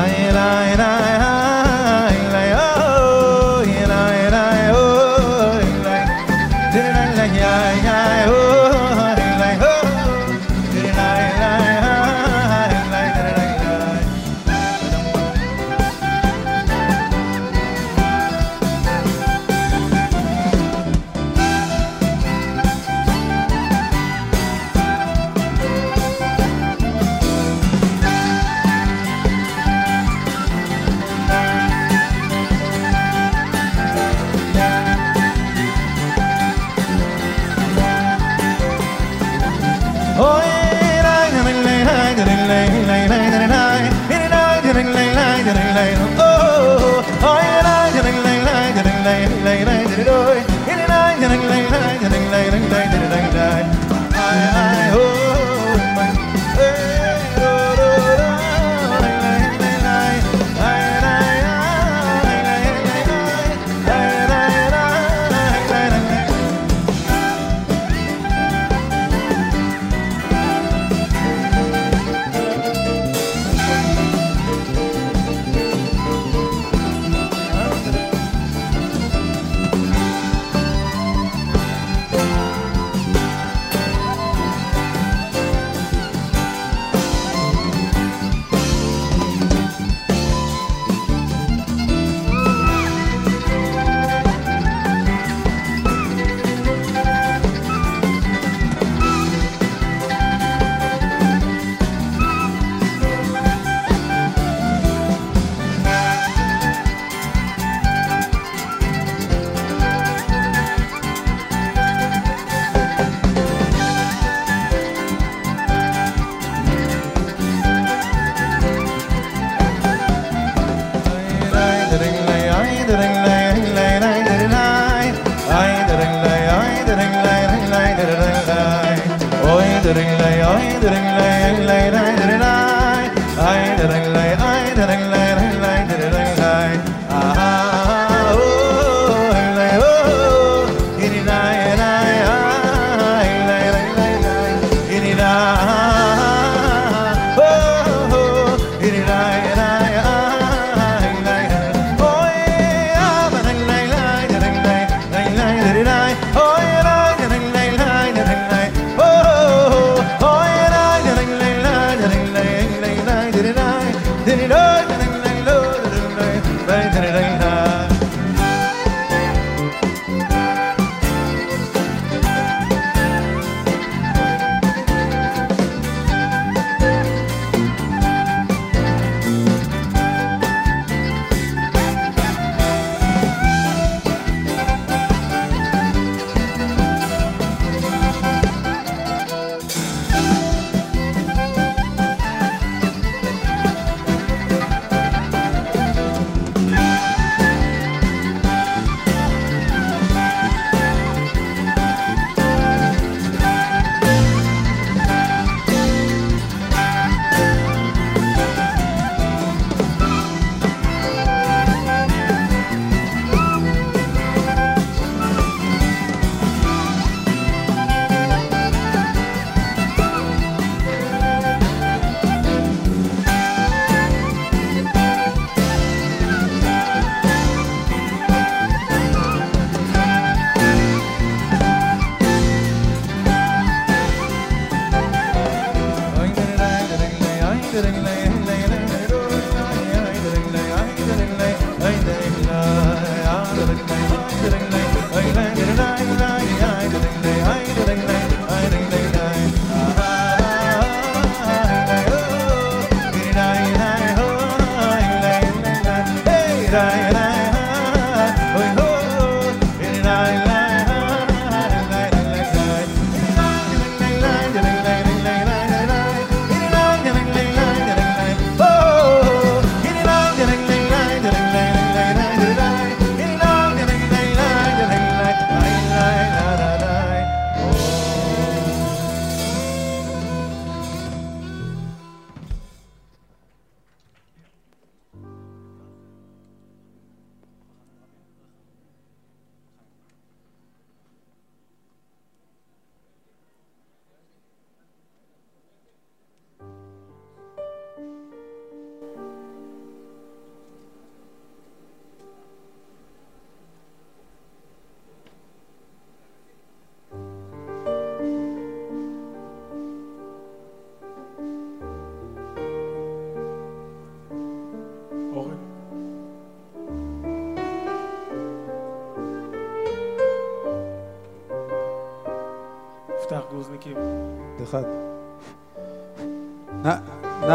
I and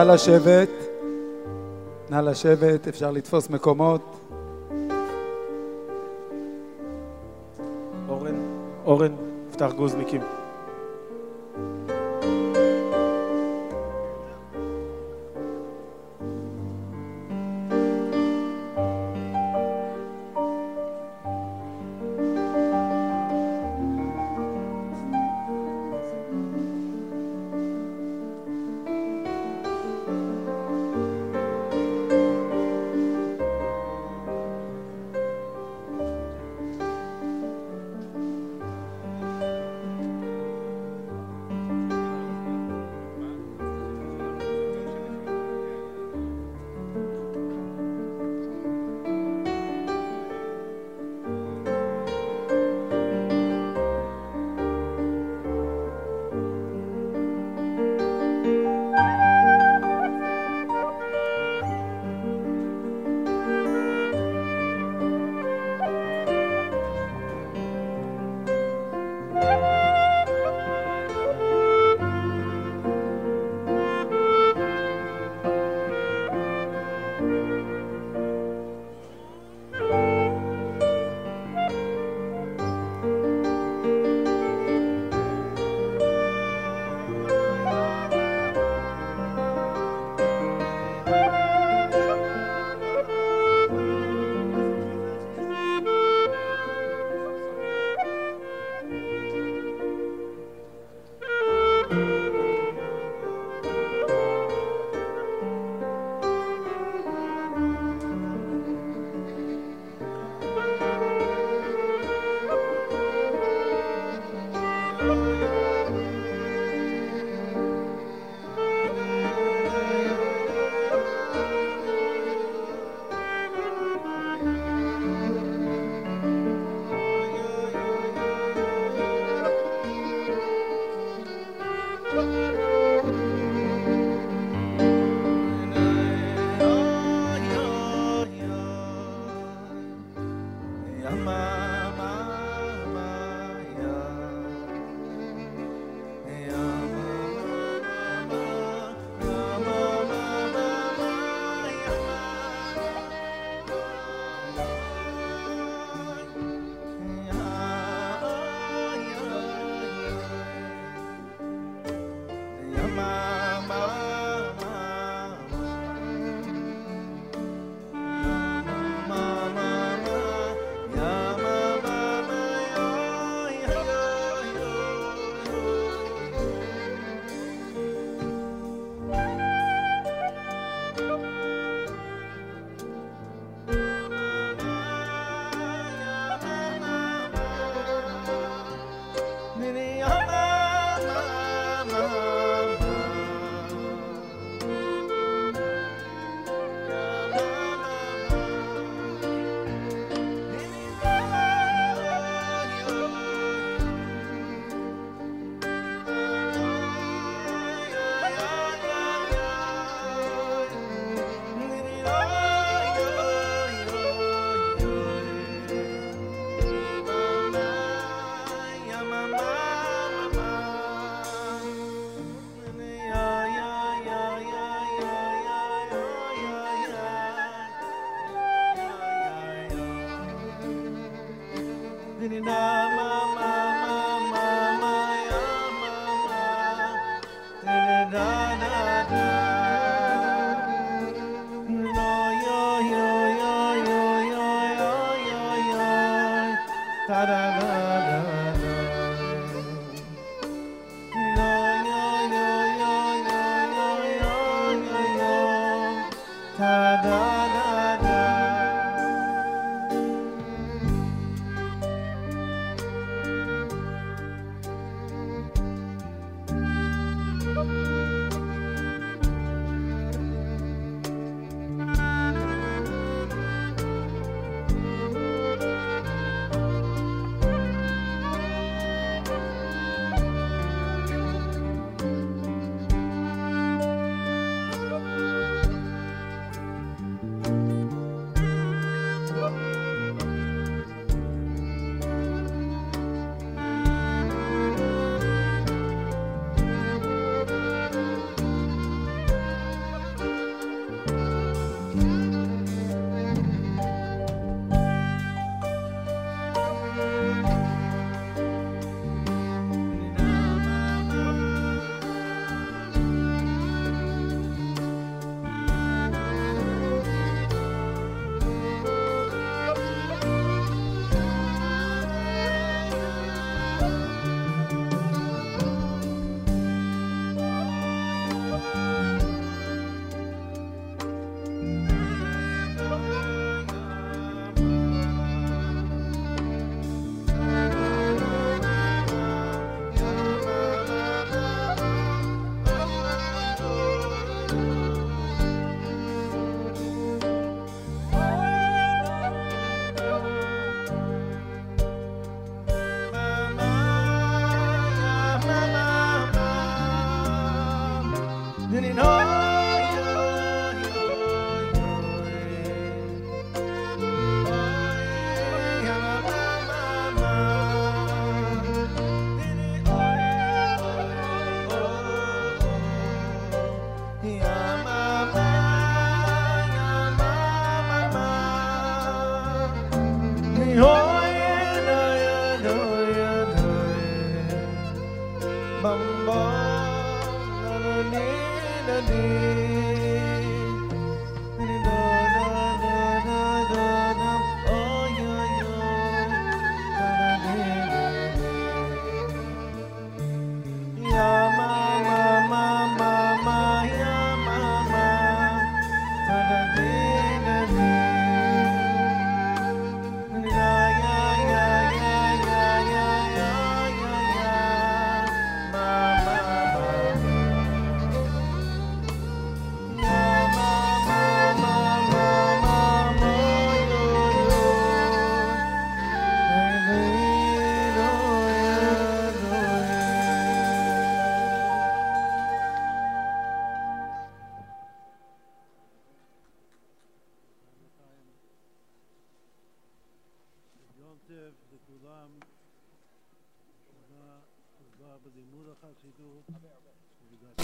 לשבת, נא לשבת, אפשר לתפוס מקומות. אורן, אורן, פתח גוזניקים.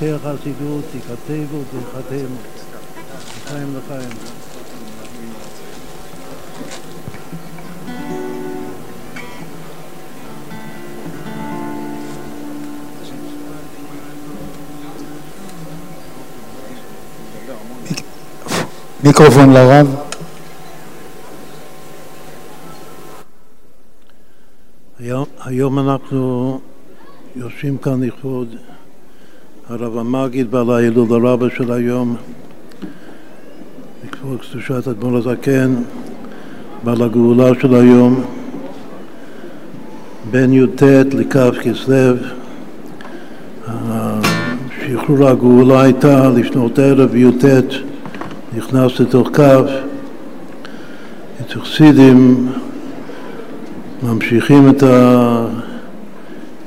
ובדרכי החסידות ייכתבו וייחתמו. לחיים לחיים. מיקרופון לרב. היום, היום אנחנו יושבים כאן לכבוד הרב המגיד בעל ההילול הרבה של היום, לכבוד קדושת אדמו"ר הזקן, בעל הגאולה של היום, בין י"ט לכ' כסלו. שחרור הגאולה הייתה לפנות ערב י"ט, נכנס לתוך כ', אצל חסידים ממשיכים את, ה,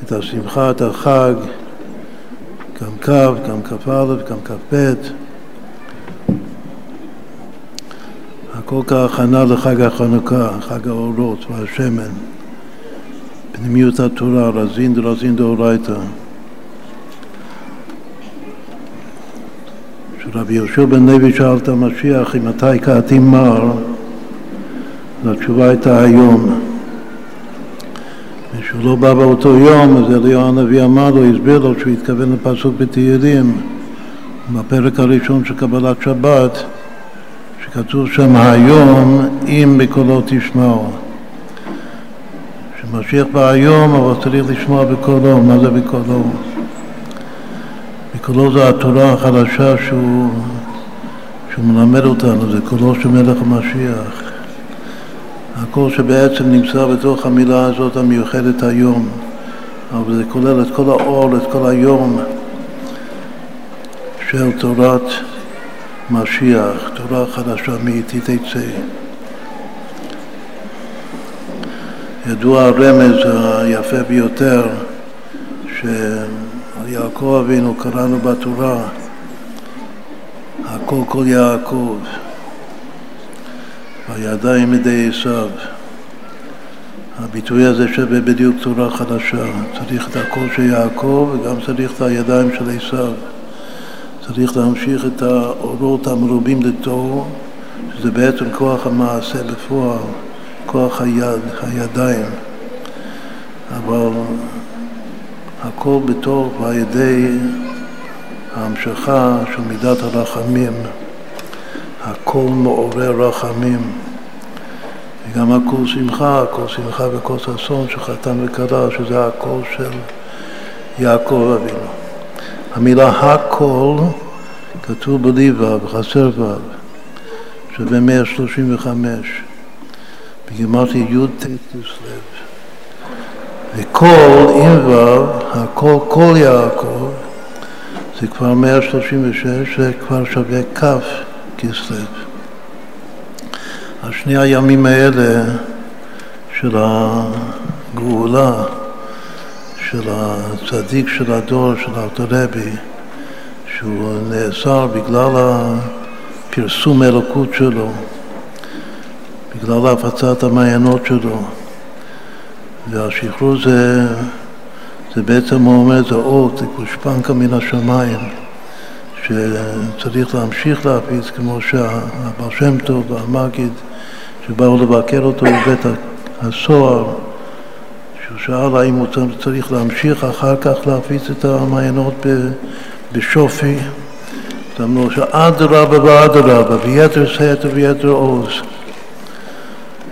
את השמחה, את החג, כ', גם כ"א, גם כ"ב. הכל כהכנה לחג החנוכה, חג האורות והשמן. פנימיות התורה, רזין דרזין דאורייתא. כשרבי יהושע בן לוי שאל את המשיח, אם מתי קעתים מר, התשובה הייתה היום. לא בא באותו יום, אז אליהו הנביא אמר לו, הסביר לו שהוא התכוון לפסוק בתהילים, בפרק הראשון של קבלת שבת, שכתוב שם היום אם בקולו תשמעו. שמשיח בא היום, אבל צריך לשמוע בקולו. מה זה בקולו? בקולו זה התורה החדשה שהוא, שהוא מלמד אותנו, זה קולו של מלך המשיח. הכל שבעצם נמצא בתוך המילה הזאת המיוחדת היום, אבל זה כולל את כל האור, את כל היום של תורת משיח, תורה חדשה מאיתי תצא. ידוע הרמז היפה ביותר שעל יעקב אבינו קראנו בתורה, הכל כל יעקב. הידיים ידי עשיו. הביטוי הזה שווה בדיוק צורה חדשה. צריך את הקול של יעקב וגם צריך את הידיים של עשיו. צריך להמשיך את האורות המרובים לתור, שזה בעצם כוח המעשה בפועל, כוח היד, הידיים. אבל הכל בתור ועל ידי ההמשכה של מידת הרחמים. הכל מעורר רחמים, וגם הכל שמחה, הכל שמחה וכל ששון שחתן וכלה, שזה הכל של יעקב אבינו. המילה הכל כתוב בלי ו', חסר ו', שווה 135, בגימטרי י"ט כסלו. וכל עם ו', הכל, כל יעקב, זה כבר 136, זה כבר שווה כ'. כסלו. על שני הימים האלה של הגאולה, של הצדיק של הדור, של ארתרבי, שהוא נאסר בגלל הפרסום האלוקות שלו, בגלל הפצת המעיינות שלו. והשחרור זה, זה בעצם אומר, זה אות, זה גושפנקה מן השמיים. שצריך להמשיך להפיץ, כמו שהבר שם טוב והמגיד, שבאו לבקר אותו בבית הסוהר, שהוא שאל האם הוא צריך להמשיך אחר כך להפיץ את המעיינות בשופי. אז אמרו שאדרבה ואדרבה, ויתר סתר ויתר עוז.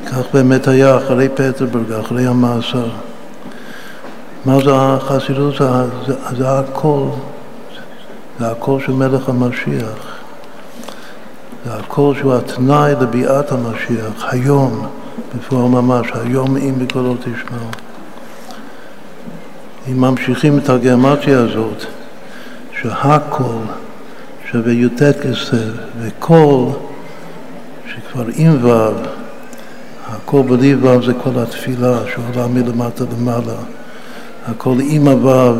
כך באמת היה אחרי פטרבורג, אחרי המאסר. מה זה החסידות? זה, זה, זה הכל. זה הקול של מלך המשיח. הקול שהוא התנאי לביאת המשיח, היום, בפועל ממש, היום אם בקולו תשמעו. אם ממשיכים את הגרמטיה הזאת, שהקול שווה י"ט כסף, וקול שכבר עם ו', הקול בלי ו' זה כל התפילה שעולה מלמטה למעלה. הקול עם הו'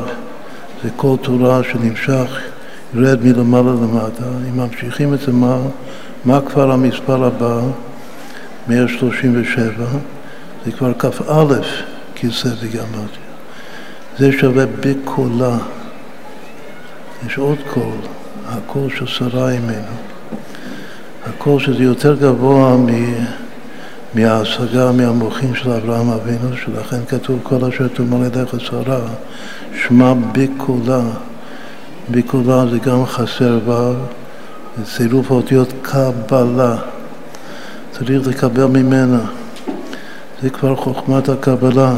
זה כל תורה שנמשך ירד מלמעלה למטה, אם ממשיכים את זה, מה, מה כבר המספר הבא? 137, זה כבר כ"א כיסא בגמטיה. זה שווה בקולה. יש עוד קול, הקול שרה ממנו. הקול שזה יותר גבוה מ... מההשגה, מהמוחים של אברהם אבינו, שלכן כתוב כל אשר תאמר ידיך שרה, שמע בקולה. בקולה זה גם חסר ו', צירוף האותיות קבלה. צריך לקבל ממנה. זה כבר חוכמת הקבלה.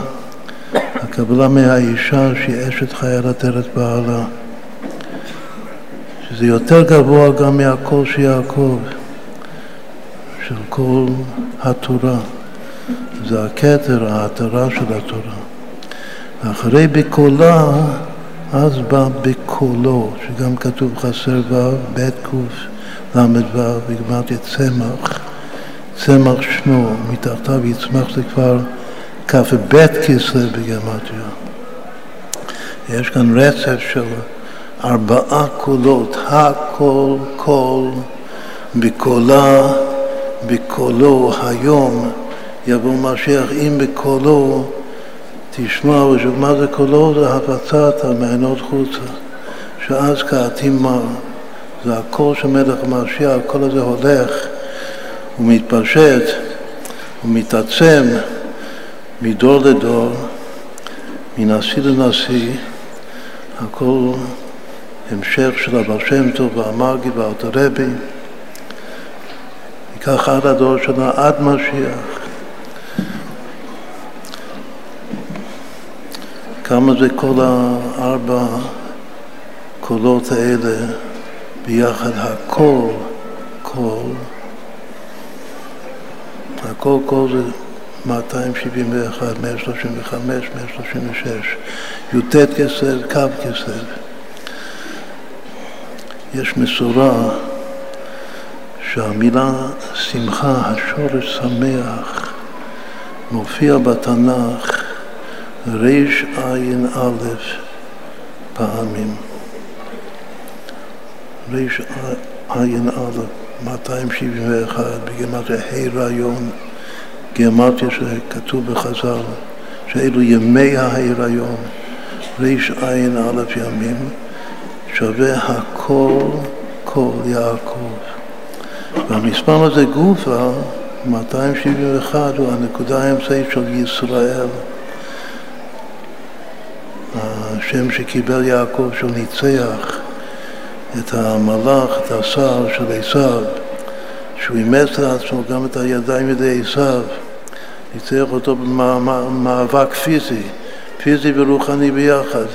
הקבלה מהאישה שהיא אשת חיילת ארץ בעלה. שזה יותר גבוה גם מהקול של יעקב, של כל התורה. זה הכתר, ההתרה של התורה. אחרי בקולה, אז בא בקולו, שגם כתוב חסר ו', ב' קל"ו, וגמרתי צמח. צמח שמו, מתחתיו יצמח זה כבר כ"ב כסלו בגמטריה. יש כאן רצף של ארבעה קולות, הקול, קול, בקולה, בקולו היום יבוא משיח, אם בקולו תשמע, מה זה קולו? זה הפצת המעיינות חוצה, שאז קעתים מר. זה הקול של מלך המשיח, הקול הזה הולך ומתפשט ומתעצם מדור לדור, מנשיא לנשיא, הכל המשך של הבעל שם טוב והמרגי והאלתרבי, ייקח עד הדור שלנו, עד משיח. כמה זה כל הארבע קולות האלה ביחד, הכל, כל, הכל, כל זה 271, 135, 136, י"ט כסף, קו כסף. יש מסורה שהמילה שמחה, השורש שמח, מופיע בתנ"ך רע"א פעמים. רע"א 271 בגימטריה ה' רעיון גימטריה שכתוב בחז"ל, שאלו ימי ההיריון, רע"א ימים, שווה הכל כל יעקב. והמספר הזה גופה, 271, הוא הנקודה האמצעית של ישראל. השם שקיבל יעקב, שהוא ניצח את המלאך, את השר של עשיו, שהוא אימץ לעצמו גם את הידיים ידי עשיו, ניצח אותו במאבק פיזי, פיזי ורוחני ביחד.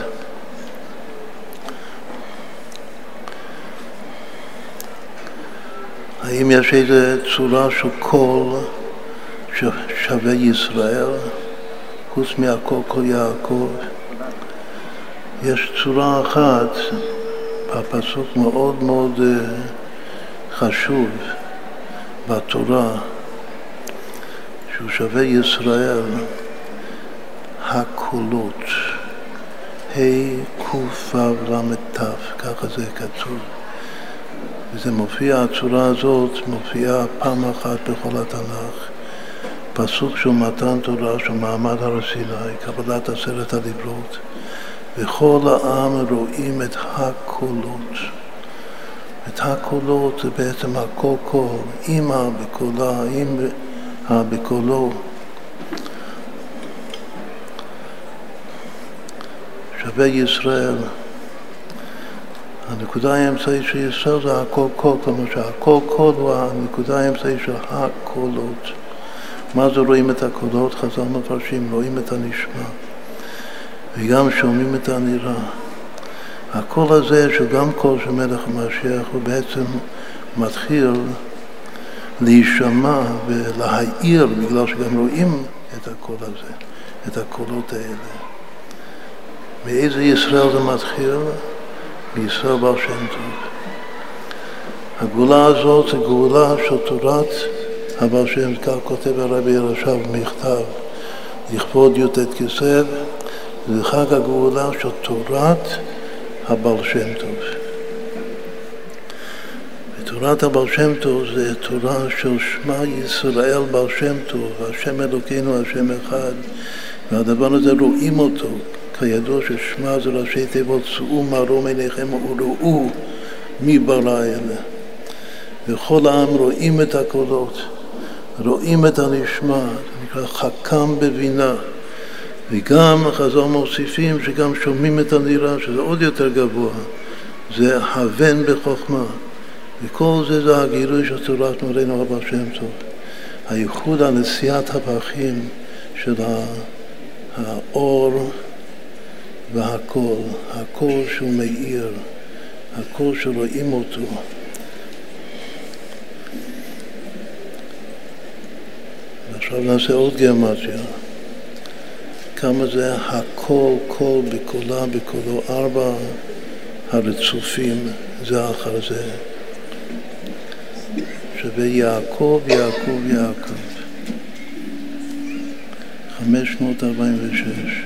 האם יש איזו צורה של קול ששווה ישראל, חוץ מהקול קול יעקב? יש צורה אחת בפסוק מאוד מאוד אה, חשוב בתורה, שהוא שווה ישראל, הקולות, ה' קו"ף ככה זה כתוב. וזה מופיע, הצורה הזאת מופיעה פעם אחת בכל התנ"ך. פסוק של מתן תורה, של מעמד הר סיני, קבלת עשרת הדיברות. וכל העם רואים את הקולות. את הקולות זה בעצם הקול קול, אימא בקולה, אימא בקולו. שווה ישראל. הנקודה האמצעית של ישראל זה הכל קול, כלומר שהכל קול הוא הנקודה האמצעית של הקולות. מה זה רואים את הקולות? חז"ל מפרשים, רואים את הנשמע וגם שומעים את הנראה. הקול הזה, שהוא גם קול של מלך המשיח, הוא בעצם מתחיל להישמע ולהעיר, בגלל שגם רואים את הקול הזה, את הקולות האלה. מאיזה ישראל זה מתחיל? מישראל בר שם טוב. הגאולה הזאת היא גאולה של תורת הבעל שם, כך כותב הרבי ירשב במכתב, לכבוד י"ט כסף, זה חג הגאולה של תורת הבעל שם טוב. ותורת הבעל שם טוב זה תורה של שמע ישראל בעל שם טוב, השם אלוקינו, השם אחד, והדבר הזה רואים אותו, כידוע ששמע זה ראשי תיבות צאו מרום עיניכם וראו מי ברא אלה. וכל העם רואים את הקולות, רואים את הנשמע, זה נקרא חכם בבינה. וגם חז"ל מוסיפים שגם שומעים את הנראה, שזה עוד יותר גבוה. זה הבן בחוכמה. וכל זה זה הגילוי של צורת מורנו אבא שם טוב. הייחוד על נשיאת הפכים של האור והקול, הקול שהוא מאיר, הקול שרואים אותו. עכשיו נעשה עוד גיאומטיה. כמה זה הקול, קול בקולה, בקולו, ארבע הרצופים זה אחר זה. שווה יעקב, יעקב, יעקב. 546.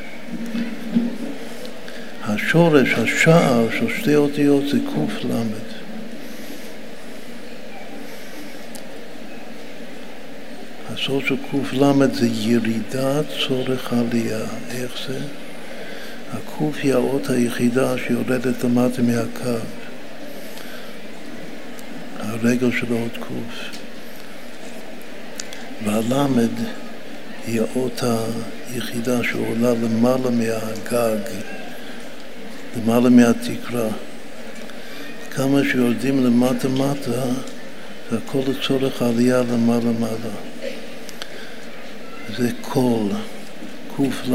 השורש, השער של שתי אותיות זה ק"ל. הסוד של ק"ל זה ירידה צורך עלייה. איך זה? הקוף היא האות היחידה שיורדת למטה מהקו. הרגל של האות קוף. והלמד היא האות היחידה שעולה למעלה מהגג, למעלה מהתקרה. כמה שיורדים למטה-מטה, זה הכל לצורך העלייה למעלה-מעלה. זה קול, ק"ל.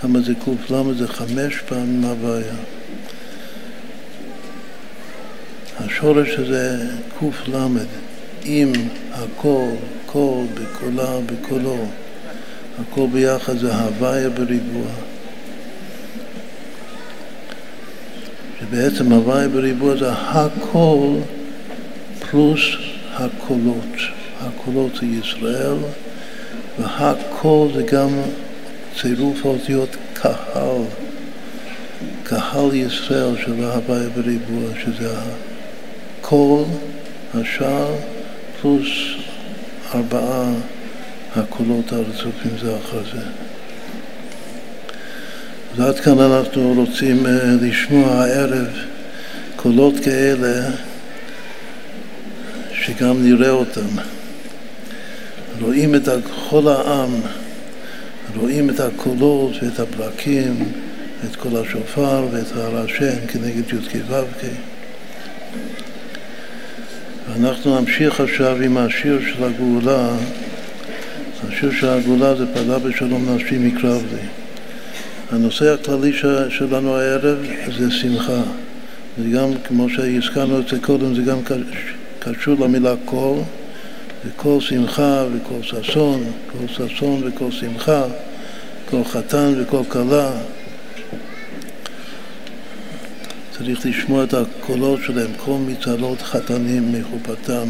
כמה זה ק"ל? זה חמש פעמים הוויה. השורש הזה ק"ל, עם הקול, קול, בקולה, בקולו, הכל ביחד זה הוויה בריבוע. שבעצם הוויה בריבוע זה הקול פלוס הקולות. הקולות זה ישראל, והקול זה גם צירוף האותיות קהל, קהל ישראל של ההוויה בריבוע, שזה הקול, השער, פלוס ארבעה הקולות הרצופים זה אחר זה. אז עד כאן אנחנו רוצים אה, לשמוע הערב קולות כאלה שגם נראה אותם. רואים את כל העם, רואים את הקולות ואת הברקים, את כל השופר ואת הר השם כנגד י"ק ו"ק. ואנחנו נמשיך עכשיו עם השיר של הגאולה. השיר של הגאולה זה פדה בשלום נפשי מקרב לי. הנושא הכללי שלנו הערב זה שמחה. זה גם, כמו שהזכרנו את זה קודם, זה גם קשור למילה קול. וכל שמחה וכל ששון, כל ששון וכל שמחה, כל חתן וכל כלה. צריך לשמוע את הקולות שלהם, כל מצהלות חתנים מחופתם,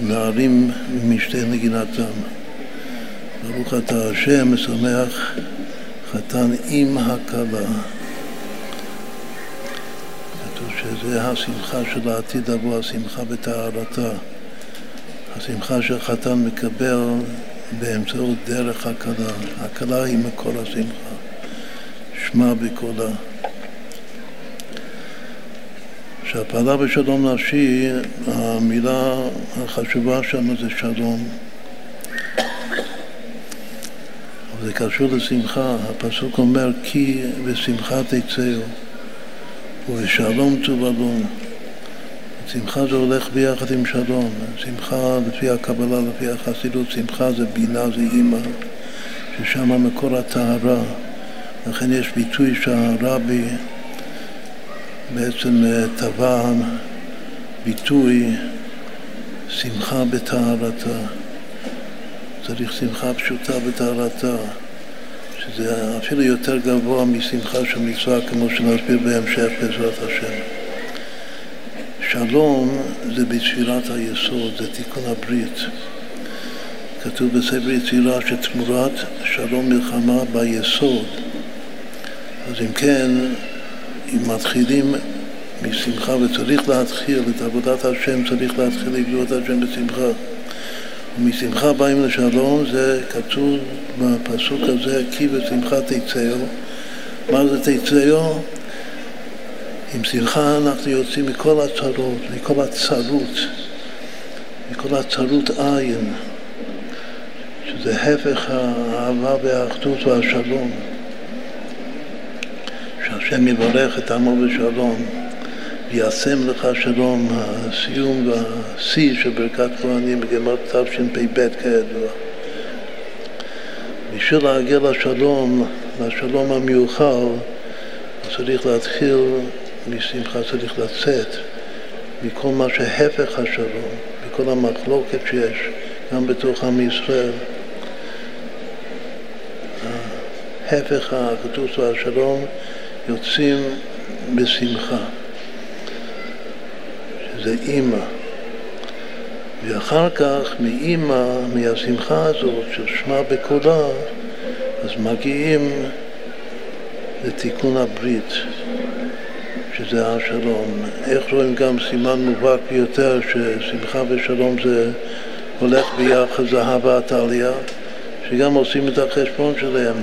נערים משתי נגינתם. ברוך אתה השם, משמח חתן עם הכלה. כתוב שזה השמחה של העתיד לבוא, השמחה בטהרתה. השמחה שחתן מקבל באמצעות דרך הכלה. הכלה היא מקור השמחה. שמע בקולה. שהפעלה בשלום נפשי, המילה החשובה שם זה שלום. זה קשור לשמחה. הפסוק אומר כי בשמחה תצאו ובשלום תובלון. שמחה זה הולך ביחד עם שלום. שמחה לפי הקבלה, לפי החסידות, שמחה זה בינה, זה אימא, ששם מקור הטהרה. לכן יש ביטוי שהרבי בעצם טבע אה, ביטוי שמחה בטהרתה. צריך שמחה פשוטה בטהרתה, שזה אפילו יותר גבוה משמחה של מצווה, כמו שנסביר בהמשך בעזרת השם. שלום זה בספירת היסוד, זה תיקון הברית. כתוב בספר יצירה שתמורת שלום מלחמה ביסוד. אז אם כן, אם מתחילים משמחה וצריך להתחיל את עבודת השם, צריך להתחיל לגלות השם בשמחה. משמחה באים לשלום, זה כתוב בפסוק הזה, כי בשמחה תצאו. מה זה תצאו? עם שמחה אנחנו יוצאים מכל הצרות, מכל הצרות, מכל הצרות עין, שזה הפך האהבה והאחדות והשלום. שהשם יברך את עמו בשלום, ויעשם לך שלום, הסיום והשיא של ברכת כהנים בגמר תשפ"ב כידוע. בשביל להגיע לשלום, לשלום המיוחל, צריך להתחיל משמחה, צריך לצאת מכל מה שהפך השלום, מכל המחלוקת שיש גם בתוך עם ישראל. ההפך האחדות והשלום יוצאים בשמחה, שזה אימא. ואחר כך מאימא, מהשמחה הזאת של שמע בקולה, אז מגיעים לתיקון הברית, שזה השלום. איך רואים גם סימן מובהק ביותר ששמחה ושלום זה הולך ביחד, זה אהבה עתליה, שגם עושים את החשבון שלהם.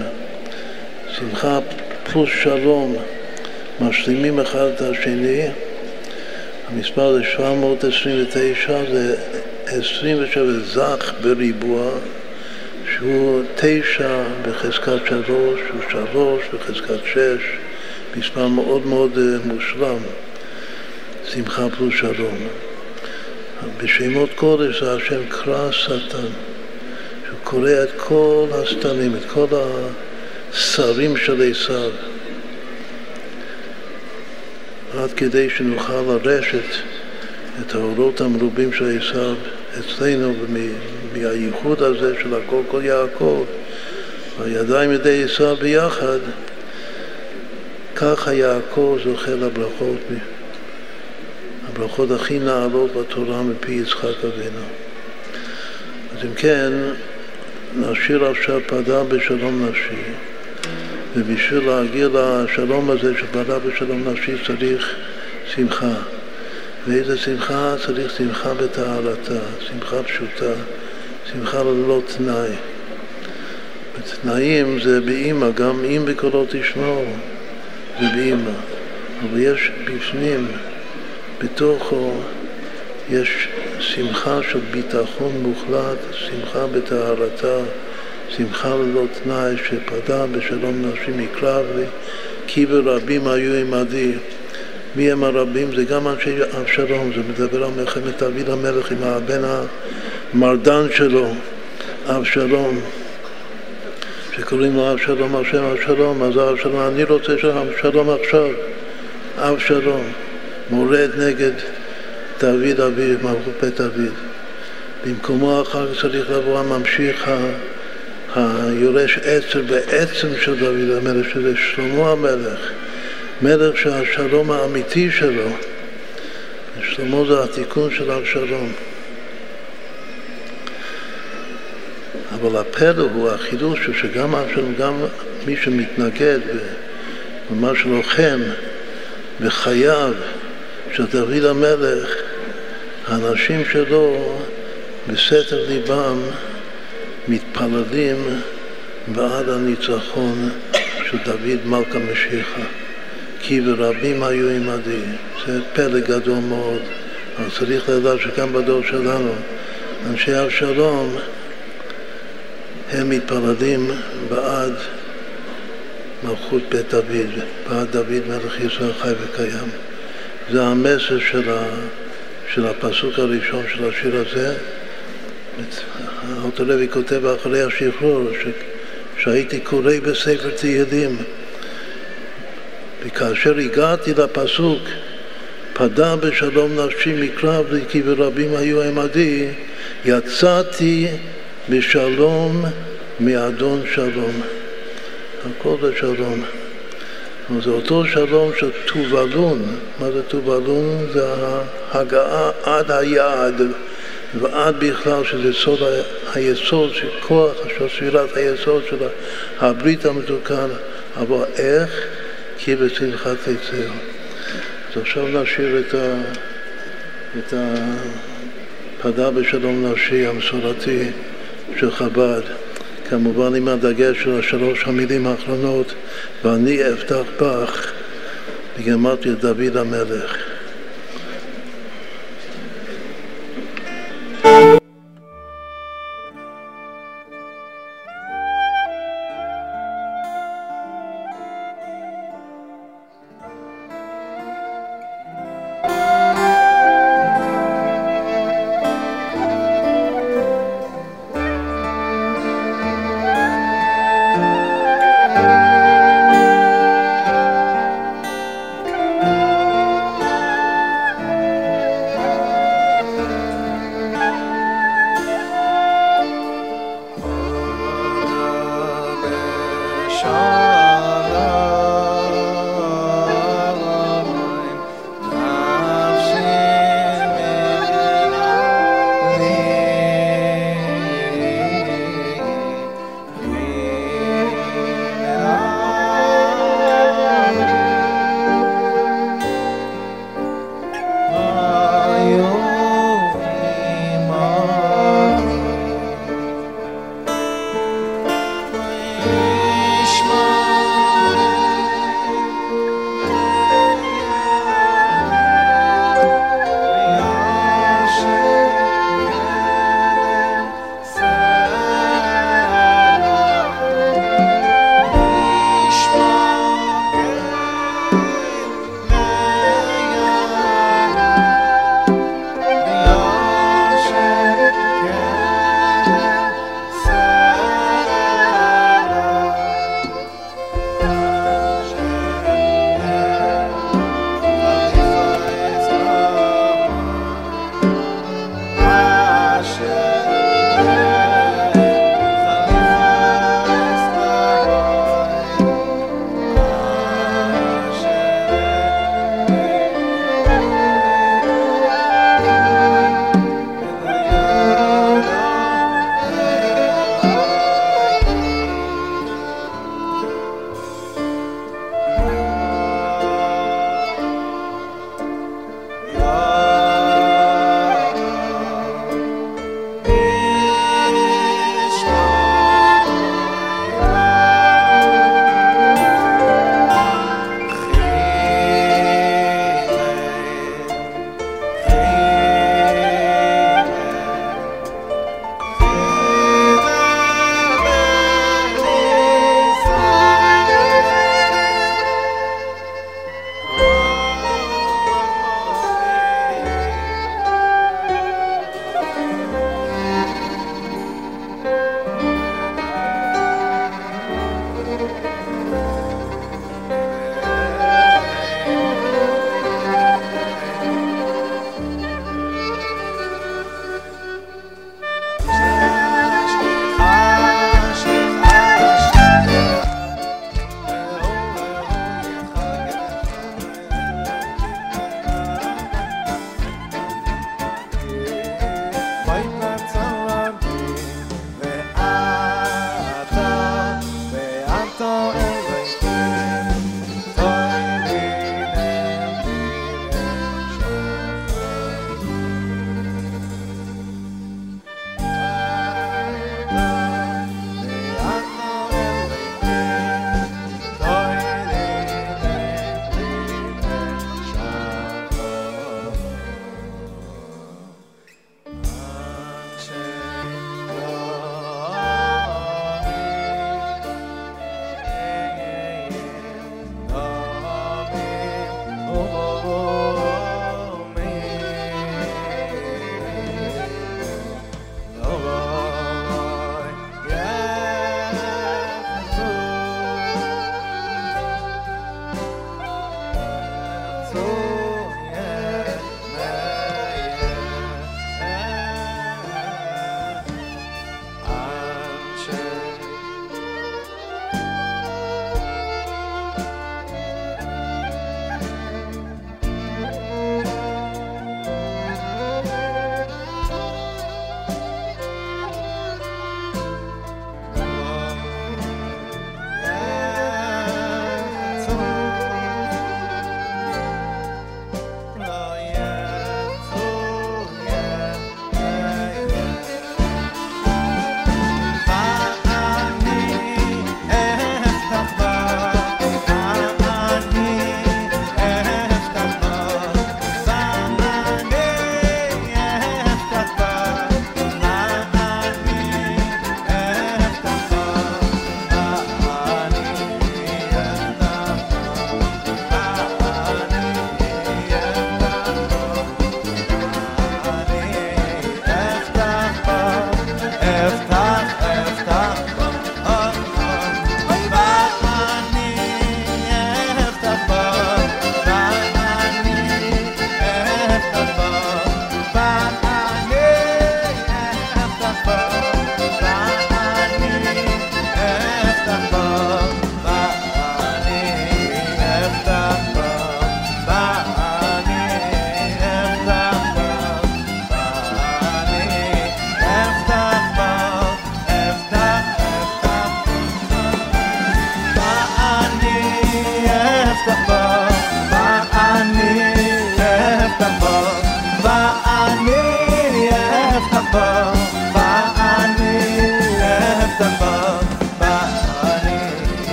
שמחה פלוס שלום משלימים אחד את השני. המספר זה 729, זה 27 זך בריבוע, שהוא תשע בחזקת שלוש, הוא שלוש בחזקת שש, מספר מאוד מאוד אה, מושלם, שמחה פלוס שלום. בשמות קודש זה השם קרא שטן, שהוא את כל השטנים, את כל השרים של עשיו, עד כדי שנוכל לרשת את האורות המרובים של עשיו אצלנו מהייחוד הזה של הכל כל יעקב, הידיים ידי עשיו ביחד, ככה יעקב זוכה לברכות, הברכות הכי נעלות בתורה מפי יצחק אבינו. אז אם כן, נשאיר עכשיו פדה בשלום נפשי, ובשביל להגיע לשלום הזה של פדה בשלום נפשי צריך שמחה. ואיזה שמחה? צריך שמחה בטהרתה, שמחה פשוטה, שמחה ללא תנאי. תנאים זה באימא, גם אם בקולו תשמעו, זה באימא. אבל יש בפנים, בתוכו, יש שמחה של ביטחון מוחלט, שמחה בטהרתה, שמחה ללא תנאי, שפדה בשלום נפשי מקרב לי, כי ברבים היו עמדי. מי הם הרבים? זה גם אנשי אבשלום, זה מדבר על מלחמת דוד המלך עם הבן המרדן שלו, אבשלום, שקוראים לו אבשלום על שם אבשלום, אז אבשלום, אני רוצה שלום עכשיו, אבשלום, מורד נגד דוד אביו, מלכות בית דוד. במקומו אחר כך צריך לבוא הממשיך היורש עצר בעצם של דוד המלך, שזה שלמה המלך. מלך שהשלום האמיתי שלו, שלמה זה התיקון של השלום. אבל הפלא הוא החידוש שגם מי שמתנגד ומה שלוחם בחייו של דוד המלך, האנשים שלו בסתר ליבם מתפללים בעד הניצחון של דוד מלכה משיחה. כי ורבים היו עמדי. זה פלא גדול מאוד. אבל צריך לדעת שגם בדור שלנו, אנשי אבשלום, הם מתפללים בעד מלכות בית דוד, בעד דוד מלך ישראל חי וקיים. זה המסר של, ה, של הפסוק הראשון של השיר הזה. האוטו לוי כותב אחרי השחרור, שהייתי קורא בספר תהילים וכאשר הגעתי לפסוק פדה בשלום נפשי מקרב לי כי ברבים היו עמדי יצאתי בשלום מאדון שלום הכל זה שלום זה אותו שלום של טובלון מה זה טובלון? זה ההגעה עד היעד ועד בכלל שזה סוד היסוד כוח של ספירת היסוד של הברית המתוקן אבל איך? כי בשמחת תצאו. אז עכשיו נשאיר את, ה, את פדה בשלום נפשי המסורתי של חב"ד, כמובן עם הדגש של השלוש המילים האחרונות, ואני אפתח בך, בגמרתי דוד המלך.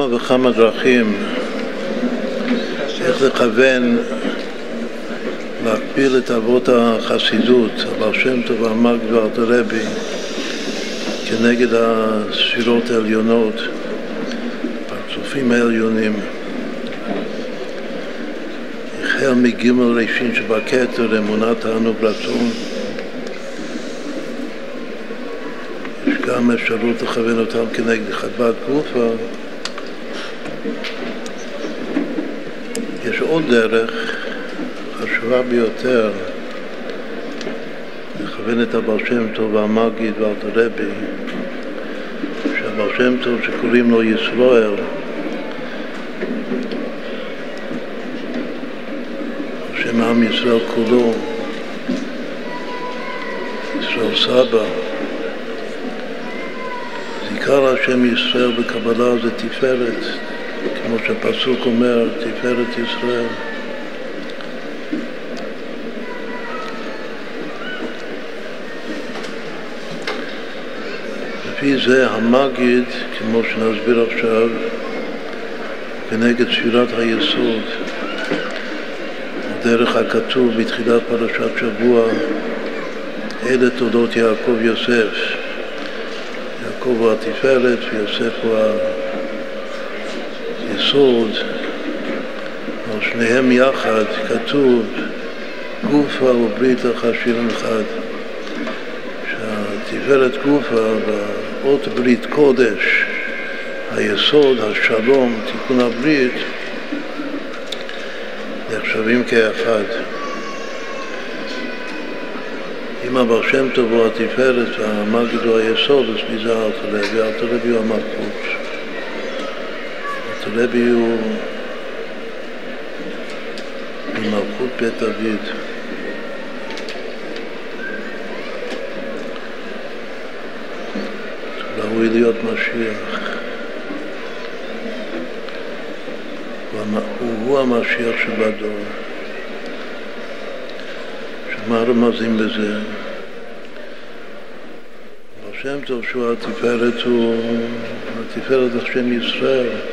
כמה וכמה דרכים איך לכוון, להקביל את אבות החסידות, הבעל שם טוב ואמר גברת הרבי, כנגד הספירות העליונות, הפרצופים העליונים. החל מגימל ראשין שבכתר, אמונה תענוג רצון. יש גם אפשרות לכוון אותם כנגד חדבת גופה. יש עוד דרך חשובה ביותר לכוון את הבעל שם טוב והמגיד ואלתר רבי שהבעל שם טוב שקוראים לו ישראל שם עם ישראל כולו ישראל סבא עיקר השם ישראל בקבלה זה תפארת כמו שהפסוק אומר, תפארת ישראל. לפי זה המגיד, כמו שנסביר עכשיו, כנגד ספירת היסוד, דרך הכתוב בתחילת פרשת שבוע, אלה תולדות יעקב יוסף. יעקב הוא התפארת ויוסף הוא היסוד, על שניהם יחד כתוב גופה וברית החשיבים אחד, שהתפארת גופה אות ברית קודש, היסוד, השלום, תיקון הברית, נחשבים כאחד. אם הבר שם טוב הוא התפארת והמגיד הוא היסוד, אז מי זה אלתרלוי? אלתרלוי הוא המלכות. אלתרלוי הוא ממלכות בית דוד. ראוי להיות משיח. הוא המשיח שבדור. שמה רמזים בזה? השם טוב שהוא התפארת הוא התפארת השם ישראל.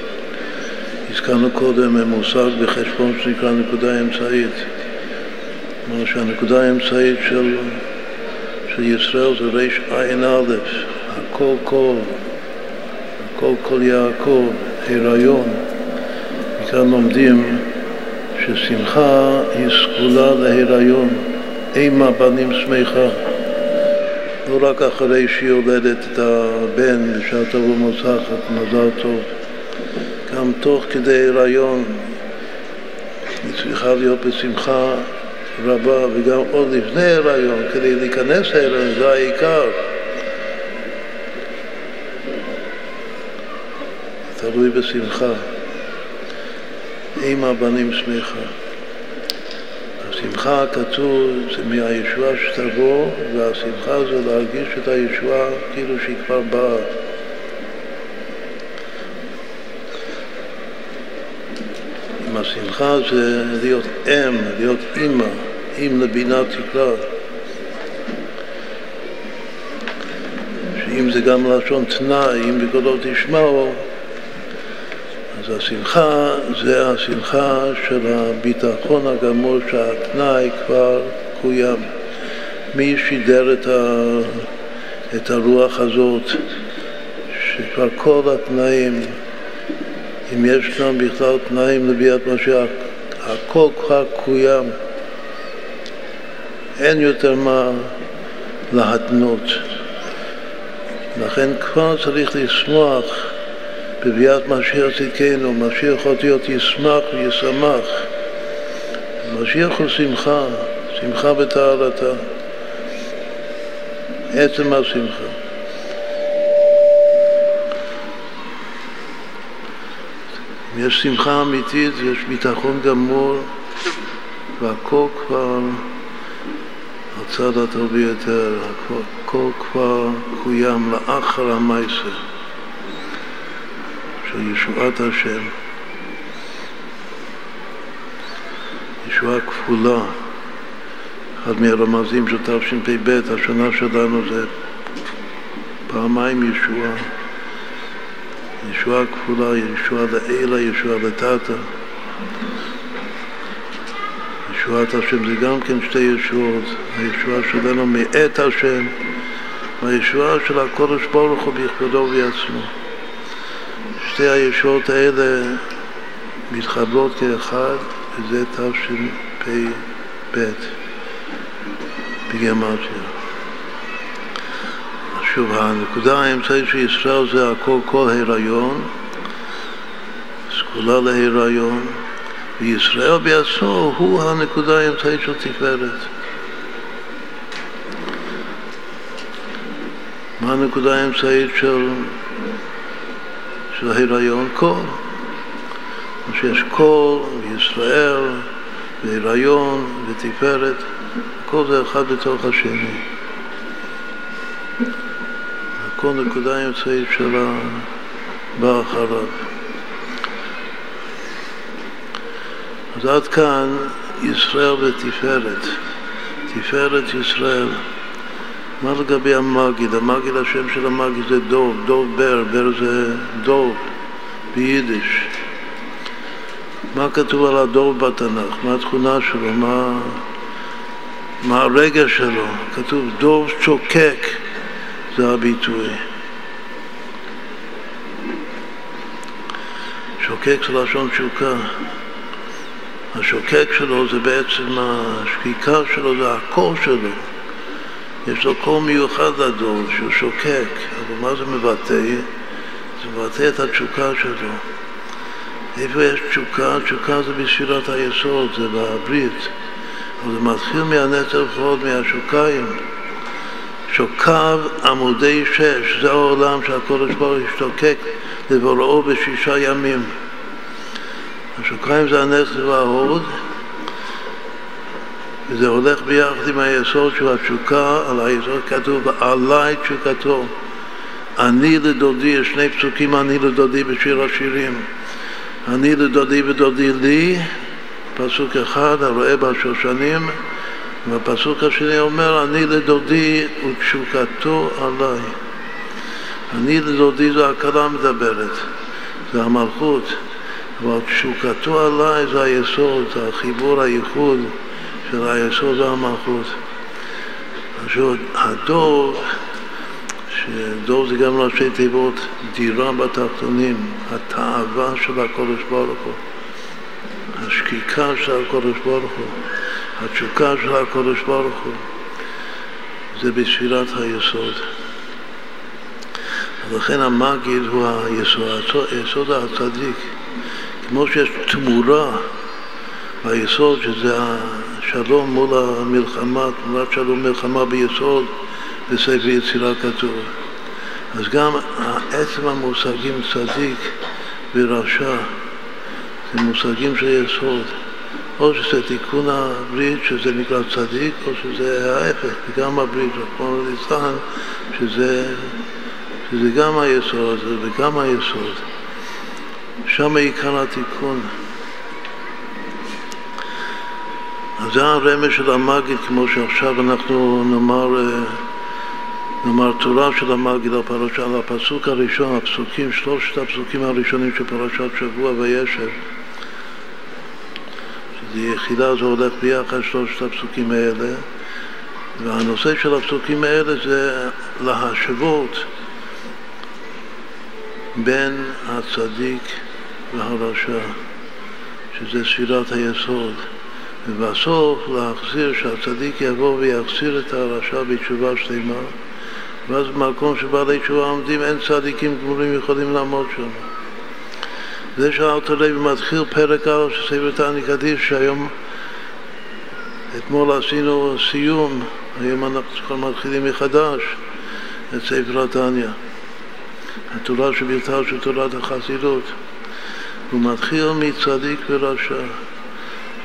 הזכרנו קודם מושג בחשבון שנקרא נקודה אמצעית. כלומר שהנקודה האמצעית של, של ישראל זה רע"א, הכל כל, הכל כל יעקב, הריון. מכאן לומדים ששמחה היא סגולה להיריון, אימה בנים שמחה. לא רק אחרי שהיא יולדת את הבן בשעה טוב ומוצחת, מזל טוב, גם תוך כדי הריון היא צריכה להיות בשמחה רבה, וגם עוד לפני הריון, כדי להיכנס להיריון, זה העיקר. תלוי בשמחה. עם הבנים שמחה. השמחה כתוב זה מהישועה שתבוא, והשמחה זה להרגיש את הישועה כאילו שהיא כבר באה. עם השמחה זה להיות אם, להיות אימא, אם לבינה תקרא. שאם זה גם לשון תנאי, אם בקולות תשמעו, אז השמחה זה השמחה של הביטחון הגמור שהתנאי כבר קוים. מי שידר את, ה, את הרוח הזאת, שכבר כל התנאים, אם יש כאן בכלל תנאים לביאת משיח, הכל כבר קוים. אין יותר מה להתנות. לכן כבר צריך לשמוח בביאת משיח צדקנו, משיח אותיות ישמח וישמח. משיח הוא שמחה, שמחה בטהרתה. עצם השמחה. יש שמחה אמיתית, יש ביטחון גמור, והכל כבר הצד הטוב ביותר, הכל כבר קוים לאחר המייסר. של ישועת השם, ישועה כפולה. אחד מהרמזים של תשפ"ב, השנה שלנו זה פעמיים ישועה. ישועה כפולה, ישועה לעילה, ישועה לטאטה. ישועת השם זה גם כן שתי ישועות, הישועה שלנו מאת השם והישועה של הקודש ברוך הוא בכבודו ובעצמו. שתי הישועות האלה מתחברות כאחד, וזה תשפ"ב בגרמטיה. שוב, הנקודה האמצעית של ישראל זה הכל כל הריון, סגולה להיריון, וישראל בעצמו הוא הנקודה האמצעית של תפארת. מה הנקודה האמצעית של של הריון קול. שיש קול וישראל והיריון ותפארת, הכל זה אחד בתוך השני. הכל נקודה אמצעית של הבא אחריו. אז עד כאן ישראל ותפארת. תפארת ישראל. מה לגבי המגיד? המגיד, השם של המגיד זה דוב, דוב בר, בר זה דוב ביידיש. מה כתוב על הדוב בתנ"ך? מה התכונה שלו? מה, מה הרגע שלו? כתוב דוב צוקק, זה הביטוי. שוקק זה לשון תשוקה. השוקק שלו זה בעצם, השקיקה שלו זה הקור שלו. יש לו קול מיוחד לדור, שהוא שוקק, אבל מה זה מבטא? זה מבטא את התשוקה שלו. איפה יש תשוקה? תשוקה זה בספירת היסוד, זה בברית. אבל זה מתחיל מהנצר חוד, מהשוקיים. שוקיו עמודי שש, זה העולם שהקודש ברוך השתוקק לבוראו בשישה ימים. השוקיים זה הנצר וההוד, וזה הולך ביחד עם היסוד של התשוקה, על היסוד כתוב, עליי תשוקתו. אני לדודי, יש שני פסוקים אני לדודי בשיר השירים. אני לדודי ודודי לי, פסוק אחד, הרואה בשושנים, והפסוק השני אומר, אני לדודי ותשוקתו עליי. אני לדודי זה הכלה מדברת, זה המלכות, אבל תשוקתו עליי זה היסוד, זה החיבור, הייחוד של היסוד והמלכות. עכשיו, הדור שדור זה גם ראשי תיבות דירה בתחתונים, התאווה של הקודש ברוך הוא, השקיקה של הקודש ברוך הוא, התשוקה של הקודש ברוך הוא, זה בספירת היסוד. ולכן המגיד הוא היסוד, היסוד הצדיק. כמו שיש תמורה ביסוד, שזה השלום מול המלחמה, תמורת שלום מלחמה ביסוד, בספר יצירה כתוב. אז גם עצם המושגים צדיק ורשע זה מושגים של יסוד. או שזה תיקון הברית, שזה נקרא צדיק, או שזה ההפך, גם הברית, כמו ליצחן, שזה, שזה גם היסוד הזה וגם היסוד. שם עיקר התיקון. אז זה הרמז של המגיד, כמו שעכשיו אנחנו נאמר אה, נאמר, תורה של המגיד על פרשה, על הפסוק הראשון, הפסוקים, שלושת הפסוקים הראשונים של פרשת שבוע וישב, יחידה, זה הולך ביחד, שלושת הפסוקים האלה, והנושא של הפסוקים האלה זה להשוות בין הצדיק והרשע, שזה ספירת היסוד. ובסוף להחזיר, שהצדיק יבוא ויחזיר את הרשע בתשובה שלמה ואז במקום שבעלי תשובה עומדים אין צדיקים גמורים יכולים לעמוד שם. זה שאלת רבי מתחיל פרק א' של ספר תעני קדיש שהיום, אתמול עשינו סיום, היום אנחנו מתחילים מחדש את ספר התניא. התורה שבלתה של תורת החסידות. הוא מתחיל מצדיק ורשע.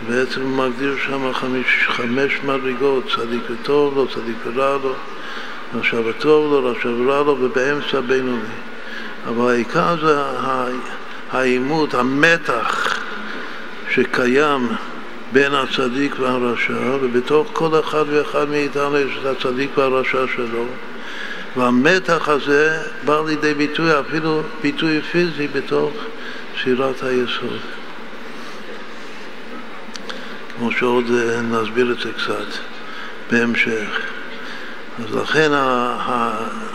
בעצם הוא מגדיר שם חמש, חמש מדרגות, צדיק וטוב לו, צדיק ורע לו. רשע וטוב לו, רשע ורע לו, ובאמצע בינוני. אבל העיקר זה העימות, המתח שקיים בין הצדיק והרשע, ובתוך כל אחד ואחד מאיתנו יש את הצדיק והרשע שלו. והמתח הזה בא לידי ביטוי, אפילו ביטוי פיזי, בתוך שירת היסוד. כמו שעוד אה, נסביר את זה קצת בהמשך. אז לכן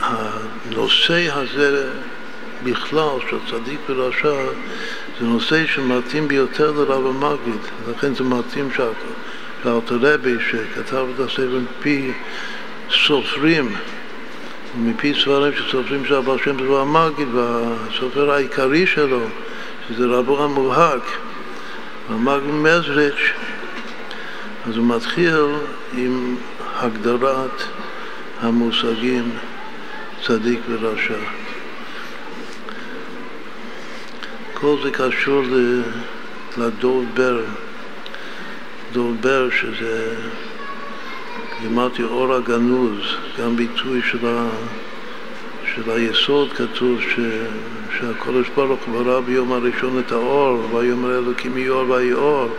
הנושא הזה בכלל של צדיק ורשע זה נושא שמתאים ביותר לרב המגיד, לכן זה מתאים שאלתרבי שכתב את הספר מפי סופרים, מפי ספרים שסופרים של הבעל שם טוב המגיד והסופר העיקרי שלו, שזה רבו המובהק, המגיד מזריץ', אז הוא מתחיל עם הגדרת המושגים צדיק ורשע. כל זה קשור לדור בר, דור בר שזה, אמרתי אור הגנוז, גם ביטוי של, ה, של היסוד כתוב ש, שהקדוש ברוך הוא ברא ביום הראשון את האור, ויאמר אלוקים יהיה אור ויהי אור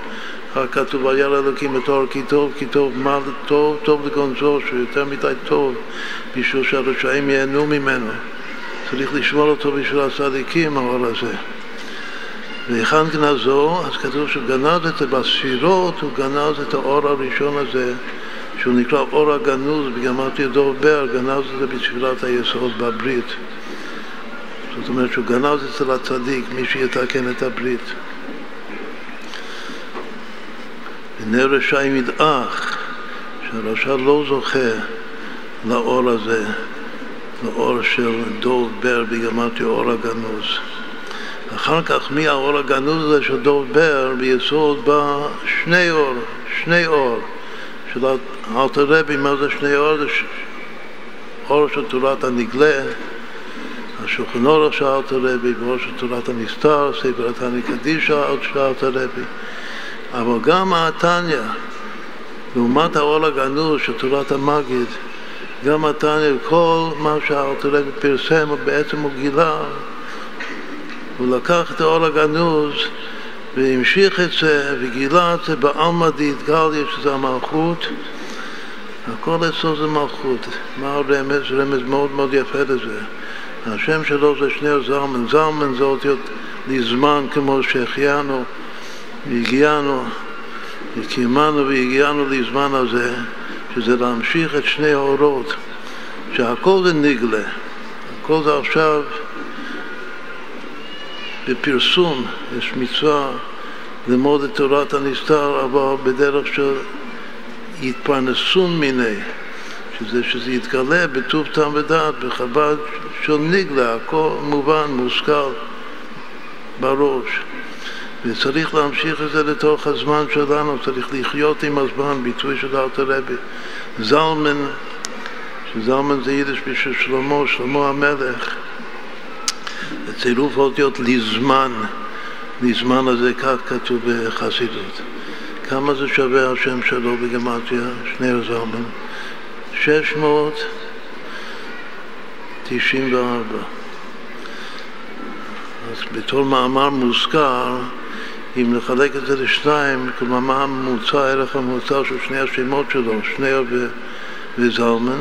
אחר כתוב, והיה לאלוקים בתואר כי טוב, כי טוב, מה טוב? טוב לגונזו, שיותר מדי טוב, בשביל שהרשעים ייהנו ממנו. צריך לשמור אותו בשביל הצדיקים, האור הזה. והיכן גנזו? אז כתוב שהוא גנז את זה בספירות, הוא גנז את האור הראשון הזה, שהוא נקרא אור הגנוז, בגמרתי דור בר, גנז את זה בספילת היסוד בברית. זאת אומרת שהוא גנז אצל הצדיק, מי שיתקן את הברית. נר רשעים ידעך, שהרשע לא זוכה לאור הזה, לאור של דוב בר בגמרתי אור הגנוז. אחר כך מהאור הגנוז הזה של דוב בר ביסוד בא שני אור, שני אור של אלתר רבי, מה זה שני אור? זה אור של תורת הנגלה, השולחן של אלתר רבי, ואור של תורת הנסתר, ספר התניא קדישא של אלתר רבי. אבל גם התניא, לעומת האור הגנוז של תורת המגיד, גם התניא, כל מה שאלתר רבי פרסם, בעצם הוא גילה, הוא לקח את האור הגנוז והמשיך את זה וגילה את זה בעלמא דאיתגליה שזה המלכות הכל אצלו זה מלכות. מה הרמז? רמז מאוד מאוד יפה לזה. השם שלו זה שני זלמן. זלמן זה אותיות לזמן כמו שהחיינו והגיענו, וקיימנו והגיענו לזמן הזה, שזה להמשיך את שני האורות, שהכל זה נגלה. הכל זה עכשיו בפרסום, יש מצווה ללמוד את תורת הנסתר, אבל בדרך של יתפרנסון מיני, שזה, שזה יתגלה בטוב טעם ודעת, בחב"ד של נגלה, הכל מובן, מושכל בראש. וצריך להמשיך את זה לתוך הזמן שלנו, צריך לחיות עם הזמן, ביטוי של אלתר רבי. זלמן, שזלמן זה יידיש בשביל שלמה, שלמה המלך, צירוף אותיות לזמן, לזמן הזה כך כתוב בחסידות. כמה זה שווה השם שלו בגמטיה, שני זלמן? 694. אז בתור מאמר מוזכר, אם נחלק את זה לשניים, כלומר מה הממוצע, הערך הממוצע של שני השמות שלו, שניאר וזלמן,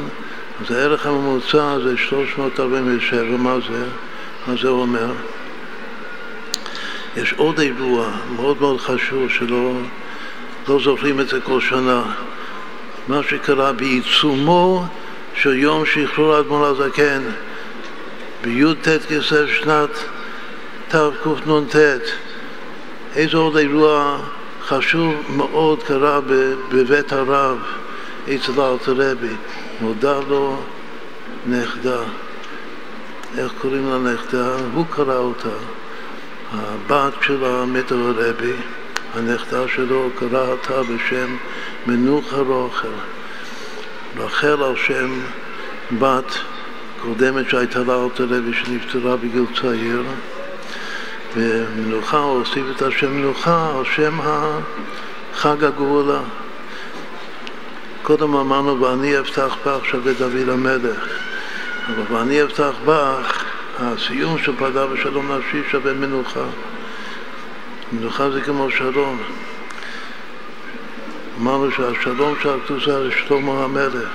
אז הערך הממוצע זה 347, מה זה? מה זה אומר? יש עוד אירוע מאוד מאוד חשוב שלא לא זוכרים את זה כל שנה. מה שקרה בעיצומו של יום שחרור אדמו"ר הזקן, בי"ט כסף שנת תקנ"ט. איזה עוד אירוע חשוב מאוד קרה בבית הרב אצל אלתר רבי. נודע לו נכדה. איך קוראים לה נכדה? הוא קרא אותה. הבת של המתר הרבי. הנכדה שלו קרא אותה בשם מנוחה רוחל. רחל על שם בת קודמת שהייתה לה אותה לוי שנפטרה בגיל צעיר ומנוחה, הוא הוסיף את השם מנוחה על שם חג הגאולה. קודם אמרנו ואני אפתח בך שווה דוד המלך אבל ואני אפתח בך הסיום של פדה ושלום נפשי שווה מנוחה מנוחה זה כמו שלום. אמרנו שהשלום של הקדושה זה שלמה המלך,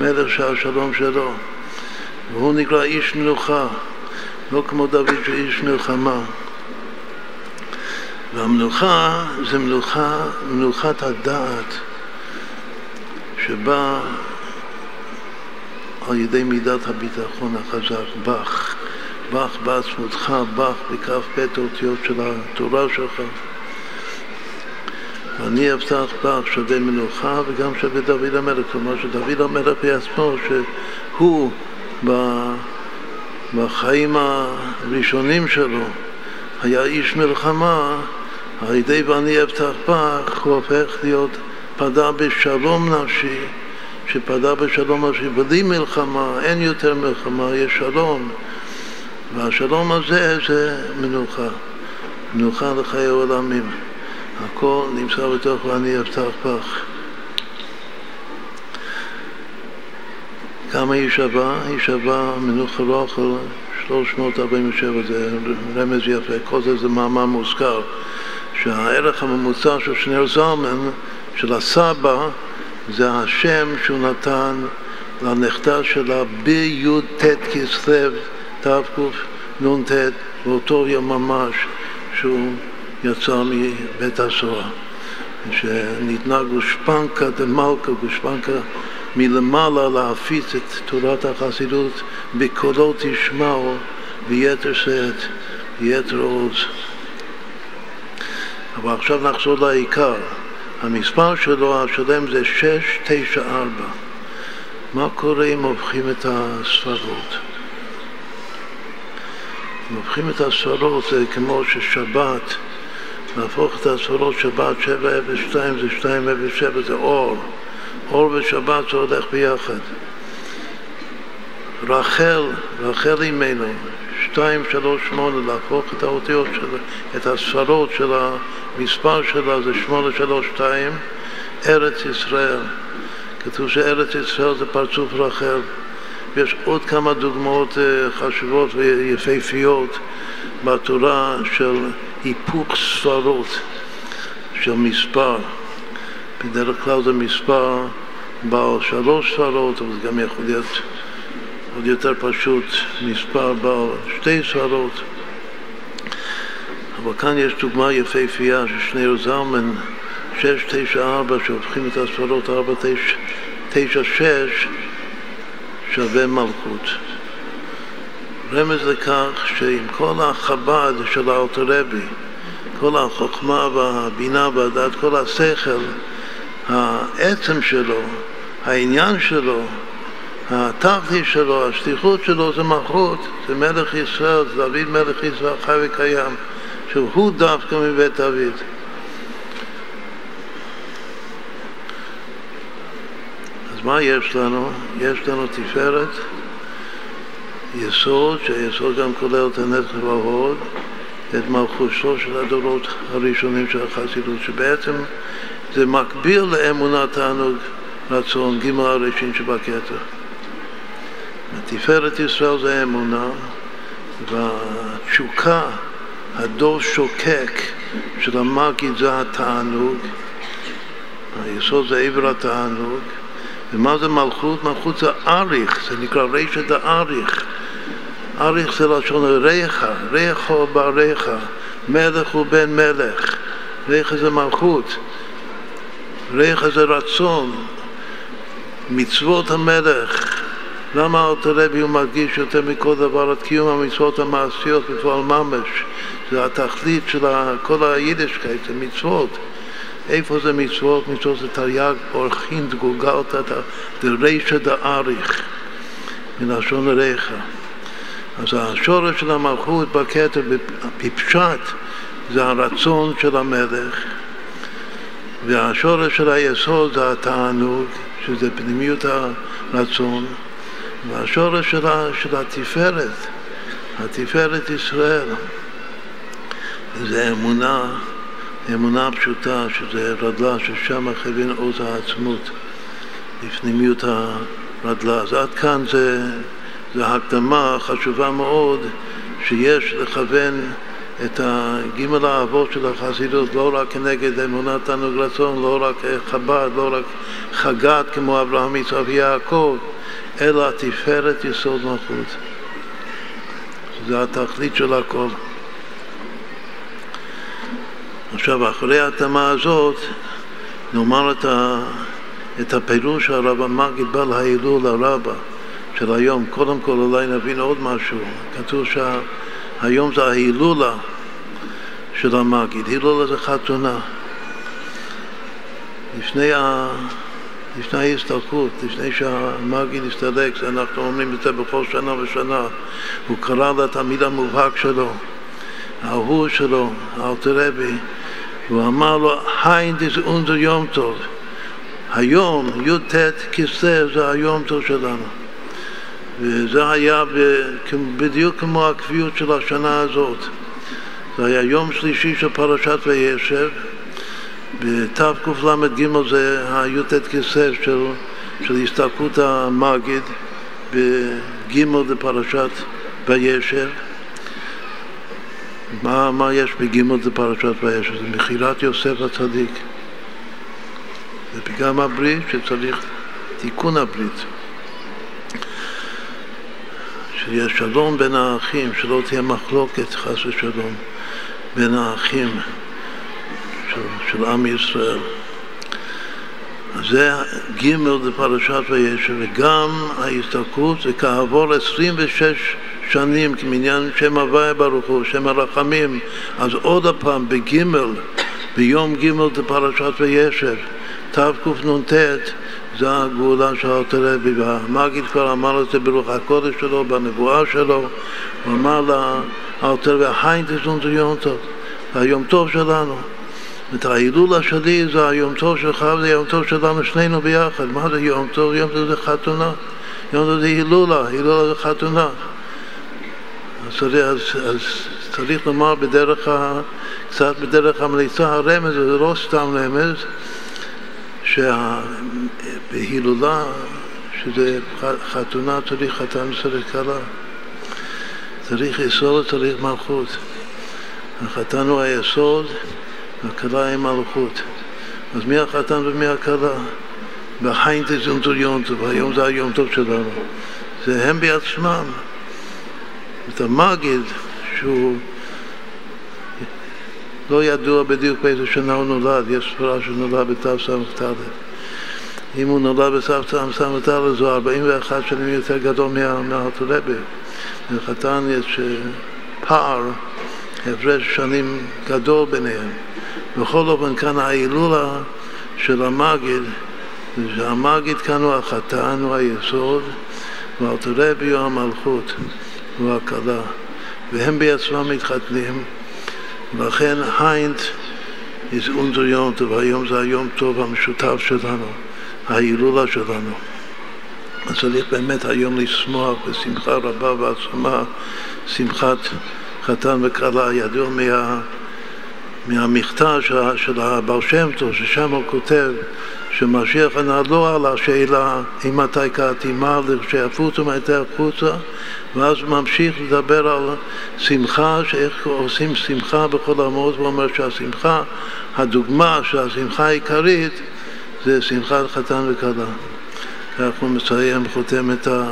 מלך שהשלום שלו. והוא נקרא איש מנוחה, לא כמו דוד שאיש מלחמה. והמנוחה זה מנוחה, מנוחת הדעת שבאה על ידי מידת הביטחון החזק, בך. בך בעצמותך, בך בכף בית האותיות של התורה שלך. ואני אבטח בך שווה מנוחה וגם שווה דוד המלך, כלומר שדוד המלך בעצמו, שהוא בחיים הראשונים שלו היה איש מלחמה, על ידי ואני אבטח בך הוא הופך להיות פדה בשלום נפשי, שפדה בשלום נפשי, בלי מלחמה, אין יותר מלחמה, יש שלום. והשלום הזה זה מנוחה, מנוחה לחיי העולמים. הכל נמצא בתוך ואני אבטח בך. כמה היא שווה? היא שווה מנוחה רוחל 347, זה רמז יפה, כל זה זה מאמר מוזכר, שהערך הממוצע של שני זלמן, של הסבא, זה השם שהוא נתן לנכדה שלה בי"ט כסלו תקנ"ט, באותו יום ממש שהוא יצא מבית הסוהר, שניתנה גושפנקה דמלכה, גושפנקה מלמעלה להפיץ את תורת החסידות בקולו תשמעו ביתר שאת, ביתר עוז. אבל עכשיו נחזור לעיקר. המספר שלו השלם זה 694. מה קורה אם הופכים את הספרות? אם הופכים את הספרות זה כמו ששבת, להפוך את הספרות שבת 702 זה 207 זה אור, אור ושבת זה הולך ביחד. רחל, רחל אימנו, 238, להפוך את האותיות של, את הספרות של המספר שלה זה 832, ארץ ישראל. כתוב שארץ ישראל זה פרצוף רחל. ויש עוד כמה דוגמאות אה, חשובות ויפהפיות בתורה של היפוך ספרות של מספר. בדרך כלל זה מספר בעל שלוש ספרות, אבל זה גם יכול להיות עוד יותר פשוט, מספר בעל שתי ספרות. אבל כאן יש דוגמה יפהפייה של שני זלמן, 694, שהופכים את הספרות 496 שווה מלכות. רמז לכך שעם כל החב"ד של האוטורבי, כל החוכמה והבינה והדעת, כל השכל, העצם שלו, העניין שלו, התכלי שלו, השליחות שלו זה מלכות, זה מלך ישראל, זה דוד מלך ישראל חי וקיים, שהוא דווקא מבית דוד. אז מה יש לנו? יש לנו תפארת, יסוד, שהיסוד גם כולל את הנצח וההוד, את מלכותו של הדורות הראשונים של החסידות, שבעצם זה מקביל לאמונת תענוג רצון, ג' הראשין שבכתר. תפארת ישראל זה אמונה, והתשוקה, הדור שוקק של המגיד זה התענוג, היסוד זה עבר התענוג, ומה זה מלכות? מלכות זה אריך, זה נקרא רשת האריך. אריך זה לשון ריחה, ריחו בריחה, מלך הוא בן מלך, ריחה זה מלכות, ריחה זה רצון, מצוות המלך. למה אותו רבי הוא מרגיש יותר מכל דבר את קיום המצוות המעשיות בפועל ממש? זה התכלית של כל היידישקייט, זה מצוות. איפה זה מצוות? מצוות זה תרי"ג אורחין דגוגלתא דרישא דאריך, מלשון ריחא. אז השורש של המלכות בכתר בפשט זה הרצון של המלך, והשורש של היסוד זה התענוג, שזה פנימיות הרצון, והשורש של, של התפארת, התפארת ישראל, זה אמונה אמונה פשוטה, שזה רדלה, ששם חייבים עוז העצמות, לפנימיות הרדלה. אז עד כאן זה, זה הקדמה חשובה מאוד, שיש לכוון את גימל האבות של החסידות לא רק כנגד אמונת תענוג רצון, לא רק חב"ד, לא רק חגת כמו אברהם, יצחק ויעקב, אלא תפארת יסוד מלכות. זה התכלית של הכל. עכשיו, אחרי ההתאמה הזאת, נאמר את, ה, את הפירוש של הרב המגיד בעל ההילול הרבה של היום. קודם כל אולי נבין עוד משהו. כתוב שהיום זה ההילולה של המגיד. הילולה זה חתונה. לפני, ה, לפני ההסתלקות, לפני שהמגיד הסתלק, אנחנו אומרים את זה בכל שנה ושנה, הוא קרא לתלמיד המובהק שלו, האהוב שלו, האלתרבי, והוא אמר לו, היין דיס אונזר יום טוב. היום, י"ט כסלו, זה היום טוב שלנו. וזה היה בדיוק כמו הקביעות של השנה הזאת. זה היה יום שלישי של פרשת וישב, בתקל"ג זה הי"ט כסלו של, של הסתלקות המגיד, בג' בפרשת וישב. מה, מה יש בגימל זה פרשת וישב? זה מכירת יוסף הצדיק. זה פגם הברית שצריך תיקון הברית. שיהיה שלום בין האחים, שלא תהיה מחלוקת חס ושלום בין האחים של, של עם ישראל. זה ג' בפרשת וישב, וגם ההסתלקות כעבור 26 שנים כמניין שם הוויה ברוך הוא, שם הרחמים, אז עוד הפעם בגימל, ביום גימל בפרשת וישב, תקנ"ט, זה הגאולה של אלתר רבי, והמגיד כבר אמר את זה ברוח הקודש שלו, בנבואה שלו, הוא אמר לאלתר רבי, היינטס אונטר יום טוב, היום טוב שלנו. את ההילולה שלי זה היום טוב שלך וזה היום טוב שלנו שנינו ביחד. מה זה יום טוב? יום טוב זה חתונה. יום טוב זה הילולה, הילולה זה חתונה. אז, אז, אז צריך לומר בדרך ה... קצת בדרך המליצה הרמז, זה לא סתם רמז, שבהילולה, שזה חתונה, צריך חתן וצריך כלה. צריך יסוד וצריך מלכות. החתן הוא היסוד, והכלה היא מלכות. אז מי החתן ומי הכלה? והחיינטס אונטו יונטו, והיום זה היום טוב שלנו. זה הם בעצמם. את המגיד, שהוא לא ידוע בדיוק באיזה שנה הוא נולד, יש ספרה שהוא נולד בתס"ט. אם הוא נולד בתס"ט אז הוא 41 שנים יותר גדול מהארתולבי. לחתן יש פער, הפרש שנים גדול ביניהם. בכל אופן כאן ההילולה של המגיד, שהמגיד כאן הוא החתן, הוא היסוד, והארתולבי הוא המלכות, הוא הכלה. והם בעצמם מתחתנים. ולכן היינט is unser יום טוב, היום זה היום טוב המשותף שלנו, ההילולה שלנו. אז צריך באמת היום לשמוח בשמחה רבה ועצומה, שמחת חתן וכלה, ידוע מה, מהמכתב של, של הבעל שם טוב, ששם הוא כותב שמשיח ענה לא על השאלה אם מתי קראתי מה לכשיפוצו מתי החוצה ואז ממשיך לדבר על שמחה, שאיך עושים שמחה בכל המות, הוא אומר שהשמחה, הדוגמה של השמחה העיקרית זה שמחת חתן וכלה. כך הוא מסיים, חותם את, ה,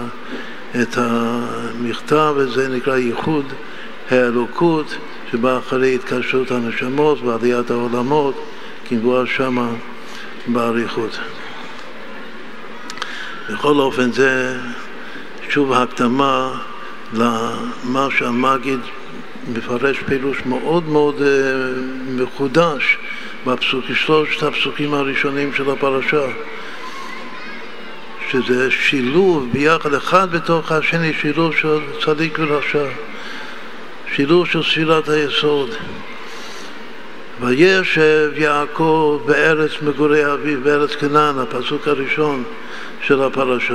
את המכתב, וזה נקרא ייחוד האלוקות, שבא אחרי התקשרות הנשמות ועליית העולמות, כמבואר שמה באריכות. בכל אופן זה שוב הקדמה למה שהמגיד מפרש פירוש מאוד מאוד אה, מחודש בפסוקים, שלושת הפסוקים הראשונים של הפרשה שזה שילוב ביחד אחד בתוך השני, שילוב של צדיק ורשע, שילוב של ספירת היסוד. וישב יעקב בארץ מגורי אביו, בארץ כנען, הפסוק הראשון של הפרשה.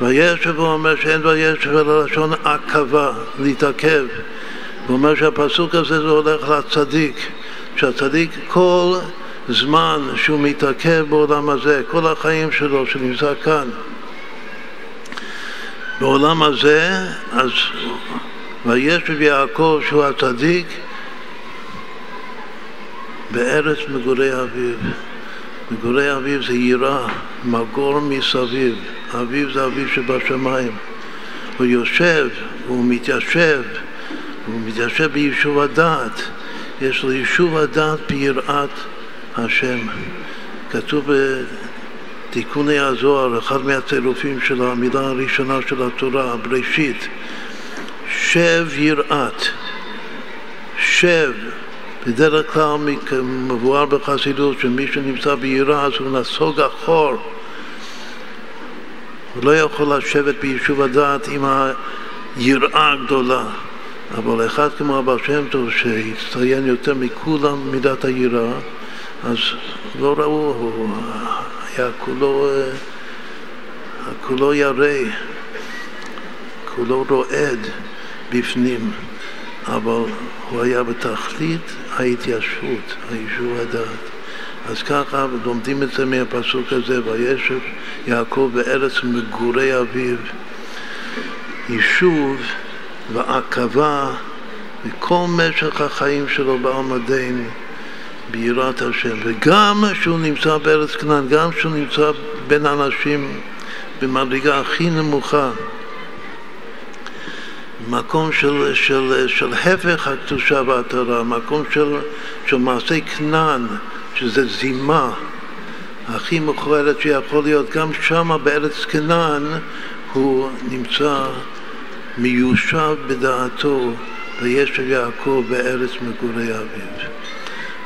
וישב הוא אומר שאין וישב אלא לשון עכבה, להתעכב. הוא אומר שהפסוק הזה זה הולך לצדיק, שהצדיק כל זמן שהוא מתעכב בעולם הזה, כל החיים שלו שנמצא כאן, בעולם הזה, אז וישב יעקב שהוא הצדיק בארץ מגורי אביו. מגורי אביו זה יראה, מגור מסביב. אביו זה אביו שבשמיים. הוא יושב, הוא מתיישב, הוא מתיישב ביישוב הדעת. יש לו יישוב הדעת ביראת השם. כתוב בתיקוני הזוהר, אחד מהצירופים של המילה הראשונה של התורה, בראשית, שב יראת, שב. בדרך כלל מבואר בחסידות שמי שנמצא ביראה אז הוא נסוג אחור. הוא לא יכול לשבת ביישוב הדעת עם היראה הגדולה. אבל אחד כמו אבא שם טוב שהצטיין יותר מכולם מידת היראה אז לא ראו, הוא היה כולו, כולו ירא, כולו רועד בפנים אבל הוא היה בתכלית ההתיישבות, היישוב הדעת. אז ככה לומדים את זה מהפסוק הזה, וישב יעקב בארץ מגורי אביו, יישוב ועכבה וכל משך החיים שלו בעמדנו ביראת השם. וגם שהוא נמצא בארץ כנען, גם שהוא נמצא בין אנשים במדרגה הכי נמוכה, מקום של, של, של הפך הקדושה והתורה, מקום של, של מעשי כנען, שזה זימה הכי מכוערת שיכול להיות, גם שם בארץ כנען הוא נמצא מיושב בדעתו וישב יעקב בארץ מגורי אביו.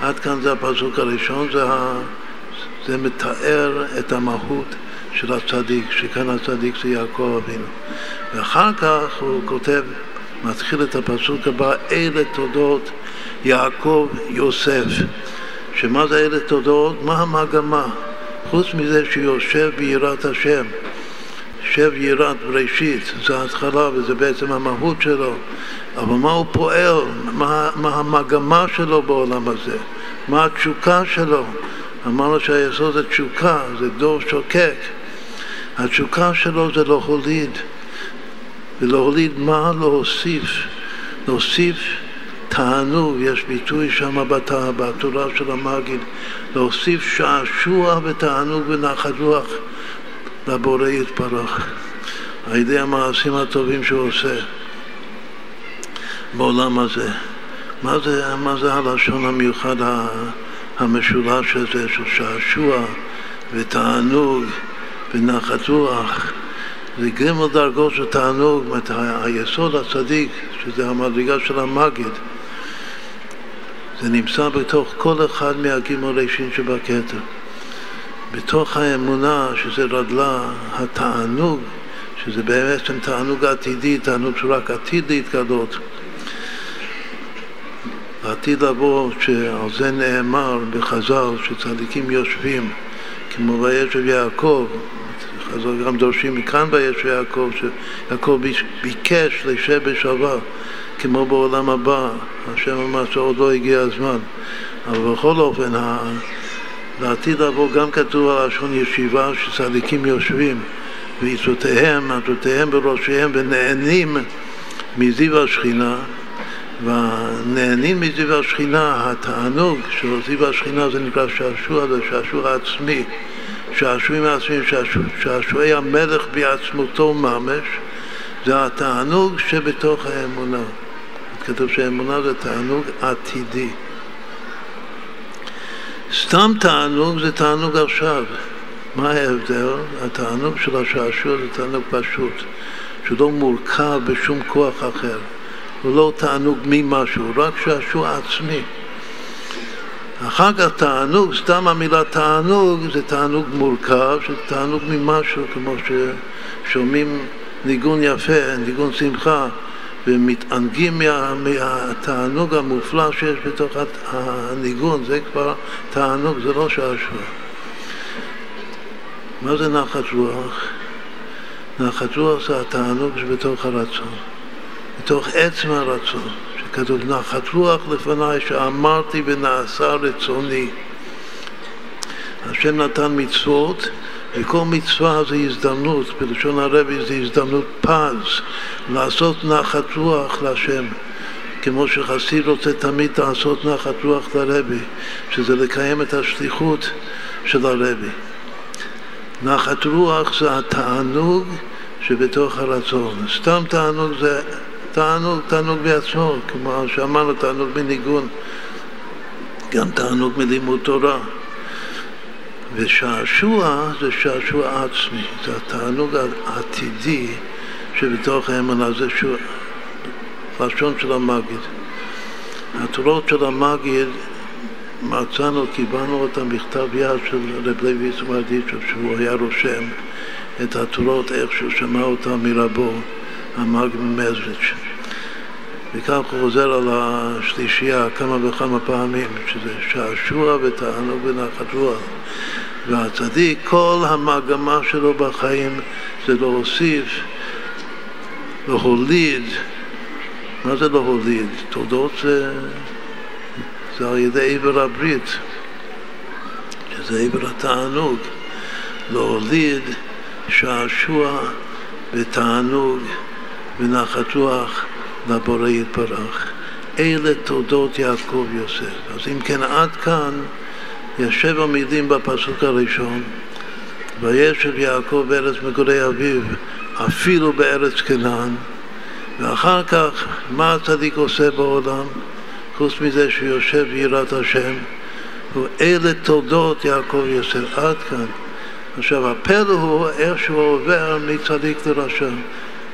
עד כאן זה הפסוק הראשון, זה זה מתאר את המהות של הצדיק, שכאן הצדיק זה יעקב אבינו. ואחר כך הוא כותב, מתחיל את הפסוק הבא, אלה תודות יעקב יוסף. שמה זה אלה תודות? מה המגמה? חוץ מזה שיושב ביראת השם, יושב יראת בראשית, זה ההתחלה וזה בעצם המהות שלו, אבל מה הוא פועל? מה, מה המגמה שלו בעולם הזה? מה התשוקה שלו? אמרנו שהיסוד זה תשוקה, זה דור שוקק. התשוקה שלו זה להוליד. ולהוליד מה? להוסיף. להוסיף תענוג, יש ביטוי שם בתורה של המגיד, להוסיף שעשוע ותענוג ונחת רוח לבורא יתברך, על ידי המעשים הטובים שהוא עושה בעולם הזה. מה זה, מה זה הלשון המיוחד המשולש הזה של שעשוע ותענוג ונחת רוח? זה גמל דרגות של תענוג, היסוד הצדיק, שזה המדרגה של המגיד, זה נמצא בתוך כל אחד מהגימולי שין שבכתר. בתוך האמונה, שזה רדלה, התענוג, שזה בעצם תענוג עתידי, תענוג שרק עתיד להתגלות. לעתיד לבוא, שעל זה נאמר בחז"ל, שצדיקים יושבים, כמו וישב יעקב, חז"ל גם דורשים מכאן וישב יעקב, שיעקב ביקש לשב בשווה. כמו בעולם הבא, השם אמר שעוד לא הגיע הזמן, אבל בכל אופן, לעתיד לבוא גם כתוב על לשון ישיבה שצדיקים יושבים ועיצותיהם, עתותיהם בראשיהם ונהנים מזיו השכינה. והנהנים מזיו השכינה, התענוג של זיו השכינה זה נקרא שעשוע, זה שעשוע עצמי, שעשועים עצמיים, שעשועי המלך בעצמותו ממש, זה התענוג שבתוך האמונה. כתוב שהאמונה זה תענוג עתידי. סתם תענוג זה תענוג עכשיו. מה ההבדל? התענוג של השעשוע זה תענוג פשוט, שהוא לא מורכב בשום כוח אחר. הוא לא תענוג ממשהו, רק שעשוע עצמי. אחר כך תענוג, סתם המילה תענוג זה תענוג מורכב, שזה תענוג ממשהו, כמו ששומעים ניגון יפה, ניגון שמחה, ומתענגים מה, מהתענוג המופלא שיש בתוך הניגון, זה כבר תענוג, זה לא שעשוע. מה זה נחת רוח? נחת רוח זה התענוג שבתוך הרצון, בתוך עצם הרצון, שכתוב נחת רוח לפניי שאמרתי ונעשה רצוני. השם נתן מצוות וכל מצווה זה הזדמנות, בלשון הרבי זה הזדמנות פז, לעשות נחת רוח להשם. כמו שחסיד רוצה תמיד לעשות נחת רוח לרבי, שזה לקיים את השליחות של הרבי. נחת רוח זה התענוג שבתוך הרצון. סתם תענוג זה תענוג, תענוג בעצמו, כמו שאמרנו, תענוג מניגון, גם תענוג מלימוד תורה. ושעשוע זה שעשוע עצמי, זה התענוג העתידי שבתוך האמונה, זה שהוא, לשון של המגיד. התורות של המגיד מצאנו, קיבלנו אותם בכתב יד של רב לוי יצמרדיצ'ו, שהוא היה רושם את התורות איך שהוא שמע אותם מרבו, המגיד ממזריץ'. וכך הוא חוזר על השלישייה כמה וכמה פעמים, שזה שעשוע ותענוג ונחת רוח. והצדיק, כל המגמה שלו בחיים זה להוסיף, להוליד. מה זה להוליד? תודות זה, זה על ידי עבר הברית, שזה עבר התענוג. להוליד שעשוע ותענוג ונחת רוח לבורא יתברך. אלה תודות יעקב יוסף. אז אם כן, עד כאן יש שבע מילים בפסוק הראשון, וישב יעקב בארץ מגורי אביו, אפילו בארץ כנען, ואחר כך, מה הצדיק עושה בעולם? חוץ מזה שהוא יושב ביראת השם, ואלה תולדות יעקב יוסף, עד כאן. עכשיו, הפלא הוא איך שהוא עובר מצדיק לרשע.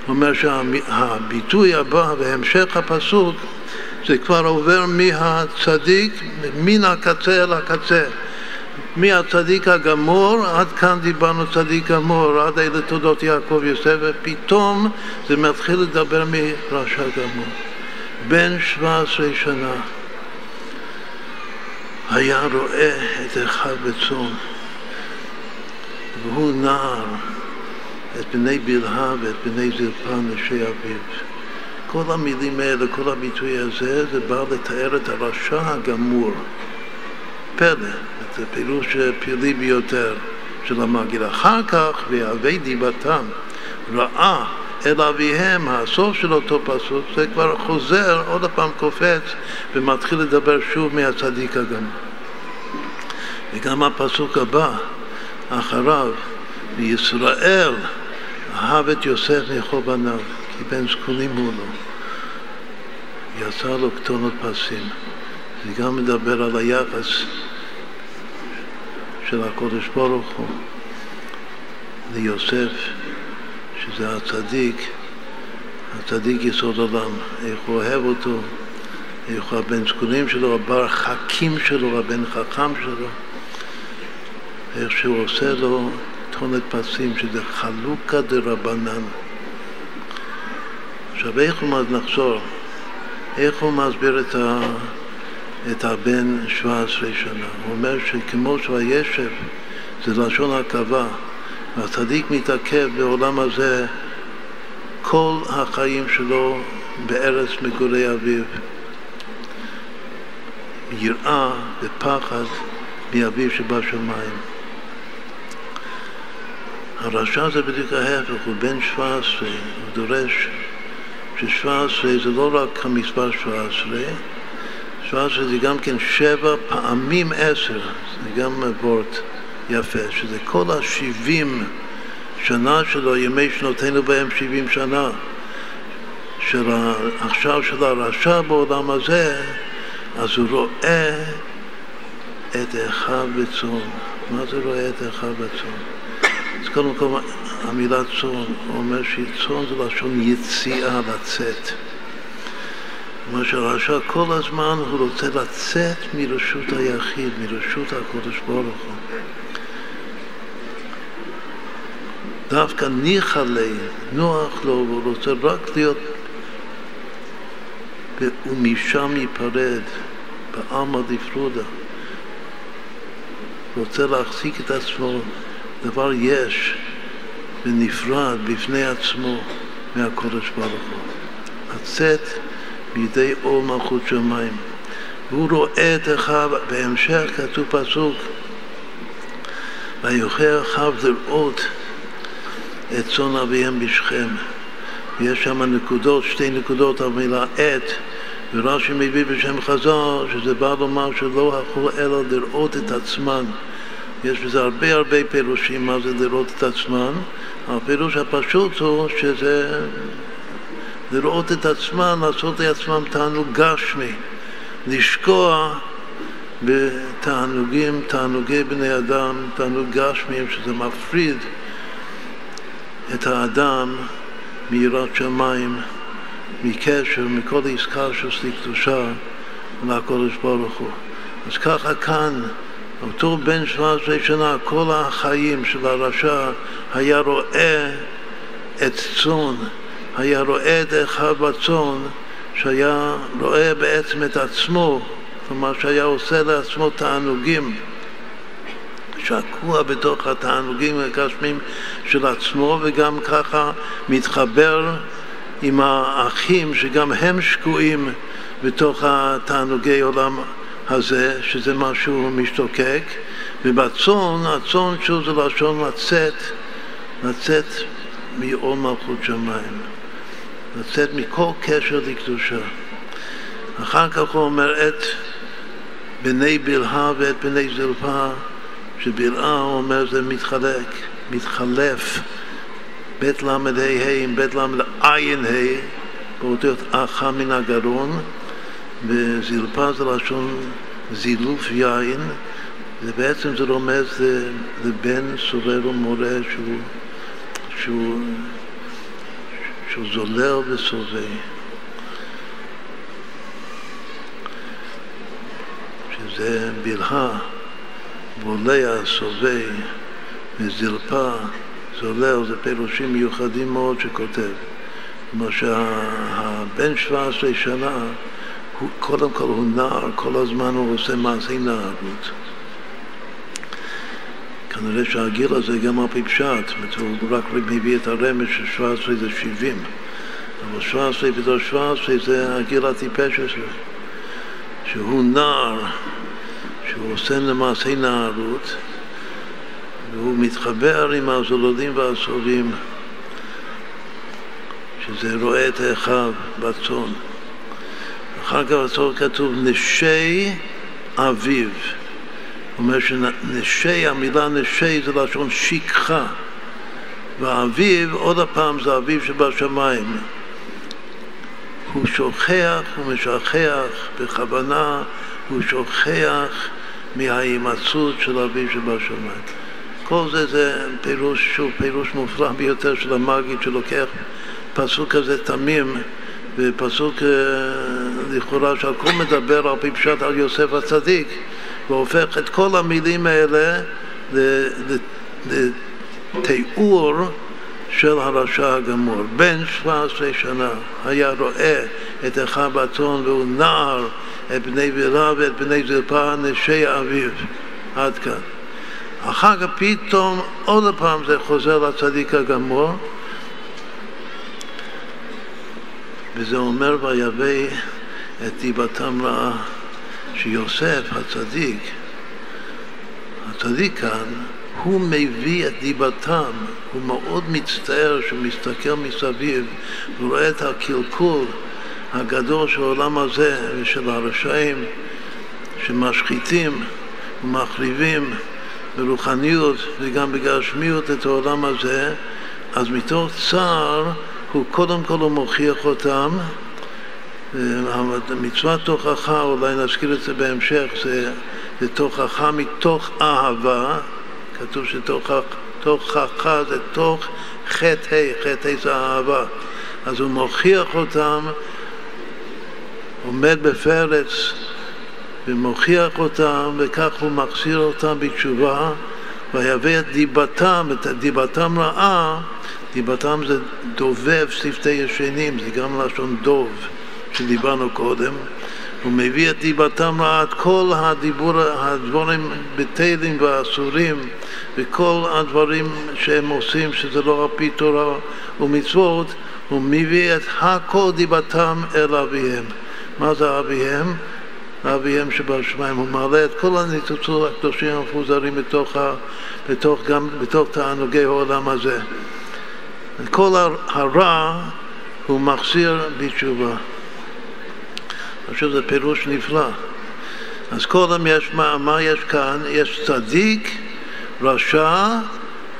אומר שהביטוי הבא בהמשך הפסוק זה כבר עובר מהצדיק, מן הקצה אל הקצה. מהצדיק הגמור, עד כאן דיברנו צדיק גמור, עד אלה תודות יעקב יוסף, ופתאום זה מתחיל לדבר מרשע גמור. בן 17 שנה היה רואה את אחיו בצאן, והוא נער את בני בלהה ואת בני זלפה נשי אביו. כל המילים האלה, כל הביטוי הזה, זה בא לתאר את הרשע הגמור. פלא, זה פירוש פלאי ביותר של המגיד. אחר כך, ויהווה דיבתם, ראה אל אביהם, הסוף של אותו פסוק, זה כבר חוזר, עוד פעם קופץ ומתחיל לדבר שוב מהצדיק הגמור. וגם הפסוק הבא, אחריו, וישראל אהב את יוסף מכל בניו, כי בן זקונים הוא לו. יצא לו כתונות פסים. זה גם מדבר על היחס של הקודש ברוך הוא ליוסף, שזה הצדיק, הצדיק יסוד עולם, איך הוא אוהב אותו, איך הוא הבן זקונים שלו, הבר חכים שלו, הבן חכם שלו, איך שהוא עושה לו תונת פסים, שזה חלוקה דרבנן. עכשיו איך הוא נחזור, איך הוא מסביר את, ה, את הבן 17 שנה? הוא אומר שכמו שהישב זה לשון הקבה, והצדיק מתעכב בעולם הזה כל החיים שלו בארץ מגורי אביו. יראה ופחד מאביו שבשמיים. הרשע זה בדיוק ההפך, הוא בן 17, הוא דורש ש-17 זה לא רק המספר 17, 17 זה גם כן שבע פעמים עשר, זה גם וורט יפה, שזה כל ה-70 שנה שלו, ימי שנותינו בהם 70 שנה, של עכשיו של הרשע בעולם הזה, אז הוא רואה את אחיו בצאן. מה זה רואה את אחיו בצאן? אז קודם כל המילה צאן, הוא אומר שצאן זה לשון יציאה, לצאת. מה שרשע כל הזמן הוא רוצה לצאת מרשות היחיד, מרשות הקודש ברוך הוא. דווקא ניחא לי, נוח לו, והוא רוצה רק להיות ומשם ייפרד, בעלמא דפרודה. רוצה להחזיק את עצמו דבר יש ונפרד בפני עצמו מהקודש ברוך הוא. לצאת בידי עול מלכות שמיים. והוא רואה את אחיו, בהמשך כתוב פסוק ויוכל אחיו לראות את צאן אביהם בשכם. יש שם נקודות, שתי נקודות על מילה עת, ורש"י מביא בשם חז"ל שזה בא לומר שלא הלכו אלא לראות את עצמן. יש בזה הרבה הרבה פירושים מה זה לראות את עצמן. הפירוש הפשוט הוא שזה לראות את עצמם, לעשות לעצמם תענוג גשמי, לשקוע בתענוגים, תענוגי בני אדם, תענוג גשמיים, שזה מפריד את האדם מיראת שמיים, מקשר, מכל עסקה של קדושה לקודש ברוך הוא. אז ככה כאן אותו בן 17 שנה, כל החיים של הרשע היה רואה את צאן, היה רואה את אחיו בצאן, שהיה רואה בעצם את עצמו, כלומר שהיה עושה לעצמו תענוגים, שקוע בתוך התענוגים הגשמים של עצמו, וגם ככה מתחבר עם האחים שגם הם שקועים בתוך התענוגי עולם הזה, שזה משהו משתוקק, ובצאן, הצאן שוב זה לשון לצאת, לצאת מעול מלכות שמיים, לצאת מכל קשר לקדושה. אחר כך הוא אומר את בני בלהה ואת בני זלפה, שבלהה הוא אומר זה מתחלק, מתחלף, בית ל"ה עם בית ל"ע באותיות אחא מן הגרון וזלפה זה לשון זילוף יין, ובעצם זה רומז לבן סובר ומורה שהוא, שהוא, שהוא זולל וסובה. שזה בלהה, ועולה הסובי וזלפה זולל, זה פירושים מיוחדים מאוד שכותב. כלומר שהבן 17 שנה, הוא, קודם כל הוא נער, כל הזמן הוא עושה מעשי נערות. כנראה שהגיל הזה גם על פי פשט, הוא רק מביא את הרמז של 17 זה 70, אבל 17 בתור 17 זה הגיל הטיפש הזה, שהוא נער, שהוא עושה למעשי נערות, והוא מתחבר עם הזולדים והסובים, שזה רואה את אחיו בצאן. אחר כך בצאן כתוב נשי אביו. הוא אומר שנשי, המילה נשי זה לשון שכחה. והאביב, עוד הפעם, זה אביב שבשמיים. הוא שוכח, הוא משכח בכוונה, הוא שוכח מההימצאות של אביב שבשמיים. כל זה זה פירוש, שוב, פירוש מופלא ביותר של המגיד שלוקח פסוק כזה תמים ופסוק אה, לכאורה שהכל מדבר על פי פשט על יוסף הצדיק והופך את כל המילים האלה לתיאור של הרשע הגמור. בן 17 שנה היה רואה את אחיו בצאן והוא נער את בני בירה ואת בני זלפה נשי אביו. עד כאן. אחר כך פתאום עוד פעם זה חוזר לצדיק הגמור וזה אומר ויבא את דיבתם רעה. שיוסף הצדיק, הצדיק כאן, הוא מביא את דיבתם, הוא מאוד מצטער שהוא מסתכל מסביב ורואה את הקלקול הגדול של העולם הזה ושל הרשעים שמשחיתים ומחריבים ברוחניות וגם בגשמיות את העולם הזה, אז מתוך צער הוא קודם כל הוא מוכיח אותם. מצוות תוכחה, אולי נזכיר את זה בהמשך, זה, זה תוכחה מתוך אהבה, כתוב שתוכחה זה תוך חטא ה', חטא זה אהבה. אז הוא מוכיח אותם, עומד בפרץ ומוכיח אותם, וכך הוא מחזיר אותם בתשובה, ויבא את דיבתם, את דיבתם רעה, דיבתם זה דובב שפתי ישנים, זה גם לשון דוב שדיברנו קודם. הוא מביא את דיבתם את כל הדיבור, הדברים בטלים ואסורים וכל הדברים שהם עושים שזה לא על פי תורה ומצוות, הוא מביא את הכל דיבתם אל אביהם. מה זה אביהם? אביהם שבשמיים, הוא מעלה את כל הניצוצות הקדושים המפוזרים בתוך, בתוך, בתוך תענוגי העולם הזה. את כל הרע הוא מחזיר בתשובה. חושב שזה פירוש נפלא. אז קודם יש, מה, מה יש כאן? יש צדיק, רשע,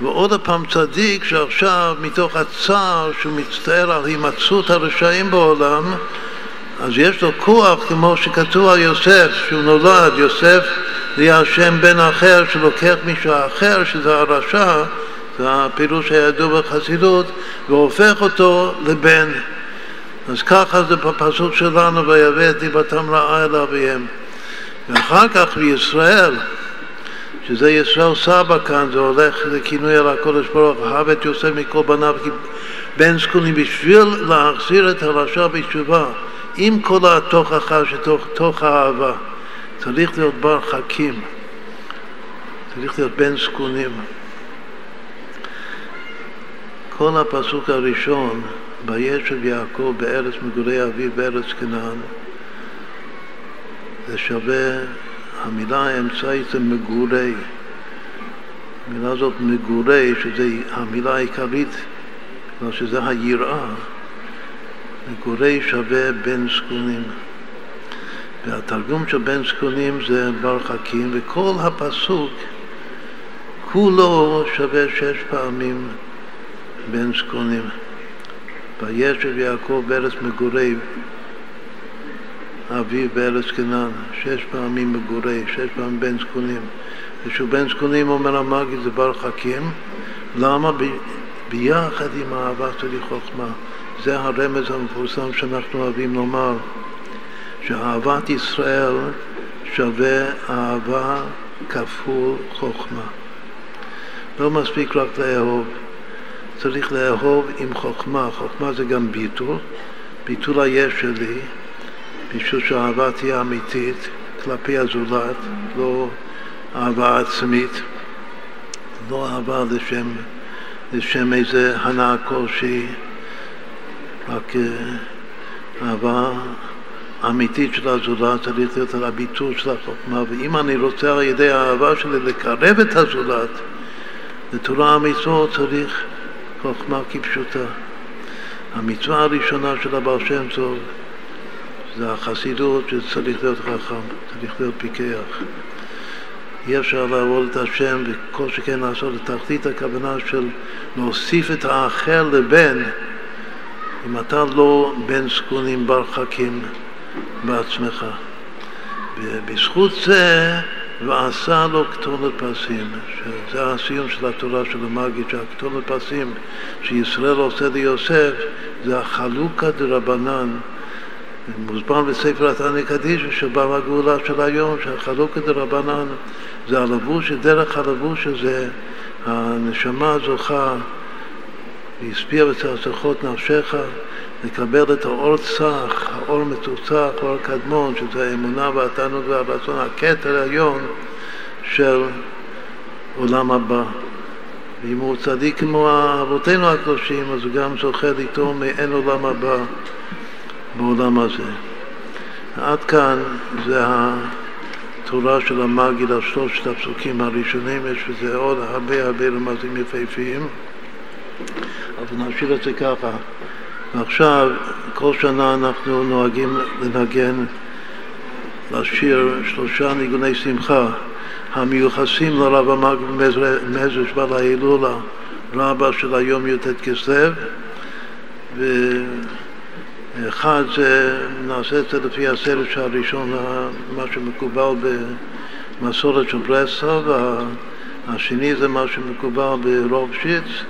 ועוד פעם צדיק שעכשיו מתוך הצער שהוא מצטער על הימצאות הרשעים בעולם אז יש לו כוח, כמו שכתוב על יוסף, שהוא נולד, יוסף זה השם בן אחר שלוקח מישהו אחר, שזה הרשע, זה הפירוש הידוע בחסידות, והופך אותו לבן. אז ככה זה בפסוק שלנו, ויבא את דיבתם רעה אל אביהם. ואחר כך בישראל, שזה ישראל סבא כאן, זה הולך לכינוי על הקודש ברוך, אהב את יוסף מכל בניו בן זקונים, בשביל להחזיר את הרשע בתשובה. עם כל התוכחה שתוך האהבה, צריך להיות בר חכים, צריך להיות בן זקונים. כל הפסוק הראשון, וישב יעקב בארץ מגורי אביו בארץ כנען, זה שווה, המילה האמצעית זה מגורי. המילה הזאת מגורי, שזה המילה העיקרית, שזה היראה. מגורי שווה בן זקונים. והתרגום של בן זקונים זה בר חכים, וכל הפסוק כולו שווה שש פעמים בן זקונים. וישב יעקב בארץ מגורי אביו בארץ כנען, שש פעמים מגורי, שש פעמים בן זקונים. וכשהוא בן זקונים אומר המגיד זה בר חכים, למה? ביחד עם אהבה צריך חוכמה. זה הרמז המפורסם שאנחנו אוהבים לומר, שאהבת ישראל שווה אהבה כפול חוכמה. לא מספיק רק לאהוב, צריך לאהוב עם חוכמה. חוכמה זה גם ביטול, ביטול היש שלי, בשביל שהאהבה תהיה אמיתית כלפי הזולת, לא אהבה עצמית, לא אהבה לשם, לשם איזה הנאה כלשהי, רק אה, אהבה אמיתית של הזולת צריך להיות על הביטול של החוכמה, ואם אני רוצה על ידי האהבה שלי לקרב את הזולת לתורה המצוות צריך חוכמה כפשוטה. המצווה הראשונה של הבעל שם טוב זה החסידות שצריך להיות חכם, צריך להיות פיקח. אי אפשר לעבוד את השם וכל שכן לעשות את תחתית הכוונה של להוסיף את האחר לבן אם אתה לא בן זקונים ברחקים בעצמך. ובזכות זה ועשה לו כתונת פסים, שזה הסיום של התורה של המגיד, שהכתונת פסים שישראל עושה ליוסף זה החלוקה דרבנן. מוסבר בספר התניא קדישא שבא מהגאולה של היום, שהחלוקה דרבנן זה הלבוש, דרך הלבוש הזה הנשמה זוכה והשפיע בצרצחות נפשך לקבל את האור צח, האור מתוצח, האור קדמון, שזה האמונה והתענוג והרצון, הכתר העליון של עולם הבא. ואם הוא צדיק כמו אבותינו הקדושים, אז הוא גם זוכה לטעום מעין עולם הבא בעולם הזה. עד כאן זה התורה של המגיד על שלושת הפסוקים הראשונים, יש בזה עוד הרבה הרבה רמזים יפהפיים, אבל נשאיר את זה ככה. ועכשיו, כל שנה אנחנו נוהגים לנגן, לשיר שלושה ניגוני שמחה המיוחסים לרב המגיד מזרש בעל ההילולה רבה של היום י"ט כסלו ואחד זה, נעשה את זה לפי הסדר שהראשון, מה שמקובל במסורת של ברסלב, השני זה מה שמקובל ברוב שיץ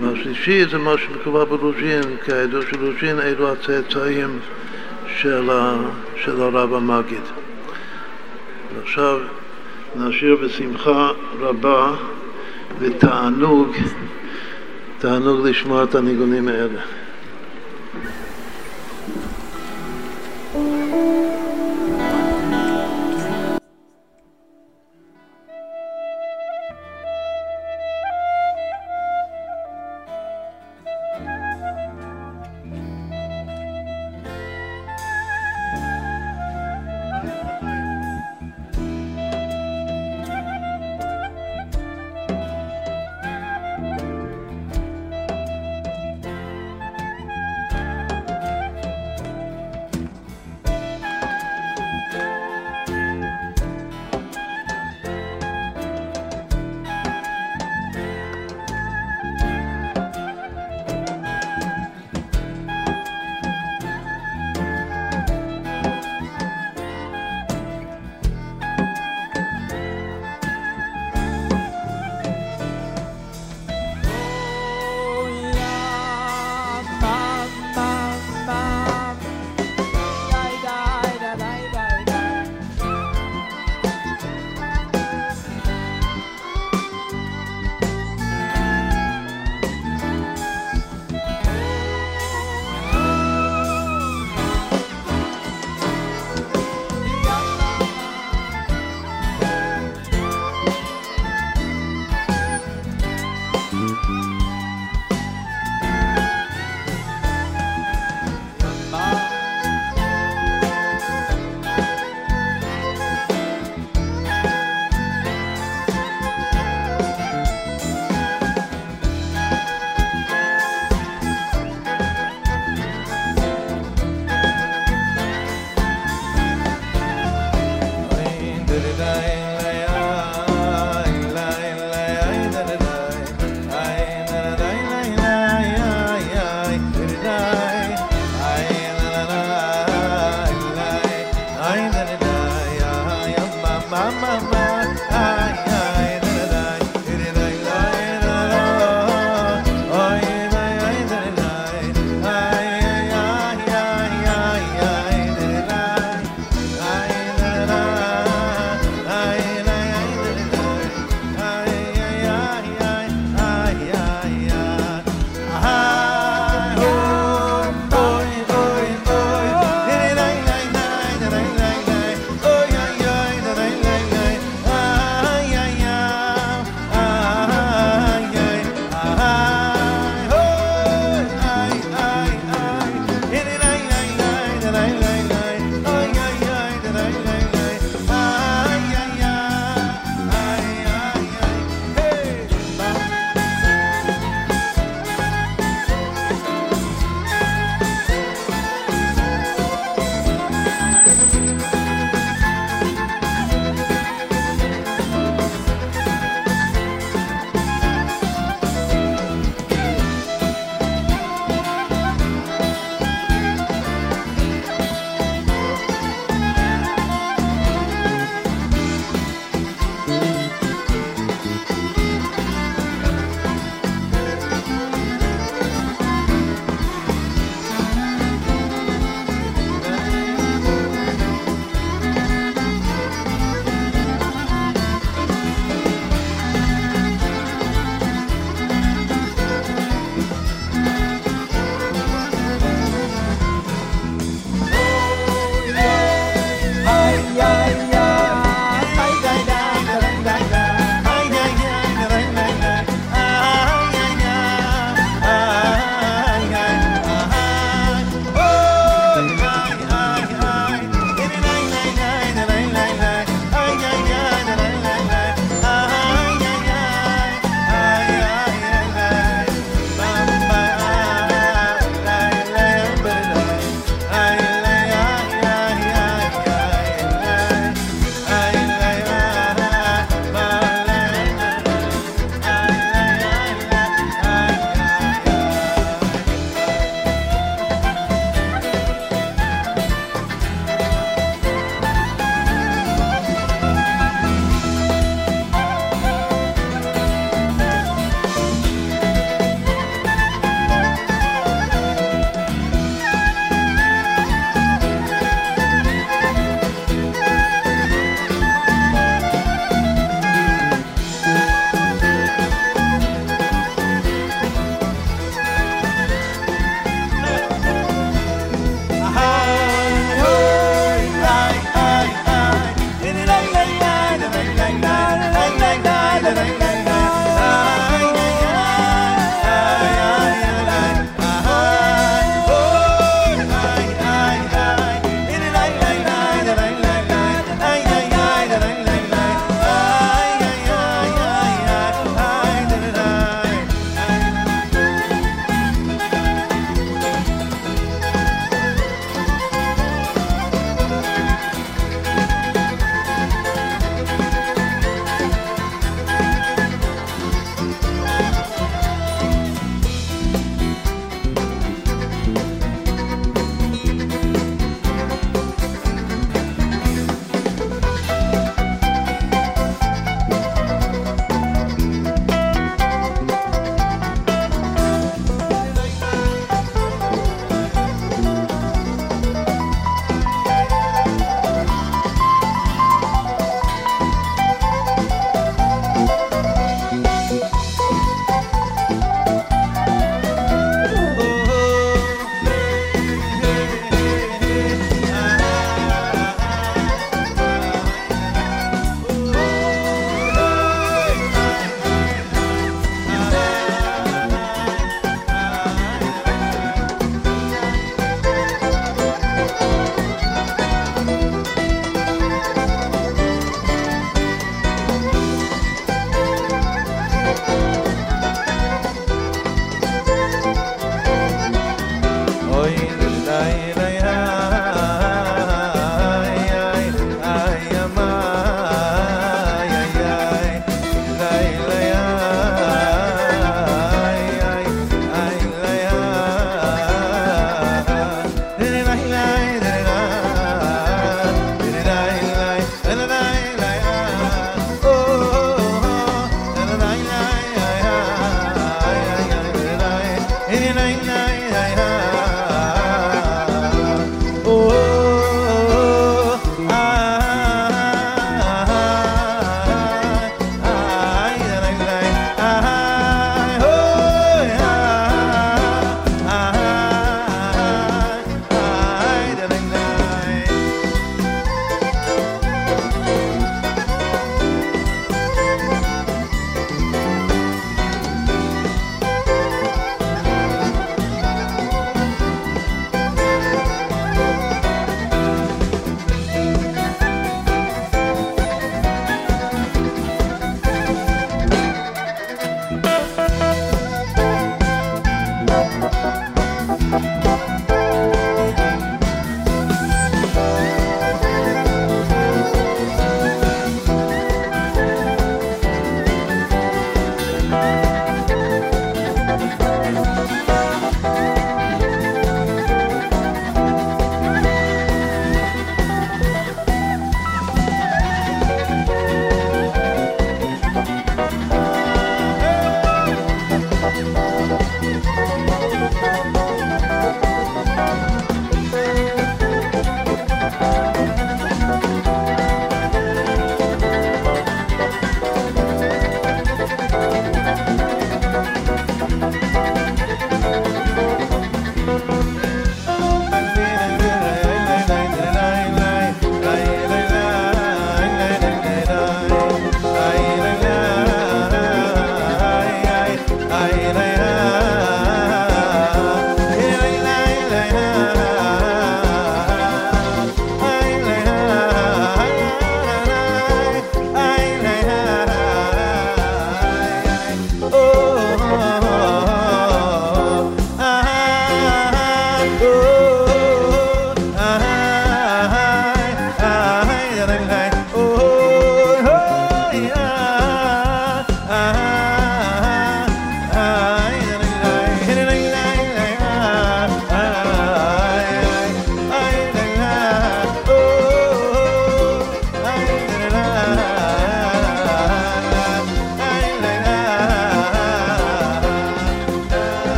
והשלישי זה מה שמקובל בלוז'ין, כעדות של לוז'ין, אלו הצאצאים של, ה, של הרב המגיד. עכשיו נשאיר בשמחה רבה ותענוג, תענוג לשמוע את הניגונים האלה. thank you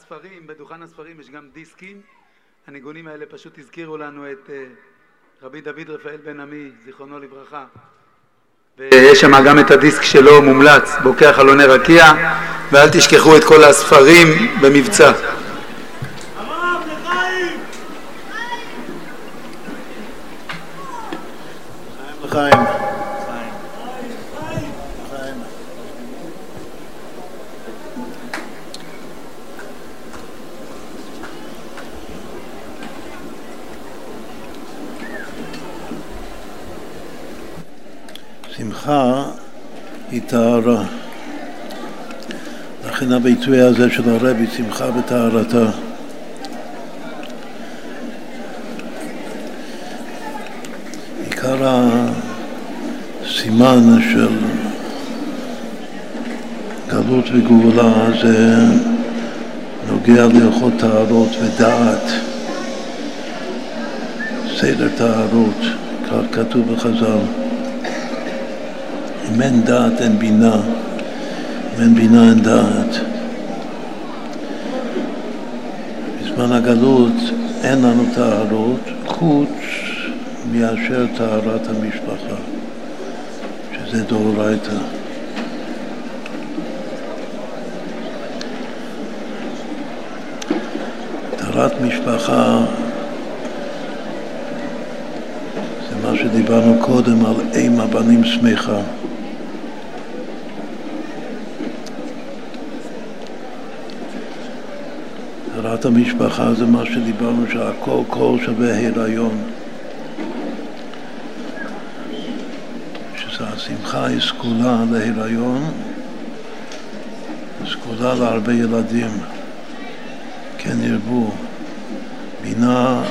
הספרים, בדוכן הספרים, יש גם דיסקים. הניגונים האלה פשוט הזכירו לנו את אה, רבי דוד רפאל בן עמי, זיכרונו לברכה. ויש שם גם את הדיסק שלו מומלץ, בוקע חלוני רקיע, ואל תשכחו את כל הספרים במבצע. לחיים. שמחה היא טהרה. לכן הביטוי הזה של הרבי, שמחה וטהרתה. עיקר הסימן של גלות וגאולה זה נוגע להלכות טהרות ודעת, סדר טהרות, כך כתוב בחז"ל. אם אין דעת אין בינה, אין בינה אין דעת. בזמן הגלות אין לנו טהרות חוץ מאשר טהרת המשפחה, שזה דאורייתא. טהרת משפחה זה מה שדיברנו קודם על אם הבנים שמחה. טהרת המשפחה זה מה שדיברנו שהכל כל שווה הריון. שהשמחה היא סגולה להיריון, סגולה להרבה ילדים, כן ירבו. בינה